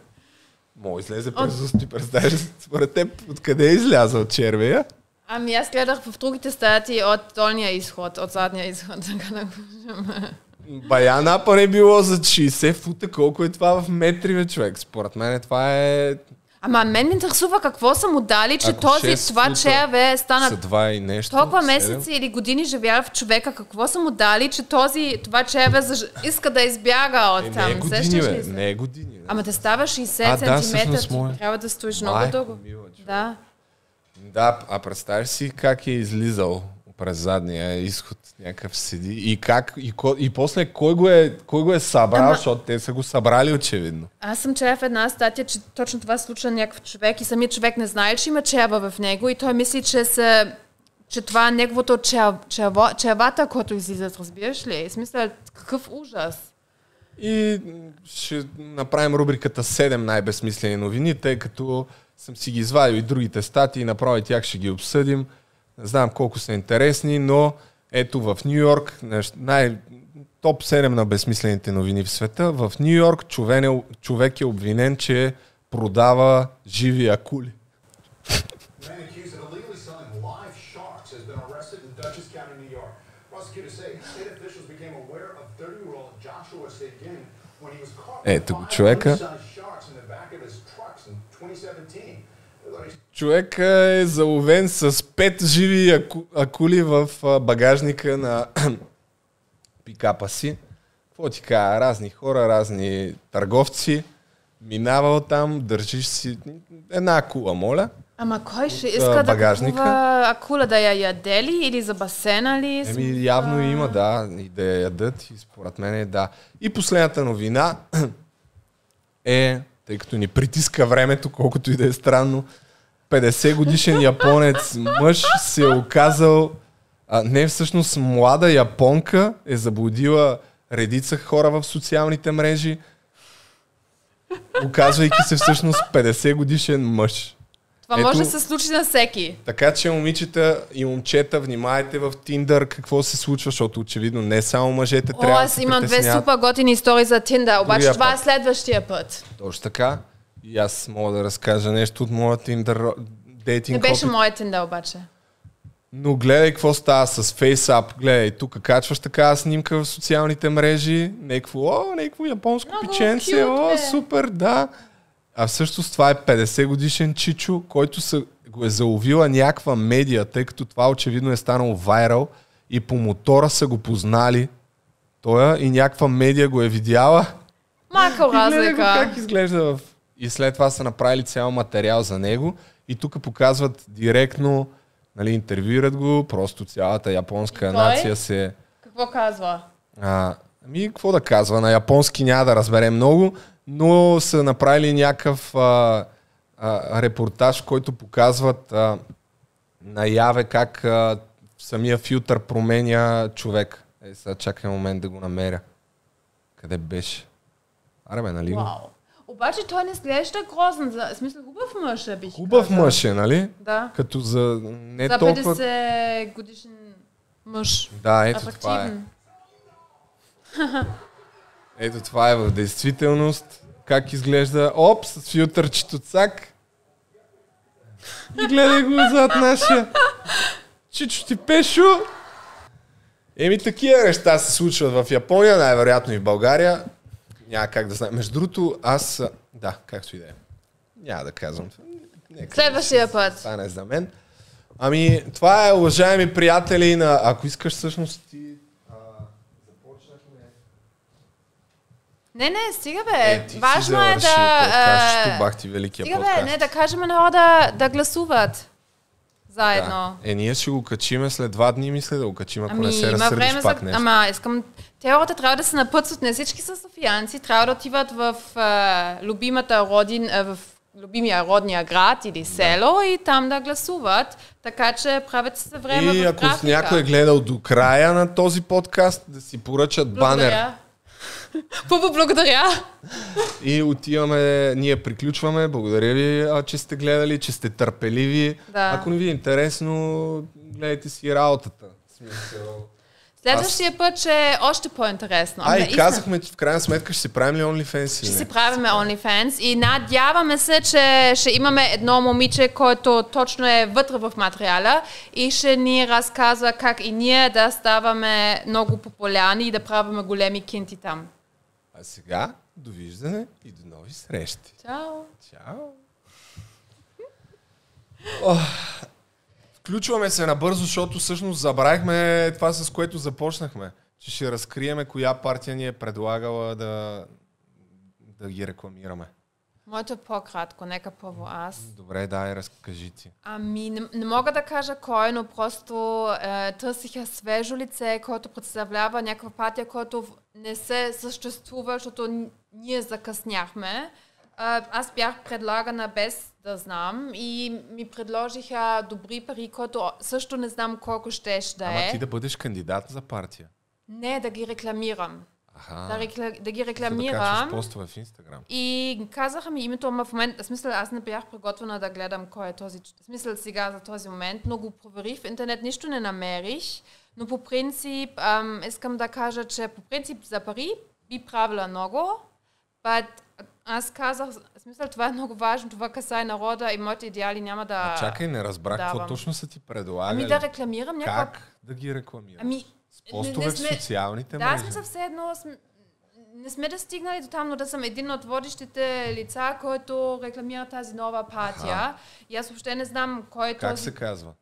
Може да излезе през усти, представяш ли си? Според теб, откъде е излязъл червея? Ами аз гледах в другите стати от долния изход, от задния изход, така да. Бая напън е било за 60 фута. Колко е това в метри, бе, човек? Според мен това е... Ама мен ме интересува какво са му дали, че Ако този, 6 това черве Са стана два и нещо. толкова месеци или години живял в човека, какво са му дали, че този, това черве заж... иска да избяга от Е, там. не е години, бе. Не е години. бе. Ама да става 60 А, да, му е. трябва да стоиш много Майко дълго. мила, Да. Да, а представяш си как е излизал през задния изход, някакъв седи и как, и, ко, и после кой го е, кой го е събрал, Ама- защото те са го събрали очевидно. Аз съм чела в една статия, че точно това случва на някакъв човек и самият човек не знае, че има черва в него и той мисли, че, се, че това е неговото чер, черво, червата, което излизат, разбираш ли? В смисъл, какъв ужас. И ще направим рубриката 7 най-безсмислени новини, тъй като съм си ги извадил и другите статии, направо и тях ще ги обсъдим. Не знам колко са интересни, но ето в Нью Йорк, най- топ 7 на безсмислените новини в света, в Нью Йорк човек е, е обвинен, че продава живи акули. Man accused of illegally selling live sharks has been arrested in Dutchess County, New York. Prosecutors say state officials became aware of 30-year-old Joshua Seguin when he was caught with Ето го човека. Човек е заловен с пет живи аку, акули в багажника на пикапа си. Какво ти кажа, разни хора, разни търговци, минавал там, държиш си една акула, моля. Ама кой ще От, иска а, да багажника. купува акула да я яде ли или за басена ли? Еми, явно има, да, и да я ядат и според мен е да. И последната новина е, тъй като ни притиска времето, колкото и да е странно, 50 годишен японец мъж се е оказал, а, не всъщност млада японка е заблудила редица хора в социалните мрежи, оказвайки се всъщност 50 годишен мъж. Това може да се случи на всеки. Така че, момичета и момчета, внимайте в Тиндър какво се случва, защото очевидно не само мъжете О, трябва да аз се имам две супер готини истории за Тиндър, обаче това път. е следващия път. Точно така. И аз мога да разкажа нещо от моя Не дейтинг беше опит. моят Тиндър обаче. Но гледай какво става с FaceApp. Гледай, тук качваш такава снимка в социалните мрежи. Некво, о, некво японско Много пиченце. cute, О, бе. супер, да. А всъщност това е 50 годишен чичо, който са, го е заловила някаква медия, тъй като това очевидно е станало вайрал и по мотора са го познали. Тоя и някаква медия го е видяла. Малка И гледай го разлика. как изглежда в... И след това са направили цял материал за него и тук показват директно, нали, интервюират го, просто цялата японска той? нация се... Какво казва? А, ами, какво да казва, на японски няма да разбере много, но са направили някакъв а, а, репортаж, който показват а, наяве как а, самия филтър променя човек. Е, сега чакай момент да го намеря. Къде беше? Аре бе, нали? Вау. Обаче той не изглежда грозен. За... В смисъл, хубав мъж е, бих Хубав казала. мъж е, нали? Да. Като за не за толкова... 50 годишен мъж. Да, ето това е. Атрактивен. Ето това е в действителност. Как изглежда? Оп, с филтърчето цак. И гледай го зад нашия. Чичо ти пешо. Еми такива неща се случват в Япония, най-вероятно и в България. Няма как да знам. Между другото, аз... Да, както и да е. Няма да казвам. Нека Следващия път. стане за мен. Ами, това е, уважаеми приятели, на... Ако искаш всъщност ти... Не, не, стига бе. Е, Важно е да... подкастчето, а, бах ти великия Стига бе, подкаст. не, да кажем на народа да гласуват. Заедно. Да. Е, ние ще го качиме след два дни, мисля да го качим, ако Ами, не се разсърдиш време пак за... нещо. Ама, искам... Те хората трябва да се напътстват. Не всички са софиянци. Трябва да отиват в а, любимата родин... А, в любимия родния град или село и там да гласуват. Така че правят се време И ако някой е гледал до края на този подкаст, да си поръчат банер. Пупа, благодаря. И отиваме, ние приключваме. Благодаря ви, а, че сте гледали, че сте търпеливи. Да. Ако не ви е интересно, гледайте си работата. В Смисъл... Следващия път ще е още по-интересно. А, и Наистина. казахме, че в крайна сметка ще си правим ли OnlyFans Ще не? си правиме OnlyFans и надяваме се, че ще имаме едно момиче, което точно е вътре в материала и ще ни разказва как и ние да ставаме много популярни и да правиме големи кинти там. А сега, довиждане и до нови срещи. Чао! Чао! Ох, Включваме се набързо, защото всъщност забравихме това, с което започнахме. Че ще разкриеме коя партия ни е предлагала да, да ги рекламираме. Моето е по-кратко, нека първо аз. Добре, дай, разкажи ти. Ами, не, не мога да кажа кой, но просто е, търсиха свежо лице, което представлява някаква партия, която не се съществува, защото ние закъсняхме. А, аз бях предлагана без да знам и ми предложиха добри пари, което също не знам колко ще да Ама е. ти да бъдеш кандидат за партия. Не, да ги рекламирам. Аха. Да, рекла... да ги да рекламирам. качваш постове в Инстаграм. И казаха ми името, ама в момента, в смисъл, аз не бях приготвена да гледам кой е този, в смисъл сега за този момент, но го проверих в интернет, нищо не намерих, но по принцип, ам, искам да кажа, че по принцип за пари би правила много, but аз казах, смисъл, това е много важно, това касае народа и моите идеали няма да А чакай, не разбрах какво давам. точно са ти предлагали. Ами да рекламирам някаква... Как да ги рекламираш? Ами, С постове в социалните да, мрежи. Да, сме все едно... См... Не сме да стигнали до там, но да съм един от водещите лица, който рекламира тази нова партия. Аха. И аз въобще не знам кой е Как този... се казва?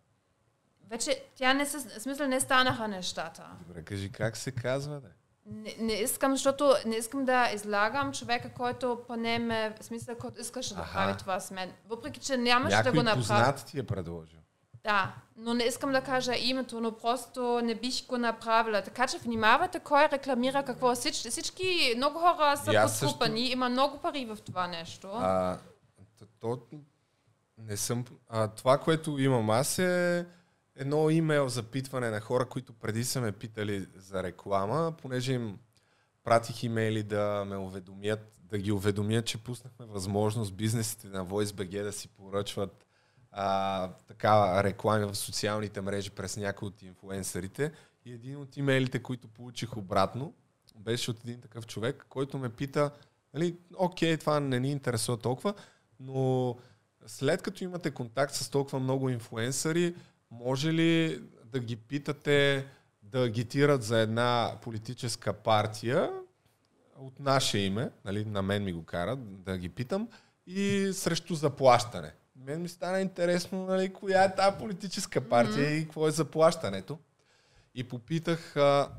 Вече тя не се... Смисъл не станаха нещата. Добре, кажи как се казва, да? Не, не искам, защото не искам да излагам човека, който поне ме, в смисъл, който искаше да прави това с мен. Въпреки, че нямаше да го направя. познат ти е предложил. Да, но не искам да кажа името, но просто не бих го направила. Така че внимавайте кой рекламира какво. Всички, всички много хора са И аз също- има много пари в това нещо. А, то, не съм... А, това, което имам аз е едно имейл запитване на хора, които преди са ме питали за реклама, понеже им пратих имейли да ме уведомят, да ги уведомят, че пуснахме възможност бизнесите на VoiceBG да си поръчват а, така реклами в социалните мрежи през някои от инфуенсърите. И един от имейлите, които получих обратно, беше от един такъв човек, който ме пита, нали, окей, това не ни интересува толкова, но след като имате контакт с толкова много инфуенсъри, може ли да ги питате да агитират за една политическа партия от наше име, нали, на мен ми го карат да ги питам, и срещу заплащане. Мен ми стана интересно, нали, коя е тази политическа партия Мгм. и какво е заплащането. И попитах, а,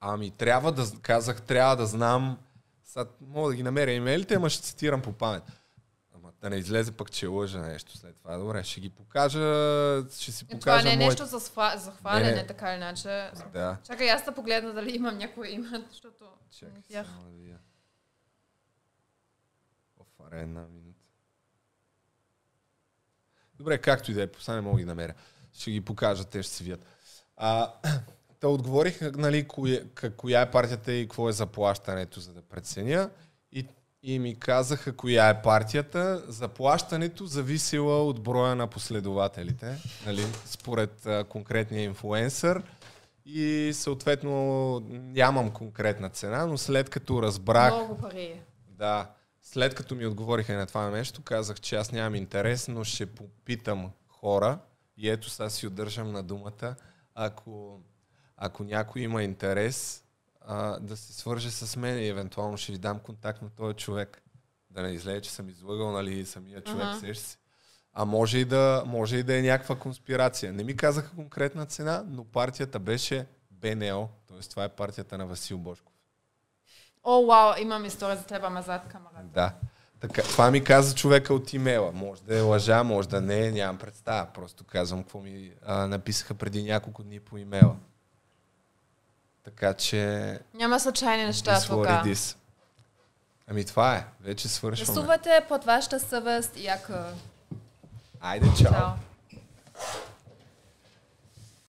ами трябва да, казах, трябва да знам, сега мога да ги намеря имейлите, ама ще цитирам по памет. Да не излезе пък, че лъжа нещо след това. Добре, ще ги покажа, ще си това покажа не е моите- нещо за, схва, за хвалене, Не, не. така или иначе. Да. Чакай, аз да погледна дали имам някой име, защото... Чакай не видях. само да видя. Оф, аре, една минута. Добре, както и да е, сега не мога да ги намеря. Ще ги покажа, те ще се видят. А, та отговорих, нали, коя, коя е партията и какво е заплащането, за да преценя. И, и ми казаха коя е партията. Заплащането зависело от броя на последователите, нали, според а, конкретния инфуенсър. И съответно нямам конкретна цена, но след като разбрах... Много пари. Да. След като ми отговориха на това нещо, казах, че аз нямам интерес, но ще попитам хора и ето сега си удържам на думата, ако, ако някой има интерес, а, да се свърже с мен и евентуално ще ви дам контакт на този човек. Да не излезе, че съм излъгал, нали, самия човек, Ага. сеща се. А може и, да, може и да е някаква конспирация. Не ми казаха конкретна цена, но партията беше БНО, т.е. това е партията на Васил Бошков. О, вау, имам история за теб, ама зад камерата. Да. Така, това ми каза човека от имейла. Може да е лъжа, може да не, нямам представа. Просто казвам какво ми а, написаха преди няколко дни по имейла. Така че... Няма случайни неща тук. Ами това е. Вече свършваме. Гласувате под вашата съвест, яко. Айде, чао. Чао.